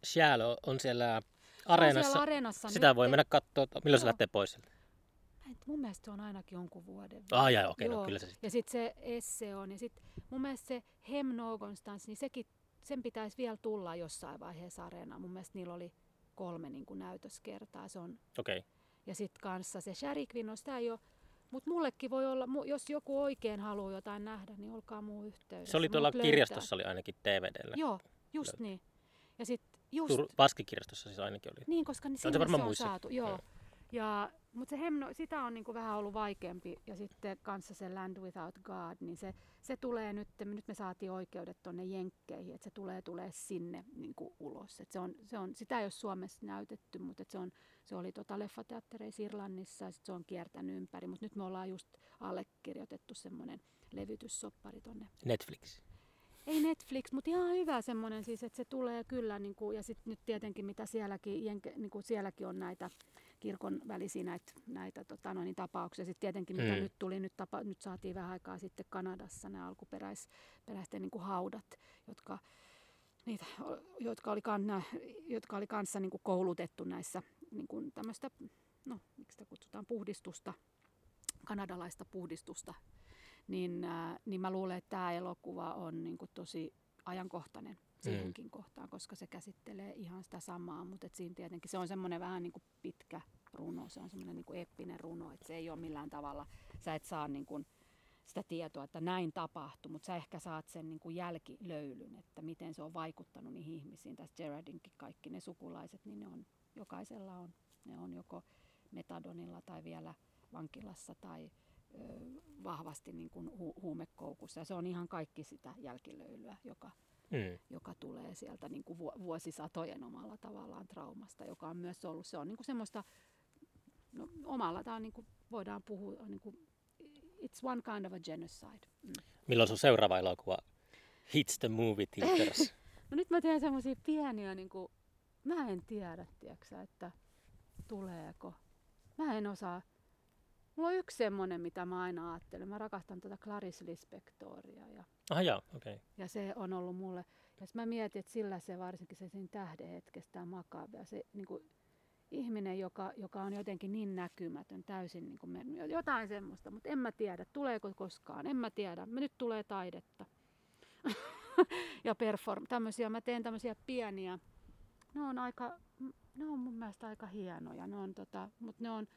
Sjäälo on siellä areenassa. areenassa Sitä nyt voi mennä katsoa, milloin se Joo. lähtee pois sieltä. Mun mielestä se on ainakin jonkun vuoden. Ah, jaa, okei, no Joo. kyllä se sitten. Ja sitten se esse on. Ja sitten mun mielestä se Hem Nogonstans, niin sekin, sen pitäisi vielä tulla jossain vaiheessa areenaan. Mun mielestä niillä oli kolme niin kuin näytöskertaa. Se on, Okei. ja sitten kanssa se Sharikvin, no sitä ei ole, mutta mullekin voi olla, jos joku oikein haluaa jotain nähdä, niin olkaa muu yhteydessä. Se oli tuolla Mut löytää. kirjastossa oli ainakin DVDllä. Joo, just Löytää. niin. Ja sitten just, Tur- Vaskikirjastossa siis ainakin oli. niin, koska niin se varmaan se on muissakin. saatu. Joo. Joo. Ja, mutta se hemno, sitä on niinku vähän ollut vaikeampi. Ja sitten kanssa se Land Without God, niin se, se tulee nyt, nyt me saatiin oikeudet tuonne Jenkkeihin, että se tulee, tulee sinne niinku ulos. Et se on, se on, sitä ei ole Suomessa näytetty, mutta et se, on, se oli tota leffateattereissa Irlannissa ja sit se on kiertänyt ympäri. Mutta nyt me ollaan just allekirjoitettu semmoinen levytyssoppari tonne Netflix. Ei Netflix, mutta ihan hyvä semmoinen siis, että se tulee kyllä, niin kuin, ja sitten nyt tietenkin mitä sielläkin, jenke, niin kuin sielläkin on näitä kirkon välisiä näitä, näitä tota, noin, niin tapauksia. Sitten tietenkin mitä Mm. nyt tuli, nyt, tapa, nyt saatiin vähän aikaa sitten Kanadassa nämä alkuperäisten niin kuin haudat, jotka, niitä, jotka, oli, kan, nää, jotka oli kanssa niin kuin koulutettu näissä niin kuin tämmöistä, no miksi sitä kutsutaan, puhdistusta, kanadalaista puhdistusta niin, äh, niin mä luulen, että tämä elokuva on niin kuin tosi ajankohtainen siihenkin mm. kohtaan, koska se käsittelee ihan sitä samaa, mutta et siinä tietenkin se on semmoinen vähän niin kuin pitkä runo, se on semmoinen niin kuin eeppinen runo, että se ei ole millään tavalla, sä et saa niin kuin sitä tietoa, että näin tapahtui, mutta sä ehkä saat sen niin kuin jälkilöylyn, että miten se on vaikuttanut niihin ihmisiin. Tässä Gerardinkin kaikki ne sukulaiset, niin ne on, jokaisella on, ne on joko metadonilla tai vielä vankilassa tai vahvasti niin kuin hu- huumekoukussa. Ja se on ihan kaikki sitä jälkilöilyä, joka, Mm. joka tulee sieltä niin kuin vu- vuosisatojen omalla tavallaan traumasta, joka on myös ollut, se on niin kuin semmoista, no, omalla tämä on niin kuin, voidaan puhua, niin kuin, it's one kind of a genocide. Mm. Milloin sun seuraava elokuva hits the movie theaters? No nyt mä teen semmoisia pieniä, niin kuin, mä en tiedä, tiiäksä, että tuleeko. Mä en osaa. Mulla on yksi semmonen, mitä mä aina ajattelen. Mä rakastan tätä Clarice Lispectoria ja, ah joo, okei. Okay. ja se on ollut mulle. Ja mä mietin, että sillä se varsinkin se siinä tähdenhetkestään makabea. Se niin kuin, ihminen, joka, joka on jotenkin niin näkymätön, täysin niin kuin mennyt. Jotain semmoista, mutta en mä tiedä, tuleeko koskaan. En mä tiedä. Mä nyt tulee taidetta. ja perform, tämmöisiä, mä teen tämmöisiä pieniä, ne on aika, ne on mun mielestä aika hienoja, ne on tota, mutta ne on,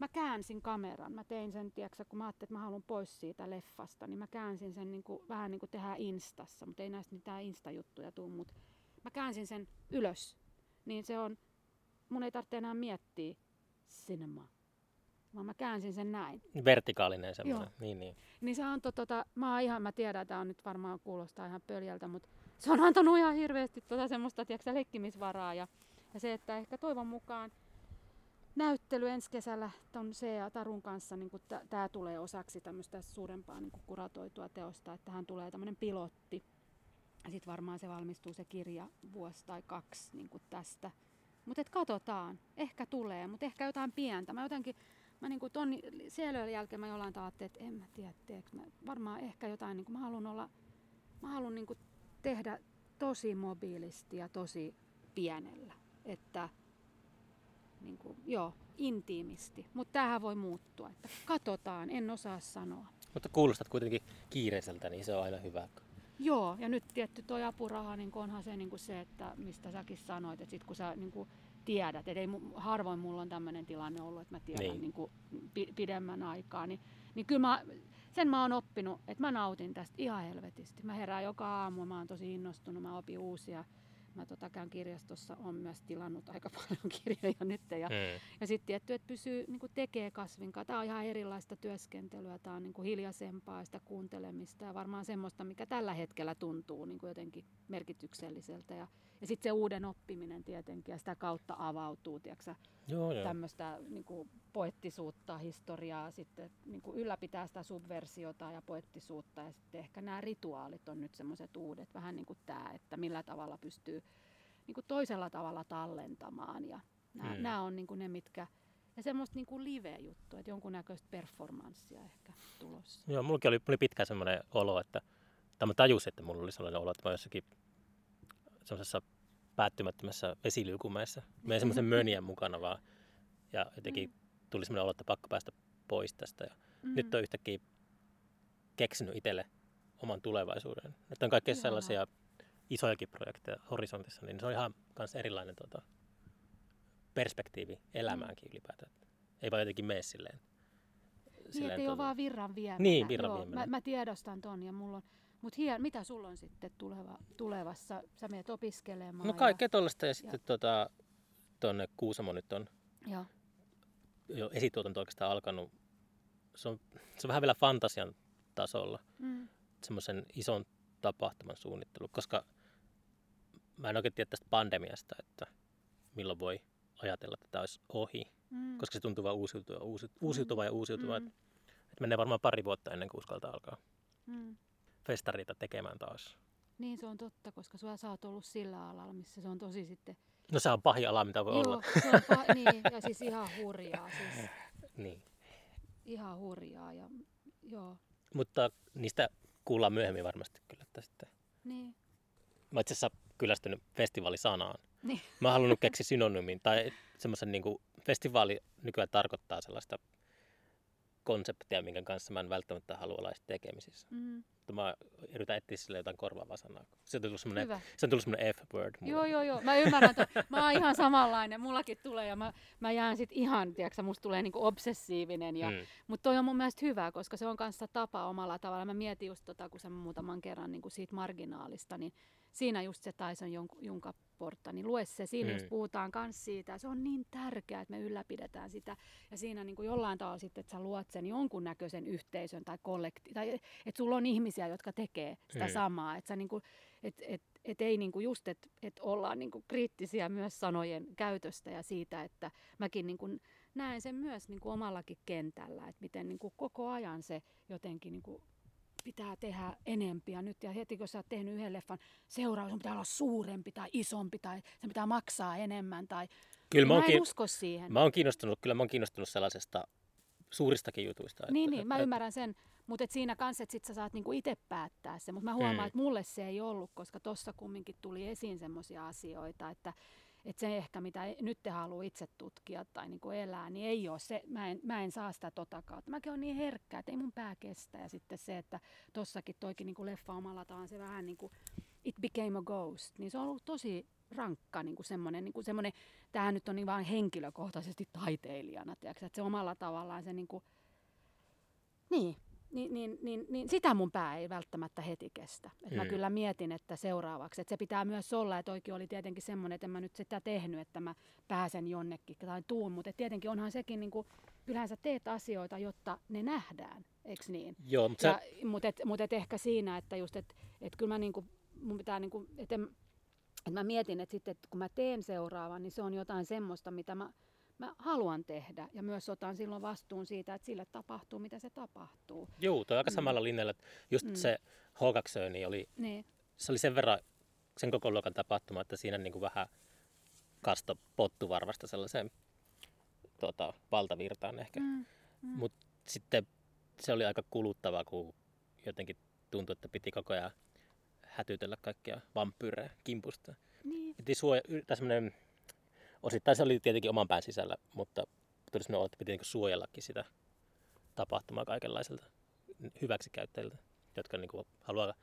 mä käänsin kameran, mä tein sen, tiiäksä, kun mä ajattelin, että mä haluan pois siitä leffasta, niin mä käänsin sen niin kuin, vähän niin kuin tehdään Instassa, mutta ei näistä mitään Insta-juttuja tule, mutta mä käänsin sen ylös, niin se on, mun ei tarvitse enää miettiä cinema, vaan mä käänsin sen näin. Vertikaalinen semmoinen. Niin, niin. Niin se antoi tota, mä oon ihan, mä tiedän, että on nyt varmaan kuulostaa ihan pöljältä, mutta se on antanut ihan hirveästi tota semmoista, tiedätkö, leikkimisvaraa ja, ja se, että ehkä toivon mukaan näyttely ensi kesällä ton C.A. Tarun kanssa, niin tämä tulee osaksi tämmöistä suurempaa niin kuratoitua teosta, että tähän tulee tämmöinen pilotti. Ja sitten varmaan se valmistuu se kirja vuosi tai kaksi niin tästä. Mutta katsotaan, ehkä tulee, mutta ehkä jotain pientä. Mä jotenkin, mä niinku ton sielöiden jälkeen mä jollain tavalla että en mä tiedä, teekö mä, varmaan ehkä jotain, niinku mä haluan olla, mä haluan niinku tehdä tosi mobiilisti ja tosi pienellä, että niinku, joo, intiimisti, mutta tämähän voi muuttua, että katsotaan, en osaa sanoa. Mutta kuulostat kuitenkin kiireiseltä, niin se on aina hyvä. Joo, ja nyt tietty tuo apuraha, niin onhan se, niin kuin se, että mistä säkin sanoit, että sit kun sä niin kuin tiedät, että ei, harvoin mulla on tämmöinen tilanne ollut, että mä tiedän Niin. niin. Niin kuin pi- pidemmän aikaa, niin, niin kyllä mä, sen mä oon oppinut, että mä nautin tästä ihan helvetisti. Mä herään joka aamu, mä oon tosi innostunut, mä opin uusia. Mä tota, käyn kirjastossa, on myös tilannut aika paljon kirjoja nyt. Ja, Mm. ja sitten tietty, että pysyy, niin kuin tekee kasvin kanssa. Tämä on ihan erilaista työskentelyä, tämä on niin kuin hiljaisempaa sitä kuuntelemista ja varmaan semmoista, mikä tällä hetkellä tuntuu niin kuin jotenkin merkitykselliseltä. Ja, ja sitten se uuden oppiminen tietenkin ja sitä kautta avautuu, tiedätkö, Joo, joo. tämmöistä niin kuin poettisuutta, historiaa, sitten niin kuin ylläpitää sitä subversiota ja poettisuutta ja sitten ehkä nämä rituaalit on nyt semmoiset uudet, vähän niin kuin tämä, että millä tavalla pystyy niin kuin toisella tavalla tallentamaan ja nämä, Mm. nämä on niin kuin ne, mitkä ja semmoista niin kuin live-juttua, että jonkunnäköistä performanssia ehkä tulossa. Joo, mullakin oli, oli pitkään semmoinen olo, että, tai mä tajusin, että mulla oli sellainen olo, että mä jossakin semmoisessa päättymättömässä vesiliukumäessä. Mä en semmoisen mönjän mukana vaan. Ja jotenkin tuli semmoinen olo, että pakko päästä pois tästä. Ja Mm. Nyt on yhtäkkiä keksinyt itselle oman tulevaisuuden. Että on kaikkea sellaisia isojakin projekteja horisontissa, niin se on ihan kans erilainen tota, perspektiivi elämäänkin Mm. ylipäätään. Ei vaan jotenkin mene silleen. Niin, ettei ole vaan virran viemänä. Niin, virran Joo, viemänä. Mä, mä tiedostan ton ja mulla on, mut hien, mitä sulla on sitten tuleva, tulevassa? Sä menet opiskelemaan. No kaikkea tollaista ja sitten tota, tuonne Kuusamo nyt on Ja, ja, jo esituotanto oikeastaan alkanut. Se on, se on vähän vielä fantasian tasolla, mm, semmoisen ison tapahtuman suunnittelu, koska mä en oikein tiedä tästä pandemiasta, että milloin voi ajatella, että tämä olisi ohi, mm, koska se tuntuu vaan uusiutuva, uusi, uusiutuva ja uusiutuva. mm, Mm. Että menee varmaan pari vuotta ennen kuin uskaltaa alkaa mm. Festareita tekemään taas. Niin se on totta, koska sua, sä oot ollut sillä alalla, missä se on tosi sitten... No se on pahin ala, mitä voi Joo, olla. se on niin, ja siis ihan hurjaa, siis Niin. ihan hurjaa ja joo, Mutta niistä kuullaan myöhemmin varmasti kyllä. Että sitten. niin, Mä itse asiassa kyllästynyt festivaalisanaan. niin. Mä oon halunnut keksiä synonyymin, tai semmoisen niin festivaali nykyään tarkoittaa sellaista konseptia, minkä kanssa mä en välttämättä halua olla tekemisissä. Mm, Mutta mä yritän etsiä sille jotain korvaavaa sanaa. Se on tullut semmoinen, hyvä. se on tullut semmoinen F-word. mulle. Joo, joo, joo. Mä ymmärrän, että mä oon ihan samanlainen. Mullakin tulee ja mä, mä jään sit ihan, tiedätkö, musta tulee niinku obsessiivinen. Ja, Mm. Mutta toi on mun mielestä hyvä, koska se on kanssa tapa omalla tavalla. Mä mietin just tota, kun sä muutaman kerran niin siitä marginaalista, niin siinä just se Tyson Junkaportta, niin lue se. Siinä Mm. just puhutaan kans siitä. Se on niin tärkeää, että me ylläpidetään sitä. Ja siinä niin kuin jollain tavalla sitten, että sä luot sen jonkunnäköisen yhteisön tai kollekti, tai että sulla on ihmisiä, jotka tekee sitä Mm. samaa. Että niin et, et, et ei niinku just, että et ollaan niinku kriittisiä myös sanojen käytöstä ja siitä, että mäkin niinku näen sen myös niinku omallakin kentällä, että miten niinku koko ajan se jotenkin niinku pitää tehdä enempiä nyt. Ja heti kun sä oot tehnyt yhden leffan, seuraava sun pitää olla suurempi tai isompi tai sen pitää maksaa enemmän. Tai... Kyllä mä, mä en kiin... usko siihen. mä oon kiinnostunut, kyllä mä oon kiinnostunut sellaisesta suuristakin jutuista. että- Niin, niin, mä että- ymmärrän sen, mutta siinä kanssa, että sit sä saat niinku itse päättää sen. Mutta mä huomaan, Mm. että mulle se ei ollut, koska tuossa kumminkin tuli esiin semmoisia asioita, että et se ehkä, mitä e- nyt te haluaa itse tutkia tai niinku elää, niin ei ole se, mä en, mä en saa sitä tota kautta. Mäkin on niin herkkä, että ei mun pää kestä. Ja sitten se, että tossakin toikin niinku leffa omalla tavallaan se vähän niin kuin It Became a Ghost, niin se on ollut tosi rankka niin kuin semmoinen, niin kuin semmoinen, tämähän nyt on niin vaan henkilökohtaisesti taiteilijana, tiedätkö, että se omalla tavallaan se niin kuin, niin, niin, niin, niin, niin sitä mun pää ei välttämättä heti kestä. Et mä Mm. kyllä mietin, että seuraavaksi, että se pitää myös olla, että oikein oli tietenkin semmoinen, että en mä nyt sitä tehnyt, että mä pääsen jonnekin tai tuun, mutta tietenkin onhan sekin, niin kuin, kyllähän sä teet asioita, jotta ne nähdään, eikö niin? Joo, mutta se, mutta et, mut et ehkä siinä, että just, että et kyllä mä niinku, mun pitää niinku, että et mä mietin, että sitten, että kun mä teen seuraavan, niin se on jotain semmoista, mitä mä, mä haluan tehdä. Ja myös otan silloin vastuun siitä, että sille tapahtuu, mitä se tapahtuu. Juu, toi aika Mm. samalla linjalla. että Just Mm. se H2 niin oli, Niin, se oli sen verran sen koko luokan tapahtuma, että siinä niin kuin vähän kasto pottuvarvasta sellaiseen tota, valtavirtaan ehkä. mm, mm. Mutta sitten se oli aika kuluttava, kun jotenkin tuntui, että piti koko ajan hätytellä kaikkia vampyyrejä kimpusta. niin, Piti suoja, tai semmoinen, osittain se oli tietenkin oman pään sisällä, mutta tuli semmoinen olo, että piti niinku suojellakin sitä tapahtumaa kaikenlaisilta hyväksikäyttäjiltä, jotka niinku haluaa,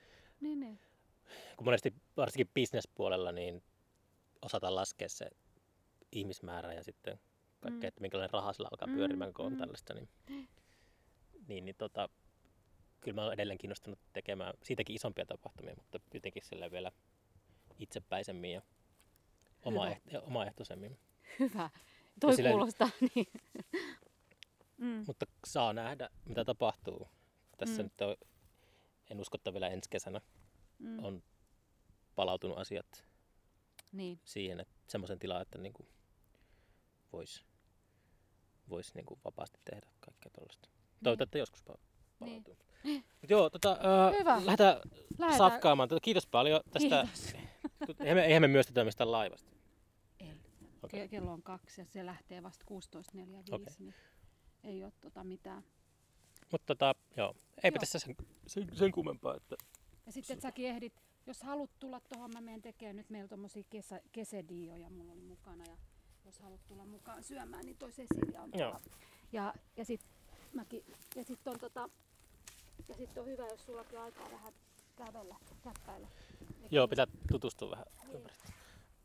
niin, niin. kun monesti varsinkin bisnespuolella, niin osataan laskea se ihmismäärä ja sitten kaikkea, Mm. että minkälainen raha sillä alkaa Mm, pyörimään, kun on mm. tällaista. Niin, niin, niin tota, kyllä mä olen edelleen kiinnostunut tekemään siitäkin isompia tapahtumia, mutta jotenkin sillä vielä itsepäisemmin ja oma, Hyvä. ja omaehtoisemmin. Hyvä. Toi sillä- kuulostaa niin. mm. Mutta saa nähdä, mitä tapahtuu. Tässä Mm. nyt on, en usko, että vielä ensi kesänä Mm. on palautunut asiat Niin. siihen, että semmoisen tilaan, että niin voisi vois niin vapaasti tehdä kaikkea tuollaista. Toivotaan, että joskus pa- palautuu. Mut joo, tota, äh, Hyvä. lähdetään Lähdetään. safkaamaan. Tota, Kiitos paljon tästä. Kiitos. Eihän me, eihän me myöstetä mistään laivasta. Ei. Ke- Kello on kaksi ja se lähtee vasta 16.45, Okei. niin ei ole tota mitään. Mutta tota, joo, eipä Joo. tässä sen, sen, sen kummempaa. Että... Ja sitten että säkin ehdit, jos haluat tulla tuohon, mä menen tekemään nyt meillä tommosia kesä, kesedioja mulla oli mukana ja jos haluat tulla mukaan syömään, niin toi Cecilia on Joo. Ja, ja sit mäki. Ja sitten on, tota, ja sit on hyvä, jos sullakin on aikaa vähän kävellä, käppäillä. Joo, pitää tutustua vähän ympäristöön.